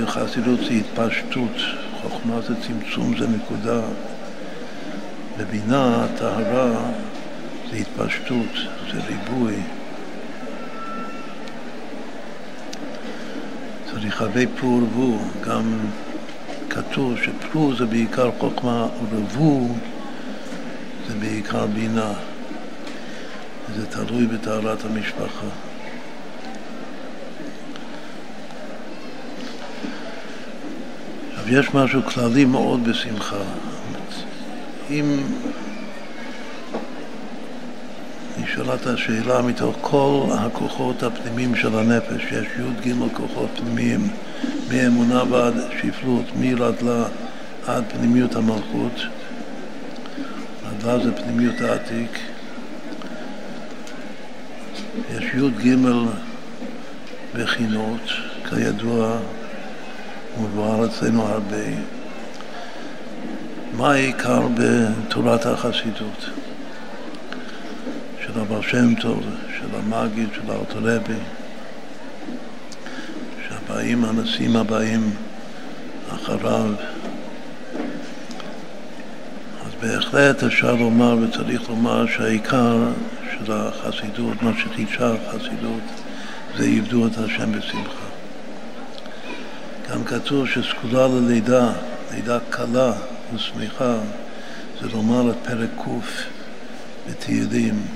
בחסידות זה התפשטות, חוכמה זה צמצום, זה נקודה. ובינה, טהרה, זה התפשטות, זה ריבוי. הרבה פרו ורבו, גם כתוב שפרו זה בעיקר חוכמה ורבו זה בעיקר בינה. זה תלוי בטהרת המשפחה. עכשיו, יש משהו כללי מאוד בשמחה. אם נשאלה את השאלה מתוך כל הכוחות הפנימיים של הנפש, יש י"ג כוחות פנימיים, מאמונה ועד שפלות, מרדלה עד פנימיות המלכות. רדלה זה פנימיות העתיק. יש י"ג בחינות, כידוע, מבואר אצלנו הרבה. מה העיקר בתורת החסידות? הבעל שם טוב, של המגיד, של האורתולבי, שהבאים, הנשיאים הבאים אחריו. אז בהחלט אפשר לומר וצריך לומר שהעיקר של החסידות, מה שחידשה החסידות, זה עבדו את השם בשמחה. גם כתוב שסגולה ללידה, לידה קלה ושמחה, זה לומר את פרק ק' בתהילים.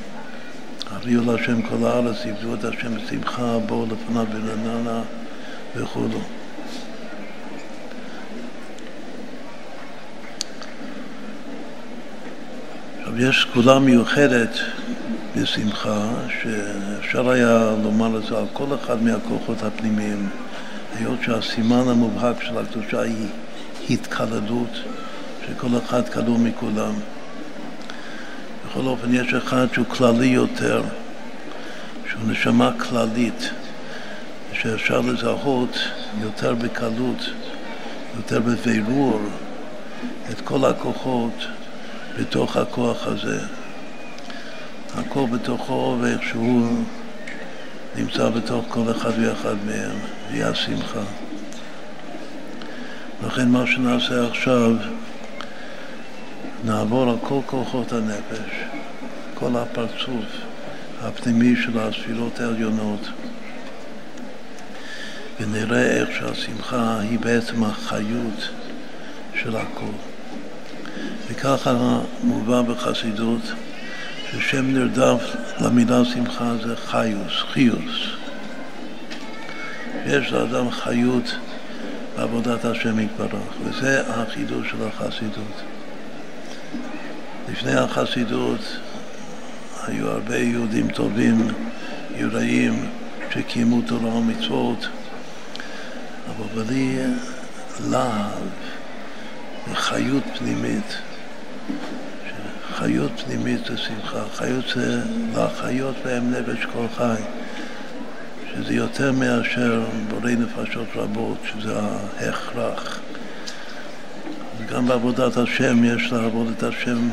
הביאו להשם כל הארץ, עבדו את השם בשמחה, בואו לפניו ברננה וכולו. עכשיו יש סגולה מיוחדת בשמחה, שאפשר היה לומר את זה על כל אחד מהכוחות הפנימיים, היות שהסימן המובהק של הקדושה היא התקלדות, שכל אחד כלוא מכולם. בכל אופן יש אחד שהוא כללי יותר, שהוא נשמה כללית, שאפשר לזהות יותר בקלות, יותר בבירור את כל הכוחות בתוך הכוח הזה. הכל בתוכו ואיך שהוא נמצא בתוך כל אחד ואחד מהם, והיא השמחה. לכן מה שנעשה עכשיו נעבור על כל כוחות הנפש, כל הפרצוף הפנימי של הספירות העליונות, ונראה איך שהשמחה היא בעצם החיות של הכל. וככה מובא בחסידות ששם נרדף למילה שמחה זה חיוס, חיוס. יש לאדם חיות בעבודת השם יתברך, וזה החידוש של החסידות. לפני החסידות היו הרבה יהודים טובים, יראים, שקיימו תורה ומצוות, אבל בלי להב וחיות פנימית, חיות פנימית זה שמחה, חיות זה לחיות בהם נפש כל חי, שזה יותר מאשר בורא נפשות רבות, שזה ההכרח. גם בעבודת השם יש לעבוד את השם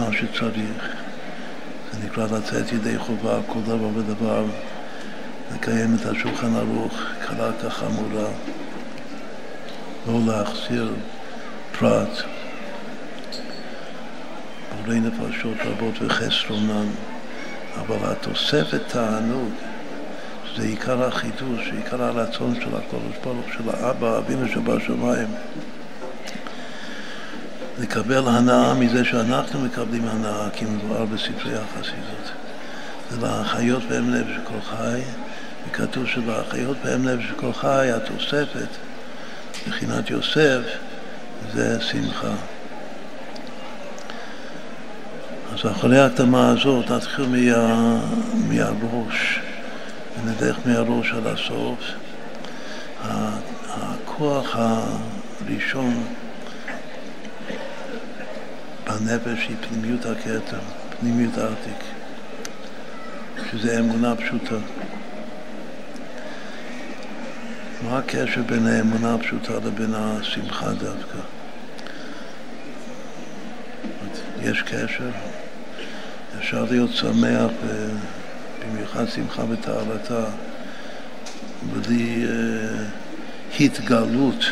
במה שצריך. זה נקרא לצאת ידי חובה, כל דבר ודבר, לקיים את השולחן ערוך, קלה כחמורה, לא להחסיר פרט, בורא נפשות רבות וחסרונן, אבל התוספת תענוג, שזה עיקר החידוש, עיקר הרצון של הקודש ברוך של האבא, אבינו שבשמיים. לקבל הנאה מזה שאנחנו מקבלים הנאה, כי מדובר בספרי החסידות. זה להחיות בהם לב של כל חי, וכתוב שלהחיות בהם לב של כל חי, התוספת, מבחינת יוסף, זה שמחה. אז אחרי ההקדמה הזאת נתחיל מה, מהראש, ונלך מהראש עד הסוף. הכוח הראשון הנפש היא פנימיות הכתר, פנימיות העתיק, שזה אמונה פשוטה. מה הקשר בין האמונה הפשוטה לבין השמחה דווקא? יש קשר, אפשר להיות שמח, במיוחד שמחה וטהרתה, בלי uh, התגלות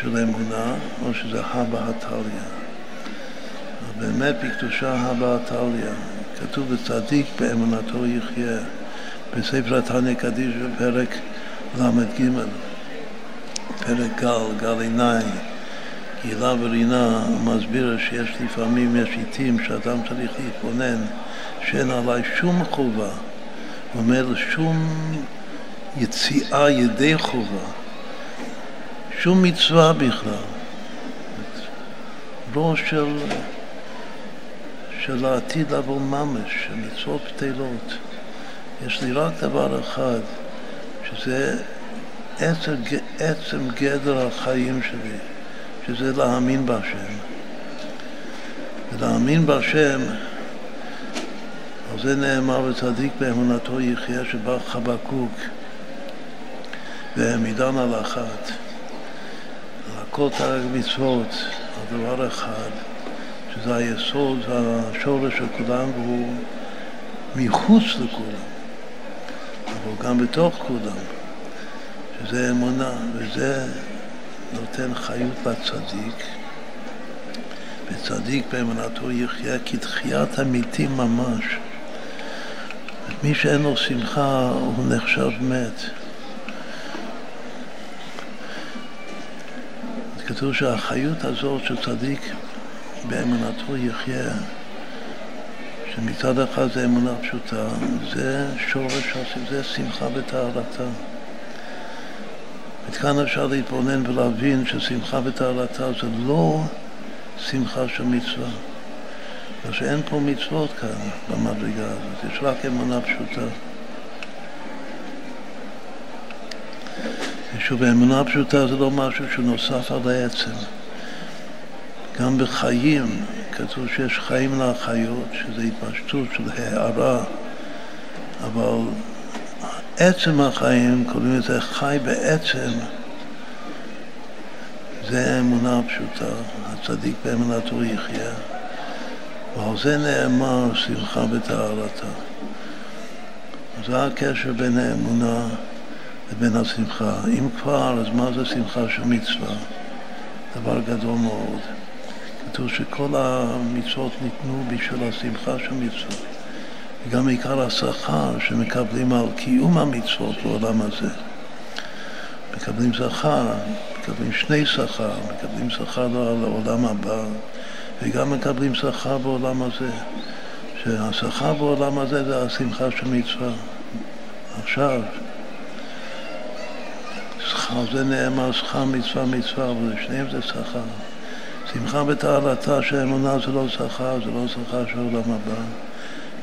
של אמונה, או שזה הבא הטליה. באמת בקדושה הבאה טליה. כתוב בצדיק באמונתו יחיה. בספר התניא קדיש בפרק ל"ג, פרק גל, גל עיניים, גילה ורינה, מסביר שיש לפעמים, יש עיתים שאדם צריך להתבונן שאין עליי שום חובה, הוא אומר שום יציאה ידי חובה, שום מצווה בכלל. ראש של של העתיד לבוא ממש, מצוות בטלות. יש לי רק דבר אחד, שזה עצם, עצם גדר החיים שלי, שזה להאמין בהשם. ולהאמין בהשם, על זה נאמר וצדיק באמונתו יחיה שבא חבקוק והעמידן על אחת. על הכל תרג מצוות, על דבר אחד. שזה היסוד והשורש של כולם, והוא מחוץ לכולם, אבל גם בתוך כולם, שזה אמונה, וזה נותן חיות לצדיק. וצדיק באמונתו יחיה כתחיית המתים ממש. מי שאין לו שמחה הוא נחשב מת. כתוב שהחיות הזאת של צדיק באמונתו יחיה, שמצד אחד זה אמונה פשוטה, זה שורש, זה שמחה וטהרתה. וכאן אפשר להתבונן ולהבין ששמחה וטהרתה זה לא שמחה של מצווה. בגלל שאין פה מצוות כאן במדרגה הזאת, יש רק אמונה פשוטה. ושוב, אמונה פשוטה זה לא משהו שנוסף על העצם. גם בחיים, כתוב שיש חיים לחיות, שזה התפשטות של הערה, אבל עצם החיים, קוראים לזה חי בעצם, זה אמונה פשוטה, הצדיק באמונתו יחיה. ועל זה נאמר שמחה וטהרתה. זה הקשר בין האמונה לבין השמחה. אם כבר, אז מה זה שמחה של מצווה? דבר גדול מאוד. כתוב שכל המצוות ניתנו בשביל השמחה של מצוות. וגם עיקר השכר שמקבלים על קיום המצוות בעולם הזה. מקבלים שכר, מקבלים שני שכר, מקבלים שכר על העולם הבא, וגם מקבלים שכר בעולם הזה. שהשכר בעולם הזה זה השמחה של מצווה. עכשיו, שכר זה נאמר שכר מצווה מצווה, אבל שניהם זה שכר. שמחה בטהרתה שאמונה זה לא שכר, זה לא שכר של עולם הבא.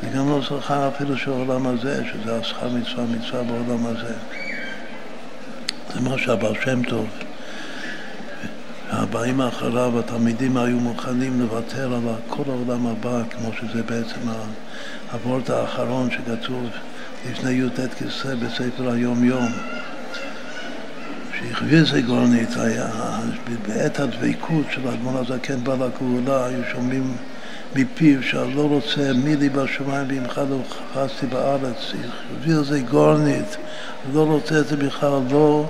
זה גם לא שכר אפילו של העולם הזה, שזה השכר מצווה מצווה בעולם הזה. זה מה שהבעל שם טוב. הבאים אחריו, התלמידים היו מוכנים לוותר על כל העולם הבא, כמו שזה בעצם הוורט האחרון שכתוב לפני י"ט כסא בספר היום-יום. שהכריז גורנית היה, בעת הדבקות של האדמון הזקן בעל הגאולה, היו שומעים מפיו שאני לא רוצה מילי בשמיים ועמך לא חפשתי בארץ, הכריז זה גורנית, לא רוצה את זה בכלל, לא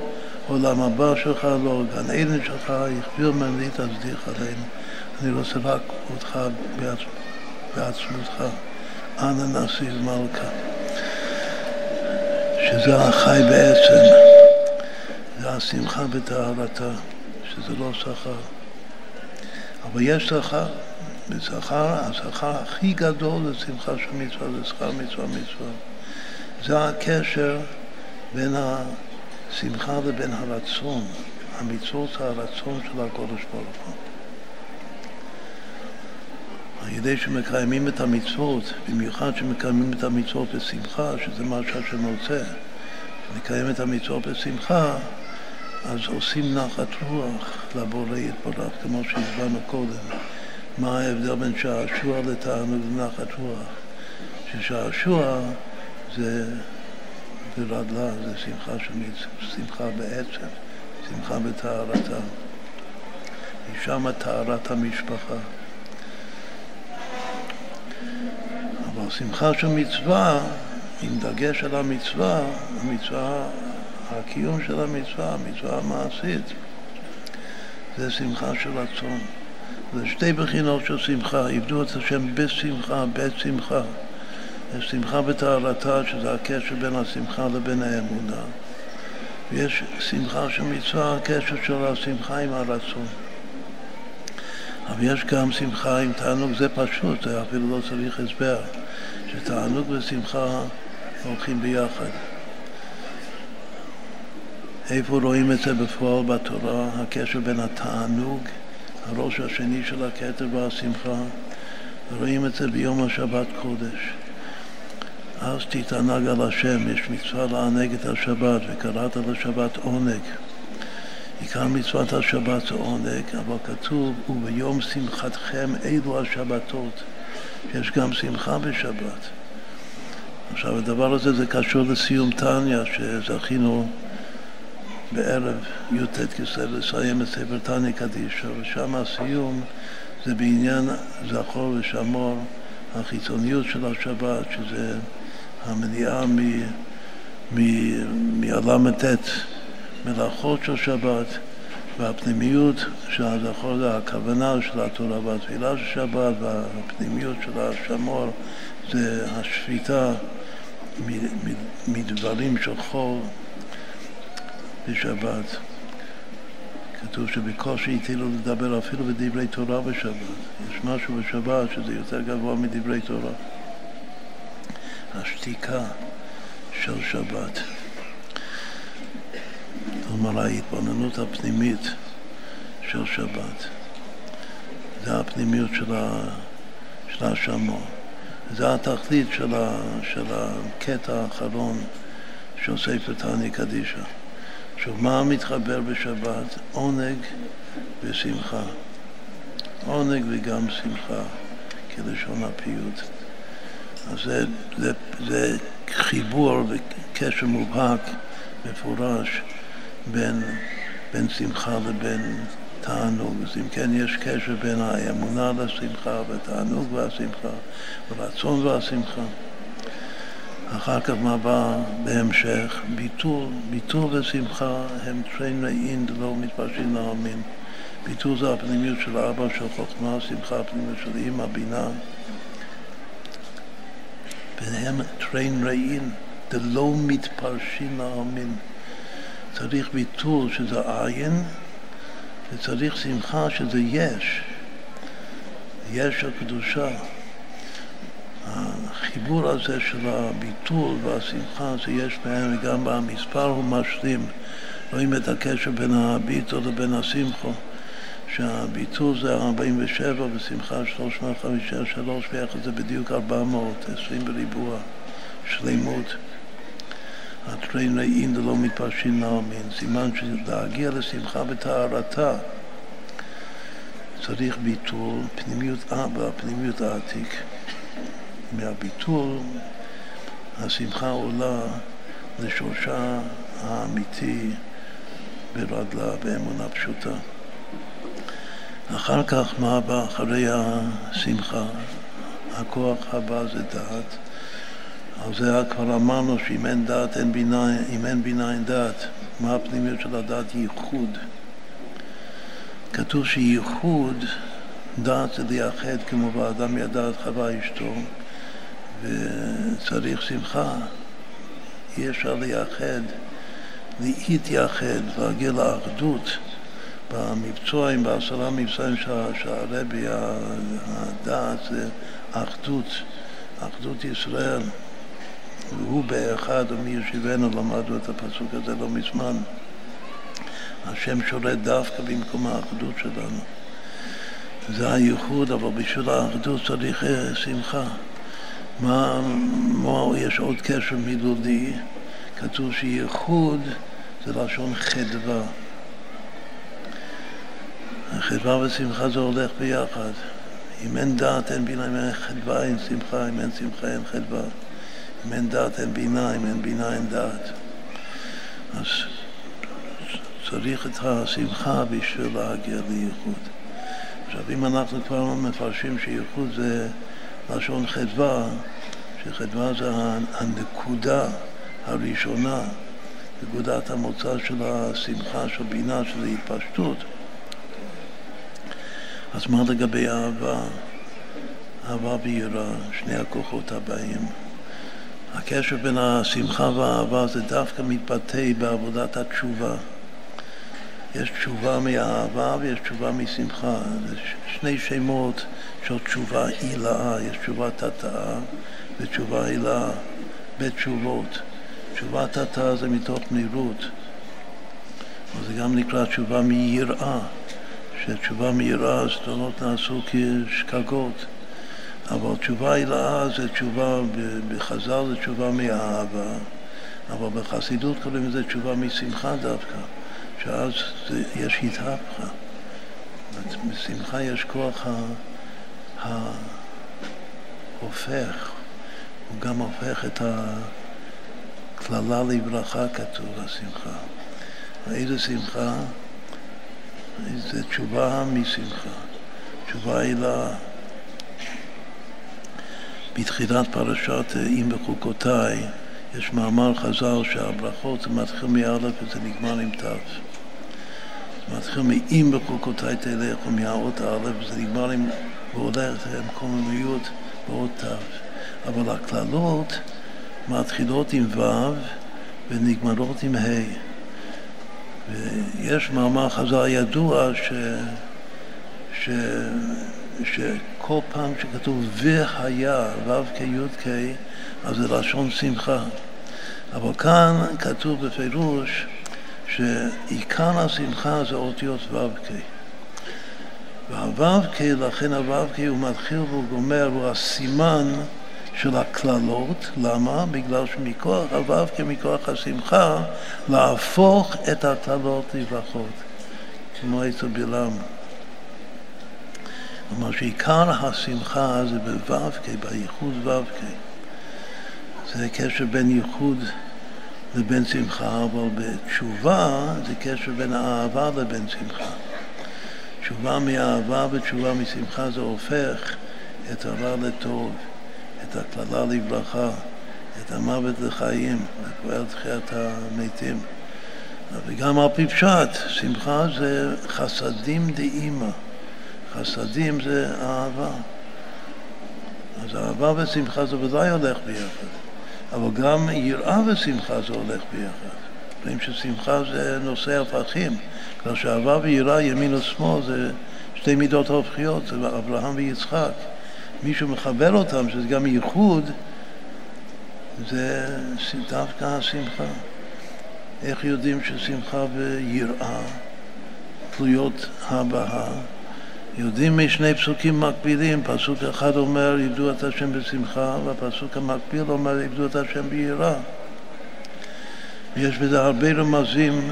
עולם הבא שלך, לא גן עדן שלך, הכביר ממני תצדיק עלינו. אני רוצה רק אותך בעצמותך. אנא נסיב מלכה. שזה החי בעצם, השמחה בטהרתה, שזה לא שכר. אבל יש שכר, ושכר, השכר הכי גדול זה שמחה של מצווה, זה שכר מצווה מצווה. זה הקשר בין השמחה לבין הרצון, המצוות זה הרצון של הקודש ברוך הוא. על ידי שמקיימים את המצוות, במיוחד שמקיימים את המצוות בשמחה, שזה מה שהשם רוצה, לקיים את המצוות בשמחה, אז עושים נחת רוח לבורא יתברך, כמו שהסברנו קודם. מה ההבדל בין שעשוע לתענוג לנחת רוח? ששעשוע זה ברדלה, זה שמחה של שמחה בעצם, שמחה בטהרתה. היא שמה טהרת המשפחה. אבל שמחה של מצווה, עם דגש על המצווה, המצווה, הקיום של המצווה, המצווה המעשית, זה שמחה של רצון. זה שתי בחינות של שמחה, עבדו את השם בשמחה, בשמחה. יש שמחה בטהרתה, שזה הקשר בין השמחה לבין האמונה. ויש שמחה של מצווה, הקשר של השמחה עם הרצון. אבל יש גם שמחה עם תענוג, זה פשוט, זה אפילו לא צריך הסבר, שתענוג ושמחה הולכים ביחד. איפה רואים את זה בפועל בתורה, הקשר בין התענוג, הראש השני של הכתר והשמחה, רואים את זה ביום השבת קודש. אז תתענג על השם, יש מצווה לענג את השבת, וקראת לשבת עונג. עיקר מצוות השבת זה עונג, אבל כתוב, וביום שמחתכם אלו השבתות. יש גם שמחה בשבת. עכשיו, הדבר הזה זה קשור לסיום טניה, שזכינו בערב י"ט כסלו לסיים את ספר טניה קדישו, ושם הסיום זה בעניין זכור ושמור, החיצוניות של השבת, שזה המניעה מל"ט, מלאכות של שבת, והפנימיות של הזכור זה הכוונה של התורה והתפילה של שבת, והפנימיות של השמור זה השפיטה מדברים של חול בשבת. כתוב שבקושי הטילו לדבר אפילו בדברי תורה בשבת. יש משהו בשבת שזה יותר גבוה מדברי תורה. השתיקה של שבת. כלומר ההתבוננות הפנימית של שבת. זה הפנימיות של, ה, של השמור. זה התכלית של, ה, של הקטע האחרון של ספר תעני קדישא. עכשיו, מה מתחבר בשבת? עונג ושמחה. עונג וגם שמחה, כלשון הפיוט. אז זה, זה, זה חיבור וקשר מובהק, מפורש, בין, בין שמחה לבין תענוג. אז אם כן, יש קשר בין האמונה לשמחה, ותענוג והשמחה, ורצון והשמחה. אחר כך מה בא בהמשך? ביטול, ביטול ושמחה הם טרן ראין דלא מתפרשים להאמין. ביטול זה הפנימיות של אבא, של חוכמה, שמחה הפנימיות של אימא, בינה. והם טרן ראין דלא מתפרשים להאמין. צריך ביטול שזה עין, וצריך שמחה שזה יש. יש הקדושה. החיבור הזה של הביטול והשמחה שיש בהם, וגם במספר הוא משלים. רואים את הקשר בין הביטול לבין השמחו, שהביטול זה 47 ושמחה 353, ביחד זה בדיוק 420 בריבוע, שלמות. הטרין רעים דלא מתפרשים נעמין, סימן שלהגיע לשמחה וטהרתה צריך ביטול, פנימיות אבא, פנימיות העתיק. מהביטול השמחה עולה לשורשה האמיתי ברגלה, באמונה פשוטה. אחר כך, מה בא אחרי השמחה? הכוח הבא זה דעת. על זה כבר אמרנו שאם אין דעת אין בינה, אם אין בינה אין דעת. מה הפנימיות של הדעת? ייחוד. כתוב שייחוד, דעת זה לייחד כמו באדם ידע את חווה אשתו, וצריך שמחה. אי אפשר לייחד, להתייחד, להגיע לאחדות. במבצועים, בעשרה מבצעים שהרבי, הדעת זה אחדות, אחדות ישראל. והוא באחד ומי ישיבנו, למדנו את הפסוק הזה לא מזמן. השם שולט דווקא במקום האחדות שלנו. זה הייחוד, אבל בשביל האחדות צריך אה, שמחה. מה, מה יש עוד קשר מילולי? כתוב שייחוד זה לשון חדווה. חדווה ושמחה זה הולך ביחד. אם אין דעת אין בינה, אם אין חדווה אין שמחה, אם אין שמחה אין חדווה. אם אין דעת אין בינה, אם אין בינה אין דעת. אז צריך את השמחה בשביל להגיע לייחוד. עכשיו, אם אנחנו כבר מפרשים שייחוד זה לשון חדווה, שחדווה זה הנקודה הראשונה, נקודת המוצא של השמחה, של בינה, של ההתפשטות. אז מה לגבי אהבה? אהבה ויראה, שני הכוחות הבאים. הקשר בין השמחה והאהבה זה דווקא מתבטא בעבודת התשובה. יש תשובה מאהבה ויש תשובה משמחה. זה שני שמות של תשובה הילאה, יש תשובת התאה ותשובה הילאה, בתשובות. תשובת התאה זה מתוך נראות, זה גם נקרא תשובה מיראה, שתשובה מיראה, סתונות נעשו כשקגות. אבל תשובה הילאה זה תשובה, בחז"ל זה תשובה מאהבה, אבל בחסידות קוראים לזה תשובה משמחה דווקא. שאז זה, יש התהפכה. בשמחה יש כוח ההופך, הוא גם הופך את הקללה לברכה כתוב בשמחה. איזה שמחה? זה תשובה משמחה. תשובה לה... בתחילת פרשת אם בחוקותיי יש מאמר חז"ל שהברכות זה מתחיל מא' וזה נגמר עם ת'. זה מתחיל מ"אם בחוקותיי תלך" ומהאות א', וזה נגמר עם והולך עם קוממיות ואות ת'. אבל הקללות מתחילות עם ו' ונגמרות עם ה'. ויש מאמר חז"ל ידוע ש... ש... שכל פעם שכתוב והיה, ו' כ' י' כ', אז זה לשון שמחה. אבל כאן כתוב בפירוש שעיקר השמחה זה אותיות ו"ק. והו"ק, לכן הו"ק הוא מתחיל והוא גומר, הוא הסימן של הקללות, למה? בגלל שמכוח הו"ק, מכוח השמחה, להפוך את הקללות לברכות, כמו אצל בלעם. כלומר שעיקר השמחה זה בו"ק, בייחוד ו"ק. זה קשר בין ייחוד לבין שמחה, אבל בתשובה זה קשר בין האהבה לבין שמחה. תשובה מאהבה ותשובה משמחה זה הופך את הרע לטוב, את הקללה לברכה, את המוות לחיים, וכבר תחיית המתים. וגם על פי פשט, שמחה זה חסדים דאימא. חסדים זה אהבה. אז אהבה ושמחה זה ודאי הולך ביחד. אבל גם יראה ושמחה זה הולך ביחד. רואים ששמחה זה נושא הפכים. כלומר שאהבה ויראה ימין ושמאל זה שתי מידות ההופכיות, זה אברהם ויצחק. מישהו מחבר אותם, שזה גם ייחוד, זה דווקא השמחה. איך יודעים ששמחה ויראה תלויות הבאה? יודעים משני פסוקים מקבילים, פסוק אחד אומר עבדו את השם בשמחה, והפסוק המקביל אומר עבדו את השם ביראה. ויש בזה הרבה רמזים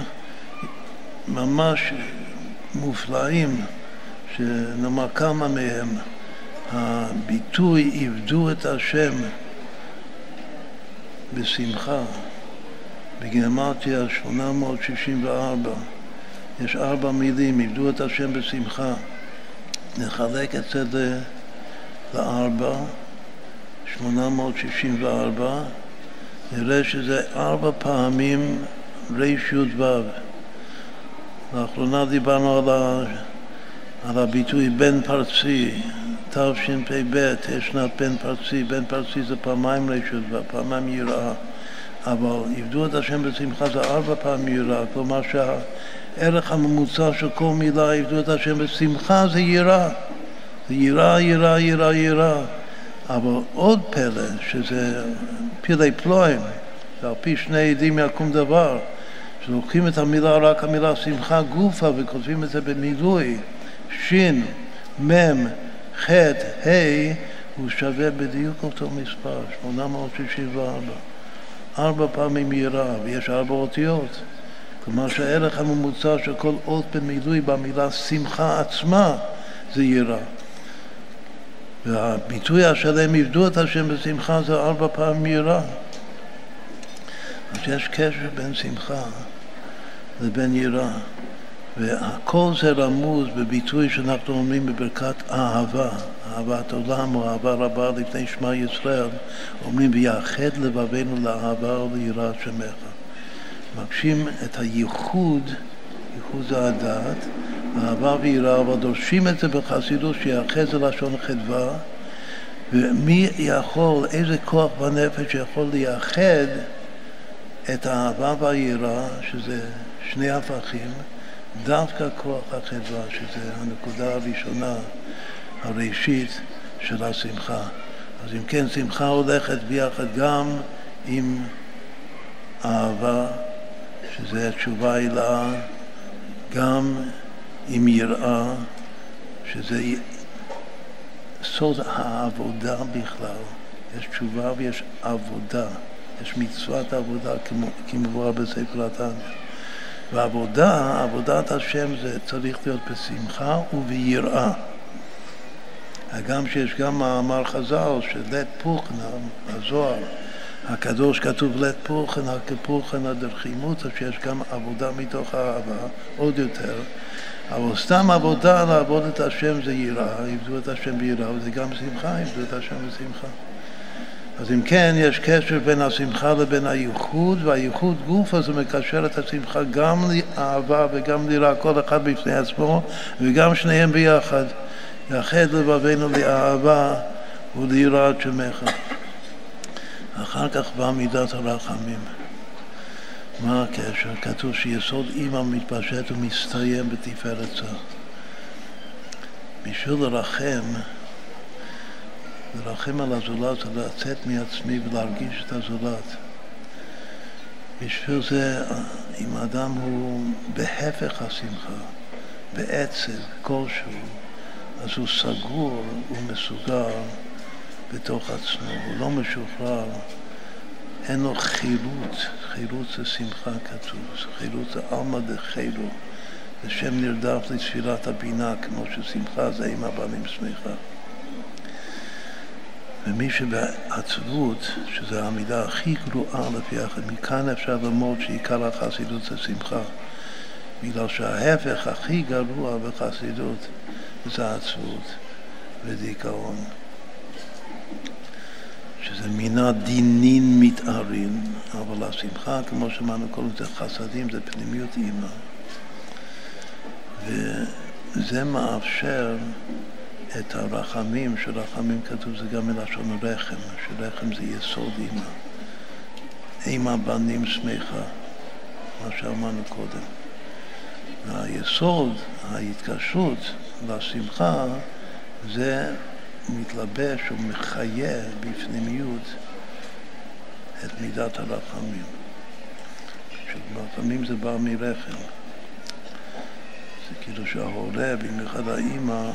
ממש מופלאים, שנאמר כמה מהם. הביטוי עבדו את השם בשמחה בגימטריה 864 יש ארבע מילים, עבדו את השם בשמחה נחלק את זה לארבע 864 נראה שזה ארבע פעמים רי"ו לאחרונה דיברנו על, ה, על הביטוי בן פרצי תשפ"ב, שנת בן פרצי, בן פרצי זה פעמיים רשות ופעמיים יראה, אבל עבדו את השם בשמחה זה ארבע פעמים יראה, כלומר שהערך הממוצע של כל מילה עבדו את השם בשמחה זה יראה, זה יראה, יראה, יראה, יראה, אבל עוד פלא, שזה פילי פלואים, ועל פי שני עדים יקום דבר, שלוקחים את המילה, רק המילה שמחה גופה וכותבים את זה במילוי, שין, מם, ח', ה', הוא שווה בדיוק אותו מספר, 864. ארבע פעמים יראה, ויש ארבע אותיות. כלומר שהערך הממוצע של כל אות במילוי במילה שמחה עצמה זה יראה. והביטוי השלם עבדו את השם בשמחה זה ארבע פעמים יראה. אז יש קשר בין שמחה לבין יראה. וכל זה רמוז בביטוי שאנחנו אומרים בברכת אהבה, אהבת עולם או אהבה רבה לפני שמע ישראל, אומרים ויאחד לבבינו לאהבה וליראת שמך. מבקשים את הייחוד, ייחוד זה הדעת, אהבה ויראה, אבל דורשים את זה בחסידות שיאחד זה לשון חדווה, ומי יכול, איזה כוח בנפש יכול לייחד את האהבה והיראה, שזה שני הפכים, דווקא כוח החברה, שזה הנקודה הראשונה, הראשית של השמחה. אז אם כן, שמחה הולכת ביחד גם עם אהבה, שזה תשובה הילה, גם עם יראה, שזה סוד העבודה בכלל. יש תשובה ויש עבודה, יש מצוות עבודה כמובן בספר התניא. ועבודה, עבודת השם זה צריך להיות בשמחה וביראה. הגם שיש גם מאמר חז"ל שלית פוכנה, הזוהר, הקדוש כתוב לית פוכנה כפוכנה דרחימותא, שיש גם עבודה מתוך האהבה, עוד יותר. אבל סתם עבודה לעבוד את השם זה יראה, עבדו את השם ביראה, וזה גם שמחה, עבדו את השם בשמחה. אז אם כן, יש קשר בין השמחה לבין הייחוד, והייחוד גוף הזה מקשר את השמחה גם לאהבה וגם ליראה, כל אחד בפני עצמו, וגם שניהם ביחד. יאחד לבבינו לאהבה וליראת שמך. אחר כך באה מידת הרחמים. מה הקשר? כתוב שיסוד אימא מתפשט ומסתיים בתפארת צה. בשביל לרחם לרחם על הזולת זה לצאת מעצמי ולהרגיש את הזולת. בשביל זה, אם האדם הוא בהפך השמחה, בעצב כלשהו, אז הוא סגור, הוא מסוגר בתוך עצמו, הוא לא משוחרר, אין לו חירות, חירות זה שמחה כתוב, חירות זה עלמא דחילו, זה שם נרדף לתפילת הבינה, כמו ששמחה זה עם הבנים שמחה. ומי שבעצבות, שזו המידה הכי גרועה לפי החסידות, מכאן אפשר ללמוד שעיקר החסידות זה שמחה. בגלל שההפך הכי גרוע בחסידות זה עצבות ודיכאון. שזה מינה דינין מתארים, אבל השמחה, כמו שאמרנו קודם, זה חסדים, זה פנימיות אימא. וזה מאפשר את הרחמים, שרחמים כתוב זה גם מלשון רחם, שרחם זה יסוד אימא. אימא בנים שמחה, מה שאמרנו קודם. והיסוד, ההתקשרות, לשמחה, זה מתלבש ומחיה בפנימיות את מידת הרחמים. שלפעמים זה בא מרחם. זה כאילו שההורה, במיוחד האימא,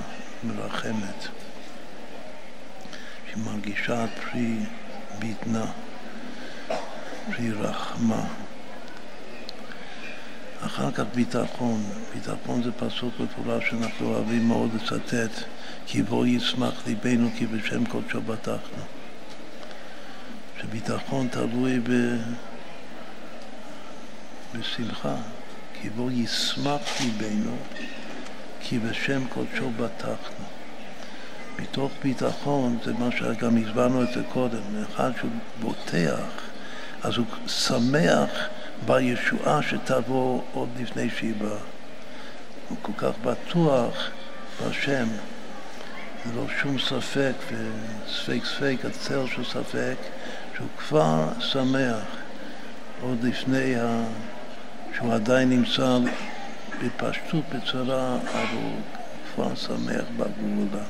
מרחמת. שהיא מרגישה את פרי בטנה, פרי רחמה. אחר כך ביטחון. ביטחון זה פסוק מפורש שאנחנו אוהבים מאוד לצטט, כי בו ישמח ליבנו כי בשם קודשו בטחנו. שביטחון תלוי ב... בשמחה, כי בו ישמח ליבנו כי בשם קודשו בטחנו. מתוך ביטחון, זה מה שגם הסברנו את זה קודם, אחד שהוא בוטח, אז הוא שמח בישועה שתבוא עוד לפני שהיא באה. הוא כל כך בטוח בהשם, זה לא שום ספק, וספק ספק, הצל של ספק, שהוא כבר שמח עוד לפני ה... שהוא עדיין נמצא בפשטות, בצרה, אבל הוא כבר שמח בגאולה,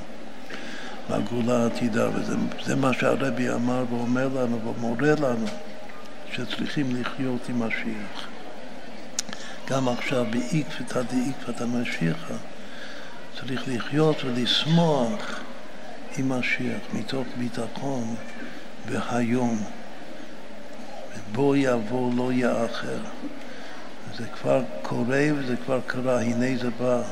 בגאולה העתידה, וזה מה שהרבי אמר ואומר לנו ומורה לנו. שצריכים לחיות עם משיח. גם עכשיו בעקבתא דעקבתא משיחא צריך לחיות ולשמוח עם משיח מתוך ביטחון והיום. בוא יבוא לא יאחר. זה כבר קורה וזה כבר קרה, הנה זה בא.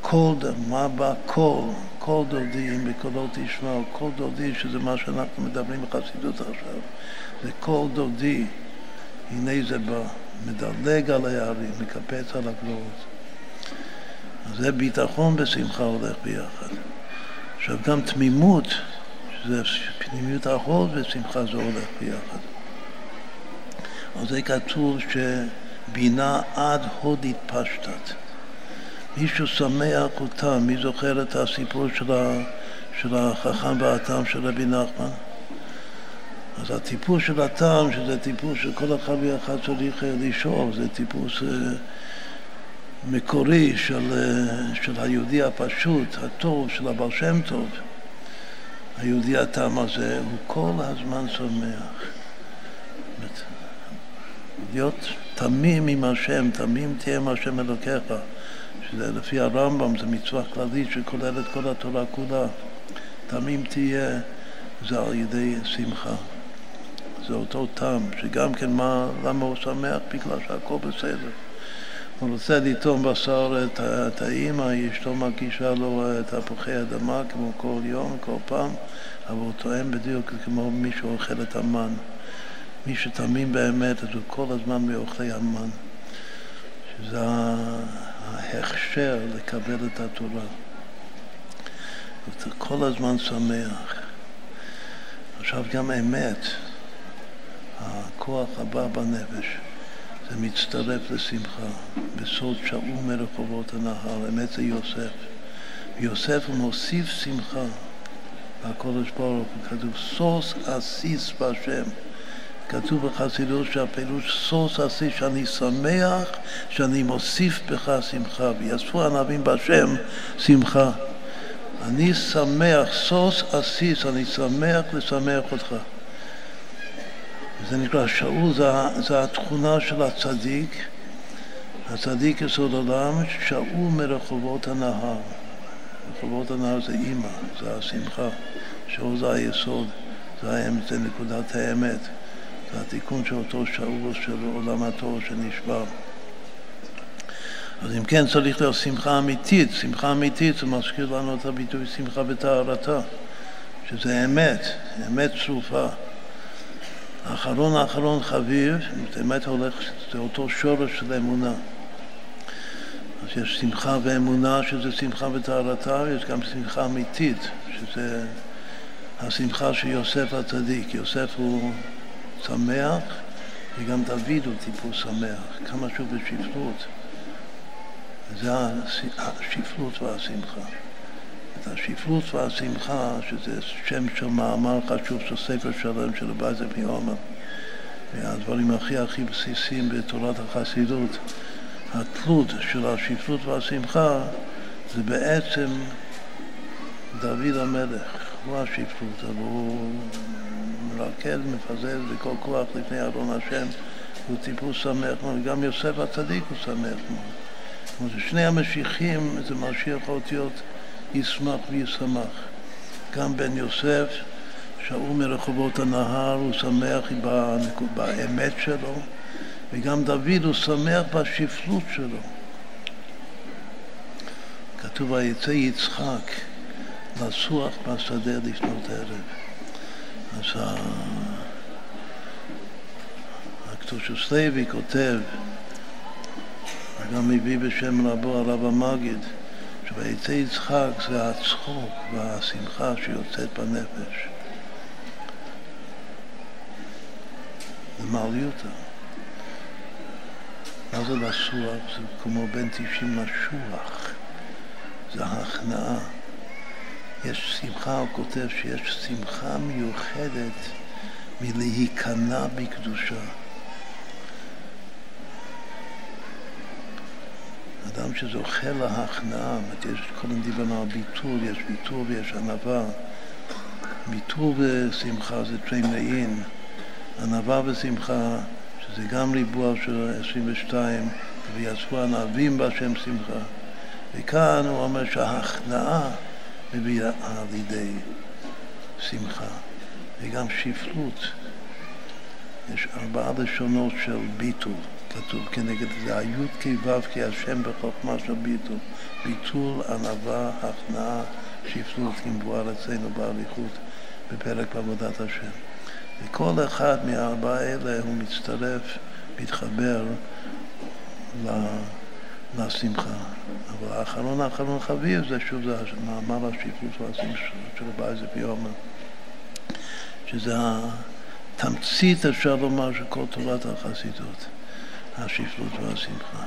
כל, מה בא כל? כל דודי, אם בקולו תשמע, כל דודי, שזה מה שאנחנו מדברים בחסידות עכשיו. זה כל דודי, הנה זה בא, מדלג על הערים, מקפץ על הגבוהות. זה ביטחון בשמחה הולך ביחד. עכשיו גם תמימות, שזה פנימיות החול ושמחה זה הולך ביחד. אז זה כתוב שבינה עד הוד התפשטת. מישהו שמח אותה, מי זוכר את הסיפור של, ה, של החכם והתם של רבי נחמן? אז הטיפוס של הטעם, שזה טיפוס שכל אחד ואחד צריך אה, לשאול, זה טיפוס אה, מקורי של, אה, של היהודי הפשוט, הטוב, של הבעל שם טוב. היהודי הטעם הזה הוא כל הזמן שמח. להיות תמים עם השם, תמים תהיה עם השם אלוקיך, שזה לפי הרמב"ם, זה מצווה כללית שכוללת כל התורה כולה. תמים תהיה, זה על ידי שמחה. זה אותו טעם, שגם כן מה, למה הוא שמח? בגלל שהכל בסדר. הוא רוצה לטעום בשר את, את האימא, אשתו מגישה לו תפוחי אדמה כמו כל יום, כל פעם, אבל הוא טועם בדיוק כמו מי שאוכל את המן. מי שתמים באמת, אז הוא כל הזמן מאוכלי המן. שזה ההכשר לקבל את התורה. אתה כל הזמן שמח. עכשיו גם אמת. הכוח הבא בנפש. זה מצטרף לשמחה. בסוד שאול מרחובות הנהר, אמת זה יוסף. ויוסף הוא מוסיף שמחה. והקודש ברוך הוא כתוב סוס עסיס בהשם. כתוב בחסידות שהפירוש סוס עסיס, שאני שמח, שאני מוסיף בך שמחה. ויאספו ענבים בהשם שמחה. אני שמח, סוס עסיס, אני שמח לשמח אותך. זה נקרא שאול, זה, זה התכונה של הצדיק, הצדיק יסוד עולם, שאול מרחובות הנהר. רחובות הנהר זה אימא, זה השמחה, שאול זה היסוד, זה, האמת, זה נקודת האמת, זה התיקון של אותו שאול של עולם התור שנשבר. אז אם כן צריך להיות שמחה אמיתית, שמחה אמיתית זה מזכיר לנו את הביטוי שמחה בטהרתה, שזה אמת, אמת צרופה. האחרון האחרון חביב, באמת הולך, זה אותו שורש של אמונה. אז יש שמחה ואמונה שזה שמחה וטהרתה, ויש גם שמחה אמיתית, שזה השמחה של יוסף הצדיק. יוסף הוא שמח, וגם דוד הוא טיפוס שמח, כמה שהוא בשפלות. זה השפלות והשמחה. את השפלות והשמחה, שזה שם של מאמר חשוב של ספר שלם של הבית אביומר, והדברים הכי הכי בסיסיים בתורת החסידות, התלות של השפלות והשמחה זה בעצם דוד המלך, הוא השפלות, אבל הוא מרקד, מפזר בכל כוח לפני ארון השם, הוא טיפוס שמח מאוד, וגם יוסף הצדיק הוא שמח מאוד. שני המשיחים זה משיח האותיות ישמח וישמח. גם בן יוסף, שאול מרחובות הנהר, הוא שמח באמת שלו, וגם דוד הוא שמח בשפלות שלו. כתוב, ויצא יצחק לסוח בשדה לפנות ערב. אז הקדושוס לוי כותב, וגם מביא בשם רבו הרב המגיד, שויצא יצחק זה הצחוק והשמחה שיוצאת בנפש. זה מעליותה. מה זה לסוח? זה כמו בין תשעים לשוח. זה ההכנעה. יש שמחה, הוא כותב שיש שמחה מיוחדת מלהיכנע בקדושה. אדם שזוכה להכנעה, יש קודם דיברנו על ביטול, יש ביטול ויש ענווה. ביטול ושמחה זה טרמלין, ענווה ושמחה, שזה גם ריבוע של 22, ויצאו ענבים בהשם שמחה. וכאן הוא אומר שההכנעה מביאה לידי שמחה, וגם שפלות. יש ארבעה לשונות של ביטול. כתוב כנגד זה היוד כו' כי השם בחוכמה של ביטול. ביטול, ענווה, הכנעה, שפלות, כמבואר אצלנו באריכות בפרק בעבודת השם. וכל אחד מהארבעה האלה הוא מצטרף, מתחבר לשמחה. אבל האחרון האחרון חביב זה שוב, זה מאמר השפלות והשמחה של הבעיה ביומר, שזה התמצית, אפשר לומר, של כל תורת החסידות. השפלות והשמחה.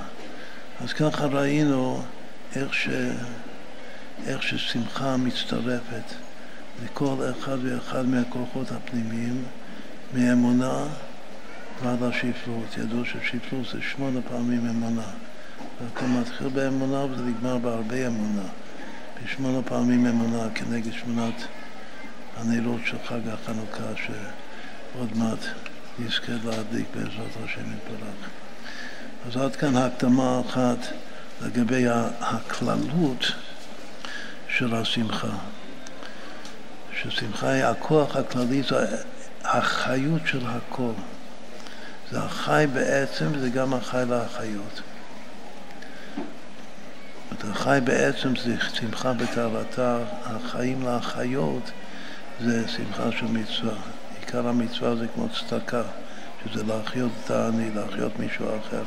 אז ככה ראינו איך, ש... איך ששמחה מצטרפת לכל אחד ואחד מהכוחות הפנימיים, מאמונה ועד השפלות. ידעו ששפלות זה שמונה פעמים אמונה. אתה מתחיל באמונה וזה נגמר בהרבה אמונה. בשמונה פעמים אמונה כנגד שמונת הנרות של חג החנוכה שעוד מעט יזכה להדליק בעזרת השם יתברך. אז עד כאן הקדמה אחת לגבי הכללות של השמחה. ששמחה היא הכוח הכללי, זה החיות של הכל. זה החי בעצם וזה גם החי להחיות. החי בעצם זה שמחה בטהרתה, החיים להחיות זה שמחה של מצווה. עיקר המצווה זה כמו צדקה, שזה להחיות את העני, להחיות מישהו אחר.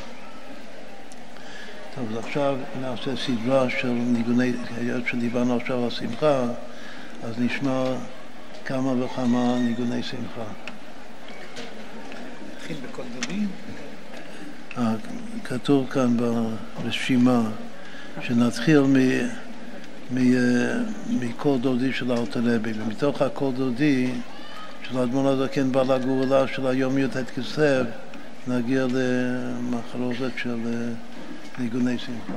טוב, אז עכשיו נעשה סדרה של ניגוני, היות שדיברנו עכשיו על שמחה, אז נשמע כמה וכמה ניגוני שמחה. נתחיל בקול דודי? אה, כתוב כאן ברשימה שנתחיל מקול דודי של הארתלבי, ומתוך הקול דודי של האדמון הזקן בעל הגאולה של היום י"ט כסלו נגיע למחרוזת של אה, ניגוני שמחה.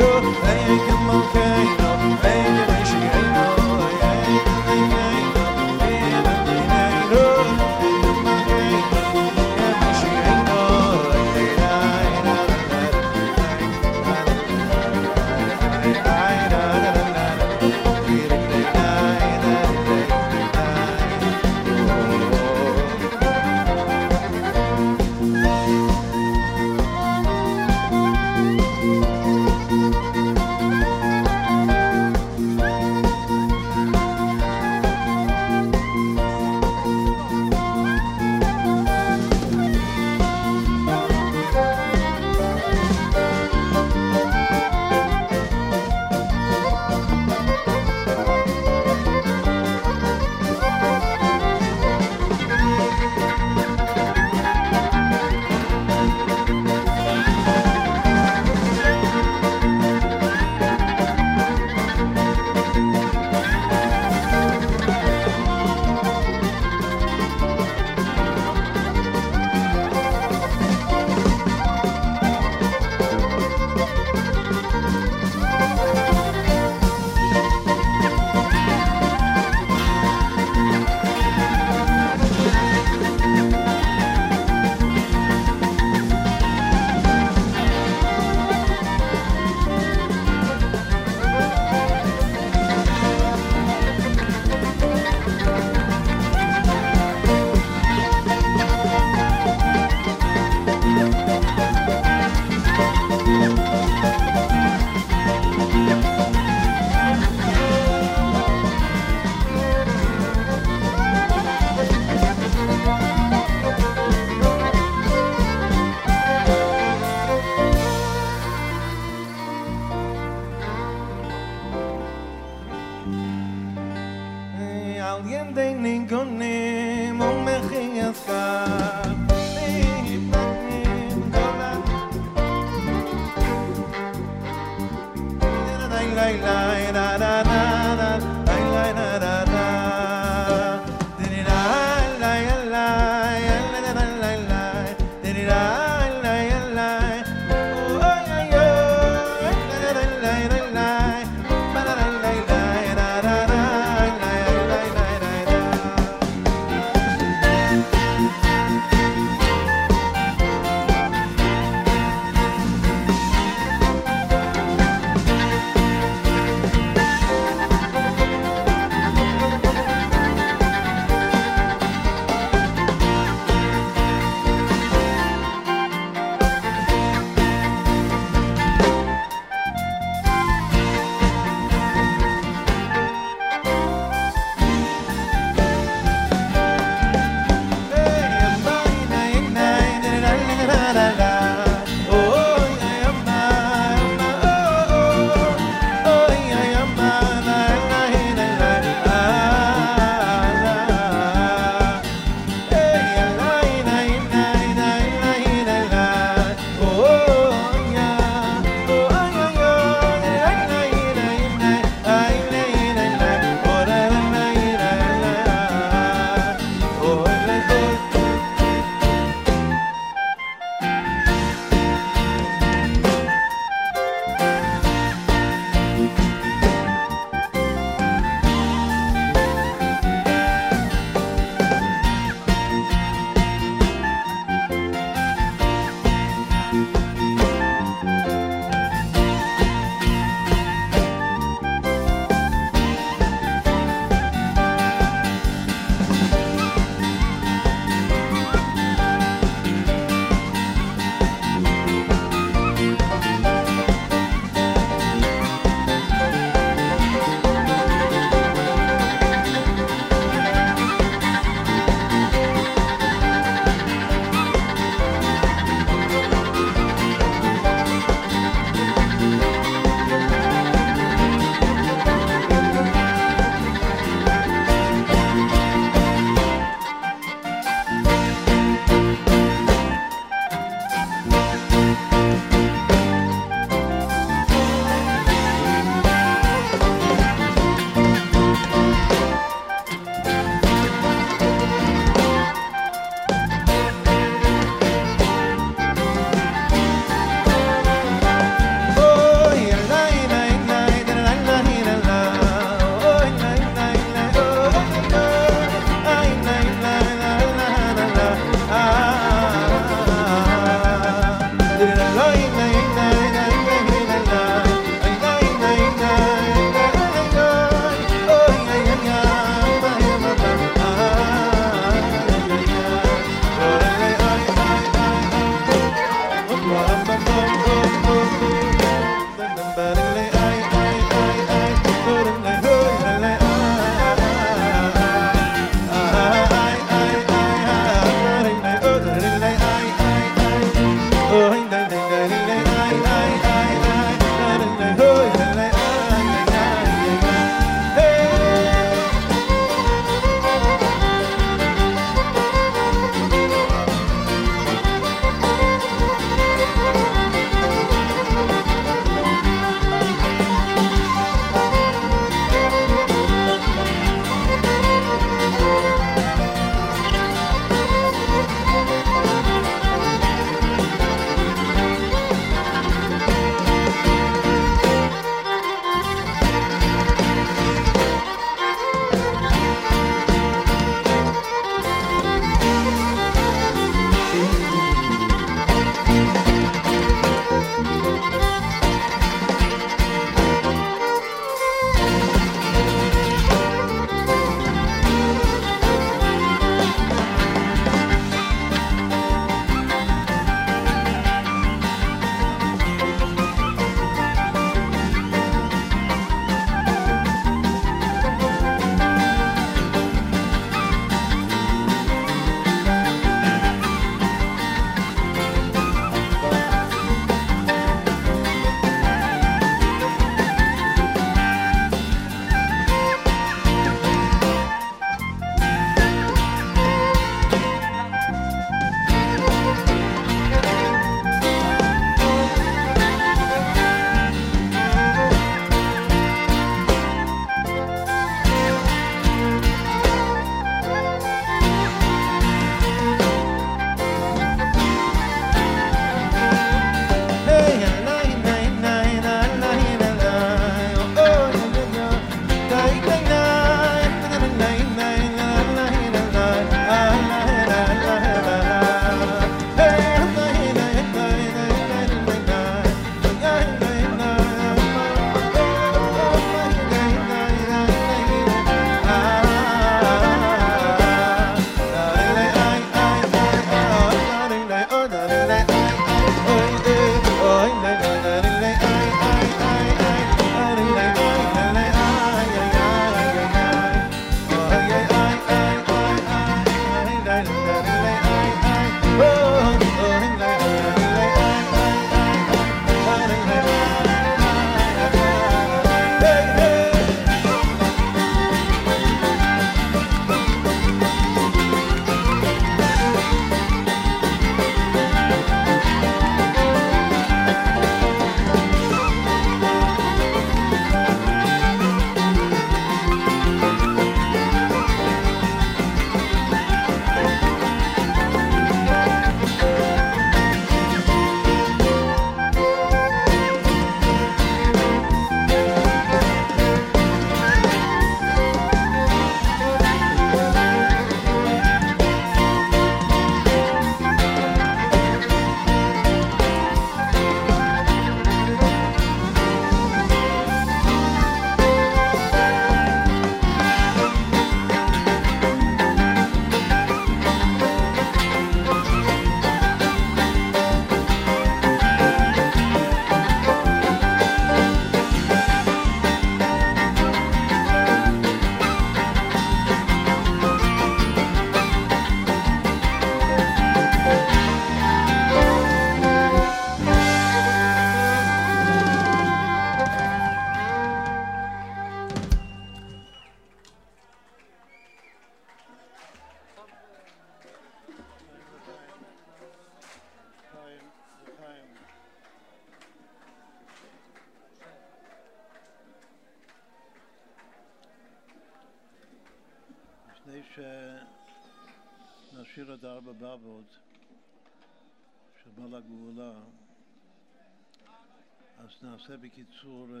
בקיצור אה,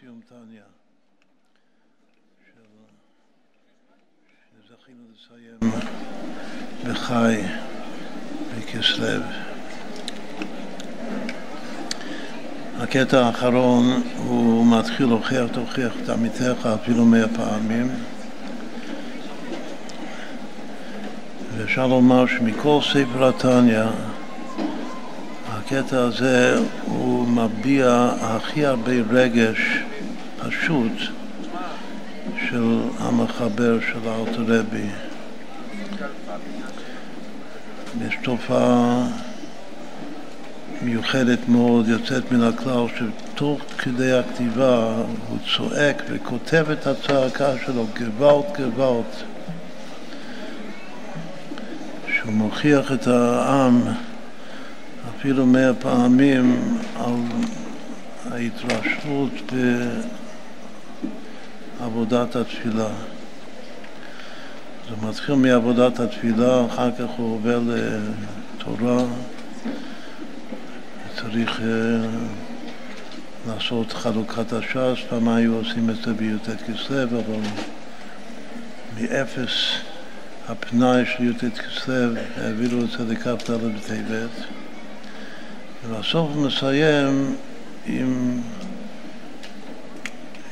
סיום טניה, שזכינו לסיים בחי בכסלו. הקטע האחרון הוא מתחיל להוכיח, תוכיח את עמיתך אפילו מאה פעמים. ואפשר לומר שמכל ספר התניא, הקטע הזה הוא מביע הכי הרבה רגש פשוט של המחבר של האלתרבי. יש תופעה מיוחדת מאוד, יוצאת מן הכלל, שתוך כדי הכתיבה הוא צועק וכותב את הצעקה שלו, גוואלד גוואלד, שהוא מוכיח את העם אפילו מאה פעמים על ההתרשמות בעבודת התפילה. זה מתחיל מעבודת התפילה, אחר כך הוא עובר לתורה, צריך uh, לעשות חלוקת הש"ס, פעם היו עושים את זה בי"ט כסלו, אבל מאפס הפנאי של י"ט כסלו העבירו את זה לכ"ד בטבת, ובסוף מסיים עם,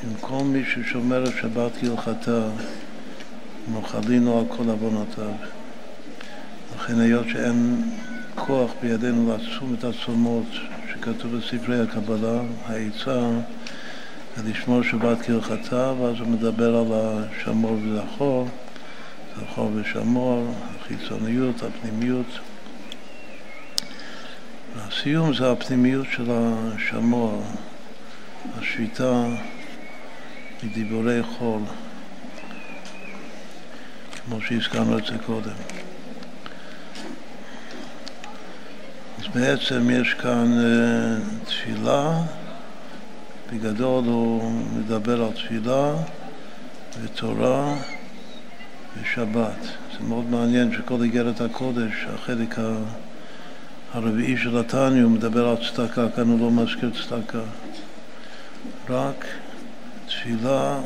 עם כל מי ששומר את שבת כהלכתה, מוכלינו על כל עוונותיו. לכן היות שאין כוח בידינו לעצום את הצומות שכתוב בספרי הקבלה, העצה ולשמור שבת כהלכתה, ואז הוא מדבר על השמור וזכור, זכור ושמור, החיצוניות, הפנימיות. והסיום זה הפנימיות של השמור, השביתה מדיבורי חול, כמו שהזכרנו את זה קודם. בעצם יש כאן uh, תפילה, בגדול הוא מדבר על תפילה ותורה ושבת. זה מאוד מעניין שכל איגרת הקודש, החלק הרביעי של התניא, הוא מדבר על צדקה, כאן הוא לא מזכיר צדקה. רק תפילה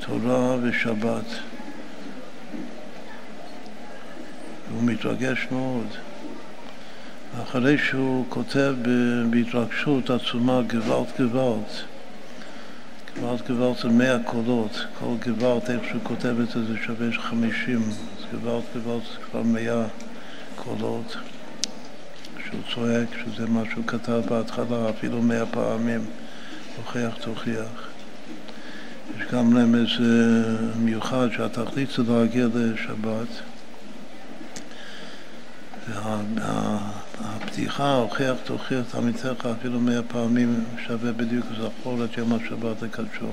ותורה ושבת. והוא מתרגש מאוד. אחרי שהוא כותב בהתרגשות עצומה גוואלד גוואלד, גוואלד גוואלד זה מאה קולות, כל גוואלד, איך שהוא כותב את זה, זה שווה חמישים, אז גוואלד גוואלד זה כבר מאה קולות. שהוא צועק, שזה מה שהוא כתב בהתחלה, אפילו מאה פעמים, הוכיח תוכיח. יש גם רמז מיוחד שהתכלית זה להגיע לשבת. והפתיחה, הוכיח תוכיח עמיתך אפילו מאה פעמים שווה בדיוק זכור את יום השבת לקדשו.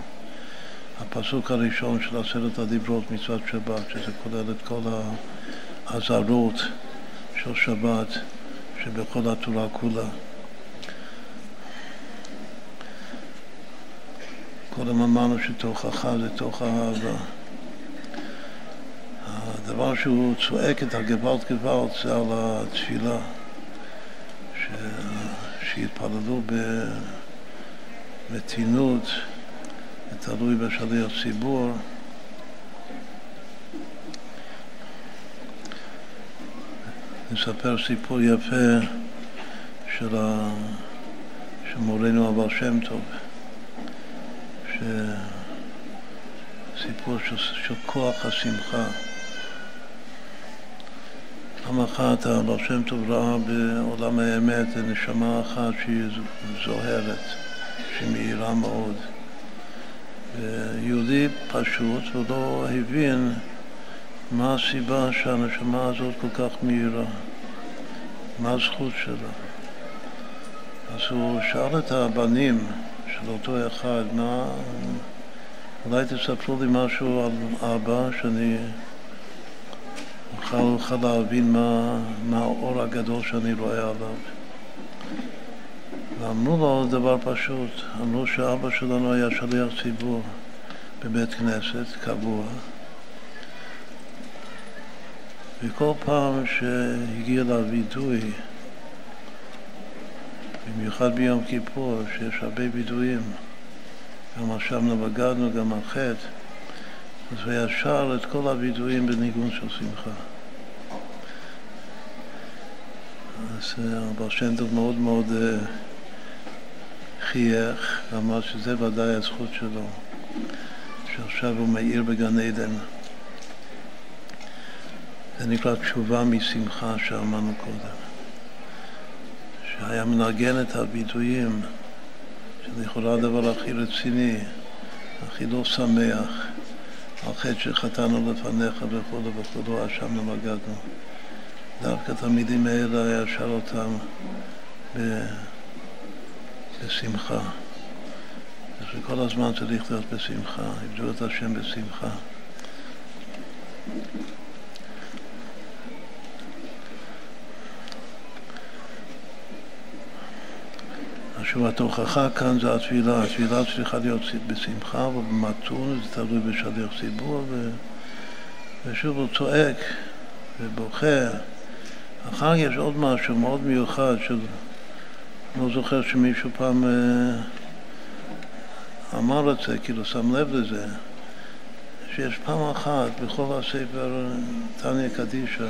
הפסוק הראשון של עשרת הדיברות מצוות שבת, שזה כולל את כל האזהרות של שבת שבכל התורה כולה. קודם אמרנו שתוכחה זה תוך האהבה. הדבר שהוא צועק את הגוואלד גוואלד זה על התפילה, ש... שהתפללו במתינות ותלוי בשליח ציבור. נספר סיפור יפה של, מורנו אבל שם טוב, ש... סיפור של, של כוח השמחה. פעם אחת הבר שם טוב ראה בעולם האמת נשמה אחת שהיא זוהרת, שהיא מהירה מאוד. ויהודי פשוט, הוא לא הבין מה הסיבה שהנשמה הזאת כל כך מהירה, מה הזכות שלה. אז הוא שאל את הבנים של אותו אחד, מה... אולי תספרו לי משהו על אבא שאני אוכל אוכל להבין מה, מה האור הגדול שאני רואה עליו. ואמרו לו דבר פשוט, אמרו שאבא שלנו היה שליח ציבור בבית כנסת קבוע, וכל פעם שהגיע לווידוי, במיוחד ביום כיפור, שיש הרבה וידויים, גם עכשיו נבגדנו, גם על חטא, אז הוא היה שר את כל הווידויים בניגון של שמחה. אז הבעל שם טוב מאוד מאוד אה, חייך, ואמר שזה ודאי הזכות שלו, שעכשיו הוא מאיר בגן עדן. זה נקרא תשובה משמחה שאמרנו קודם. שהיה מנגן את הביטויים, שלכאורה הדבר הכי רציני, הכי לא שמח, על חטא שחטאנו לפניך וכו' וכו', אשמנו ובגדנו. דווקא התלמידים האלה היה שר אותם ב... בשמחה. שכל הזמן צריך להיות בשמחה, עבדו את השם בשמחה. שוב, התוכחה כאן זה התפילה. התפילה צריכה להיות בשמחה ובמתון, זה תלוי בשליח ציבור, ו... ושוב הוא צועק ובוכה. אחר יש עוד משהו מאוד מיוחד, של... לא זוכר שמישהו פעם אה, אמר את זה, כאילו שם לב לזה, שיש פעם אחת בכל הספר תניא קדישא,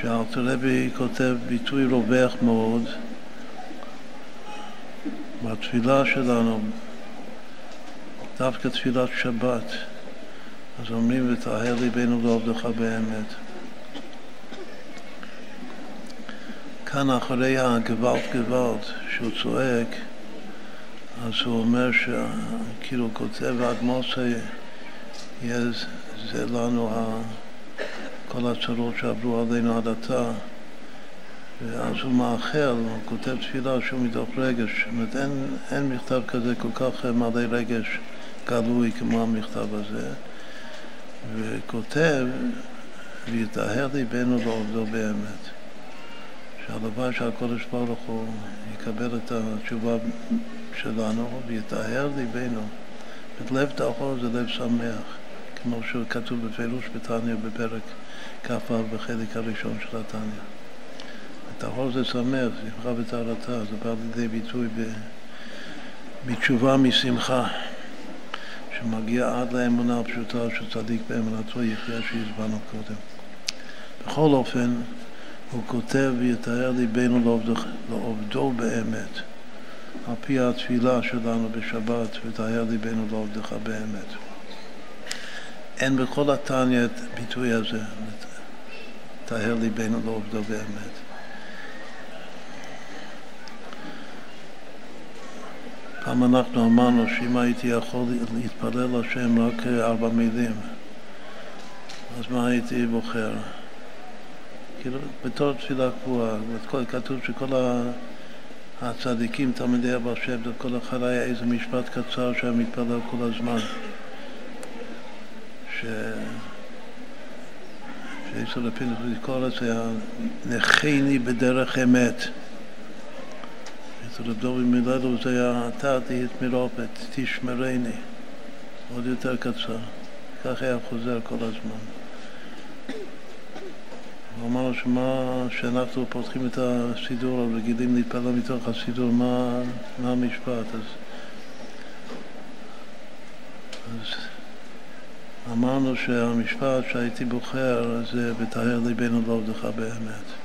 שארתולבי כותב ביטוי רווח מאוד, בתפילה שלנו, דווקא תפילת שבת, אז אומרים ותאהר ליבנו לעובדך באמת. כאן אחרי הגוואלד גוואלד שהוא צועק, אז הוא אומר שכאילו כותב עד מוסי, זה לנו כל הצרות שעברו עלינו עד עתה. ואז הוא מאחל, הוא כותב תפילה שהוא מתוך רגש. זאת אומרת, אין, אין מכתב כזה כל כך מלא רגש גלוי כמו המכתב הזה. וכותב, ויטהר ליבנו לעובדו באמת. שהלוואי שהקודש ברוך הוא יקבל את התשובה שלנו ויטהר ליבנו. לב טהור זה לב שמח, כמו שכתוב בפירוש בתניא בפרק כ"ו בחלק הראשון של התניא. טהור זה שמח, שמחה וטהרתה, זה בא לידי ביטוי בתשובה משמחה, שמגיע עד לאמונה הפשוטה של צדיק באמונתו יחיה שהסברנו קודם. בכל אופן, הוא כותב ויתאר ליבנו לעובדו, לעובדו באמת, על פי התפילה שלנו בשבת, ותאר ליבנו לעובדך באמת. אין בכל התניא את הביטוי הזה, תאר ליבנו לעובדו באמת. פעם אנחנו אמרנו שאם הייתי יכול להתפלל לשם רק ארבע מילים, אז מה הייתי בוחר? כאילו, בתור תפילה קבועה, כתוב שכל הצדיקים, תלמידי אבא שם, כל אחד היה איזה משפט קצר שהיה מתפלל כל הזמן. ש... שאיסור לפינוס לקרוא לזה, נחני בדרך אמת. רב דובי מילדו זה היה אתה תהיית מרופת, תשמרני, עוד יותר קצר. כך היה חוזר כל הזמן. הוא אמר שמה, שאנחנו פותחים את הסידור רגילים להתפלל מתוך הסידור, מה, מה המשפט? אז, אז אמרנו שהמשפט שהייתי בוחר זה ותאר ליבנו לעובדך באמת.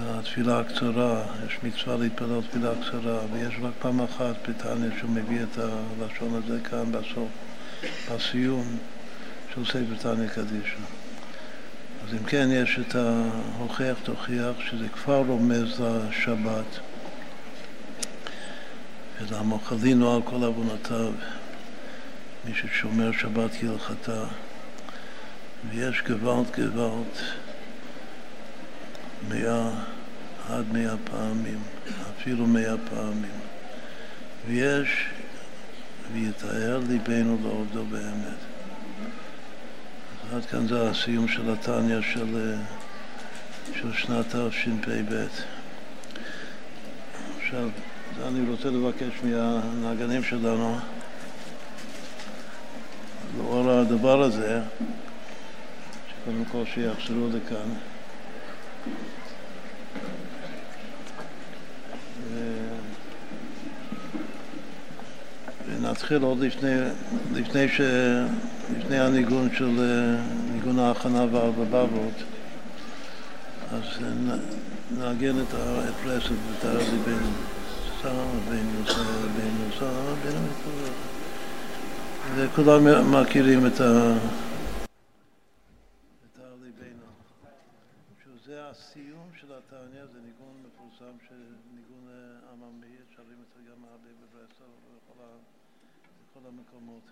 התפילה הקצרה, יש מצווה להתפלל תפילה קצרה, ויש רק פעם אחת בתניא שהוא מביא את הלשון הזה כאן בסוף, בסיום של ספר תניא קדישא. אז אם כן, יש את ההוכח תוכיח שזה כבר רומז לשבת, ולמוכלינו על כל עוונותיו, מי ששומר שבת כהלכתה, ויש גוואלד גוואלד מאה עד מאה פעמים, אפילו מאה פעמים. ויש, ויתאר ליבנו לעובדו באמת. עד כאן זה הסיום של התניא של, של שנת תשפ"ב. עכשיו, אני רוצה לבקש מהנגנים שלנו, לאור הדבר הזה, קודם כל שיחזרו לכאן. ונתחיל עוד לפני, לפני, ש, לפני הניגון של ניגון ההכנה והבבות, אז נארגן את הרסת ואת הרבינו. סבינו, סבינו, סבינו, וכולם מכירים את ה... את הרליבנו. שזה הסיום של התניא, זה ניגון מפורסם, ניגון עממי, שרים את זה גם הרבה בברסלב ובכל המקומות.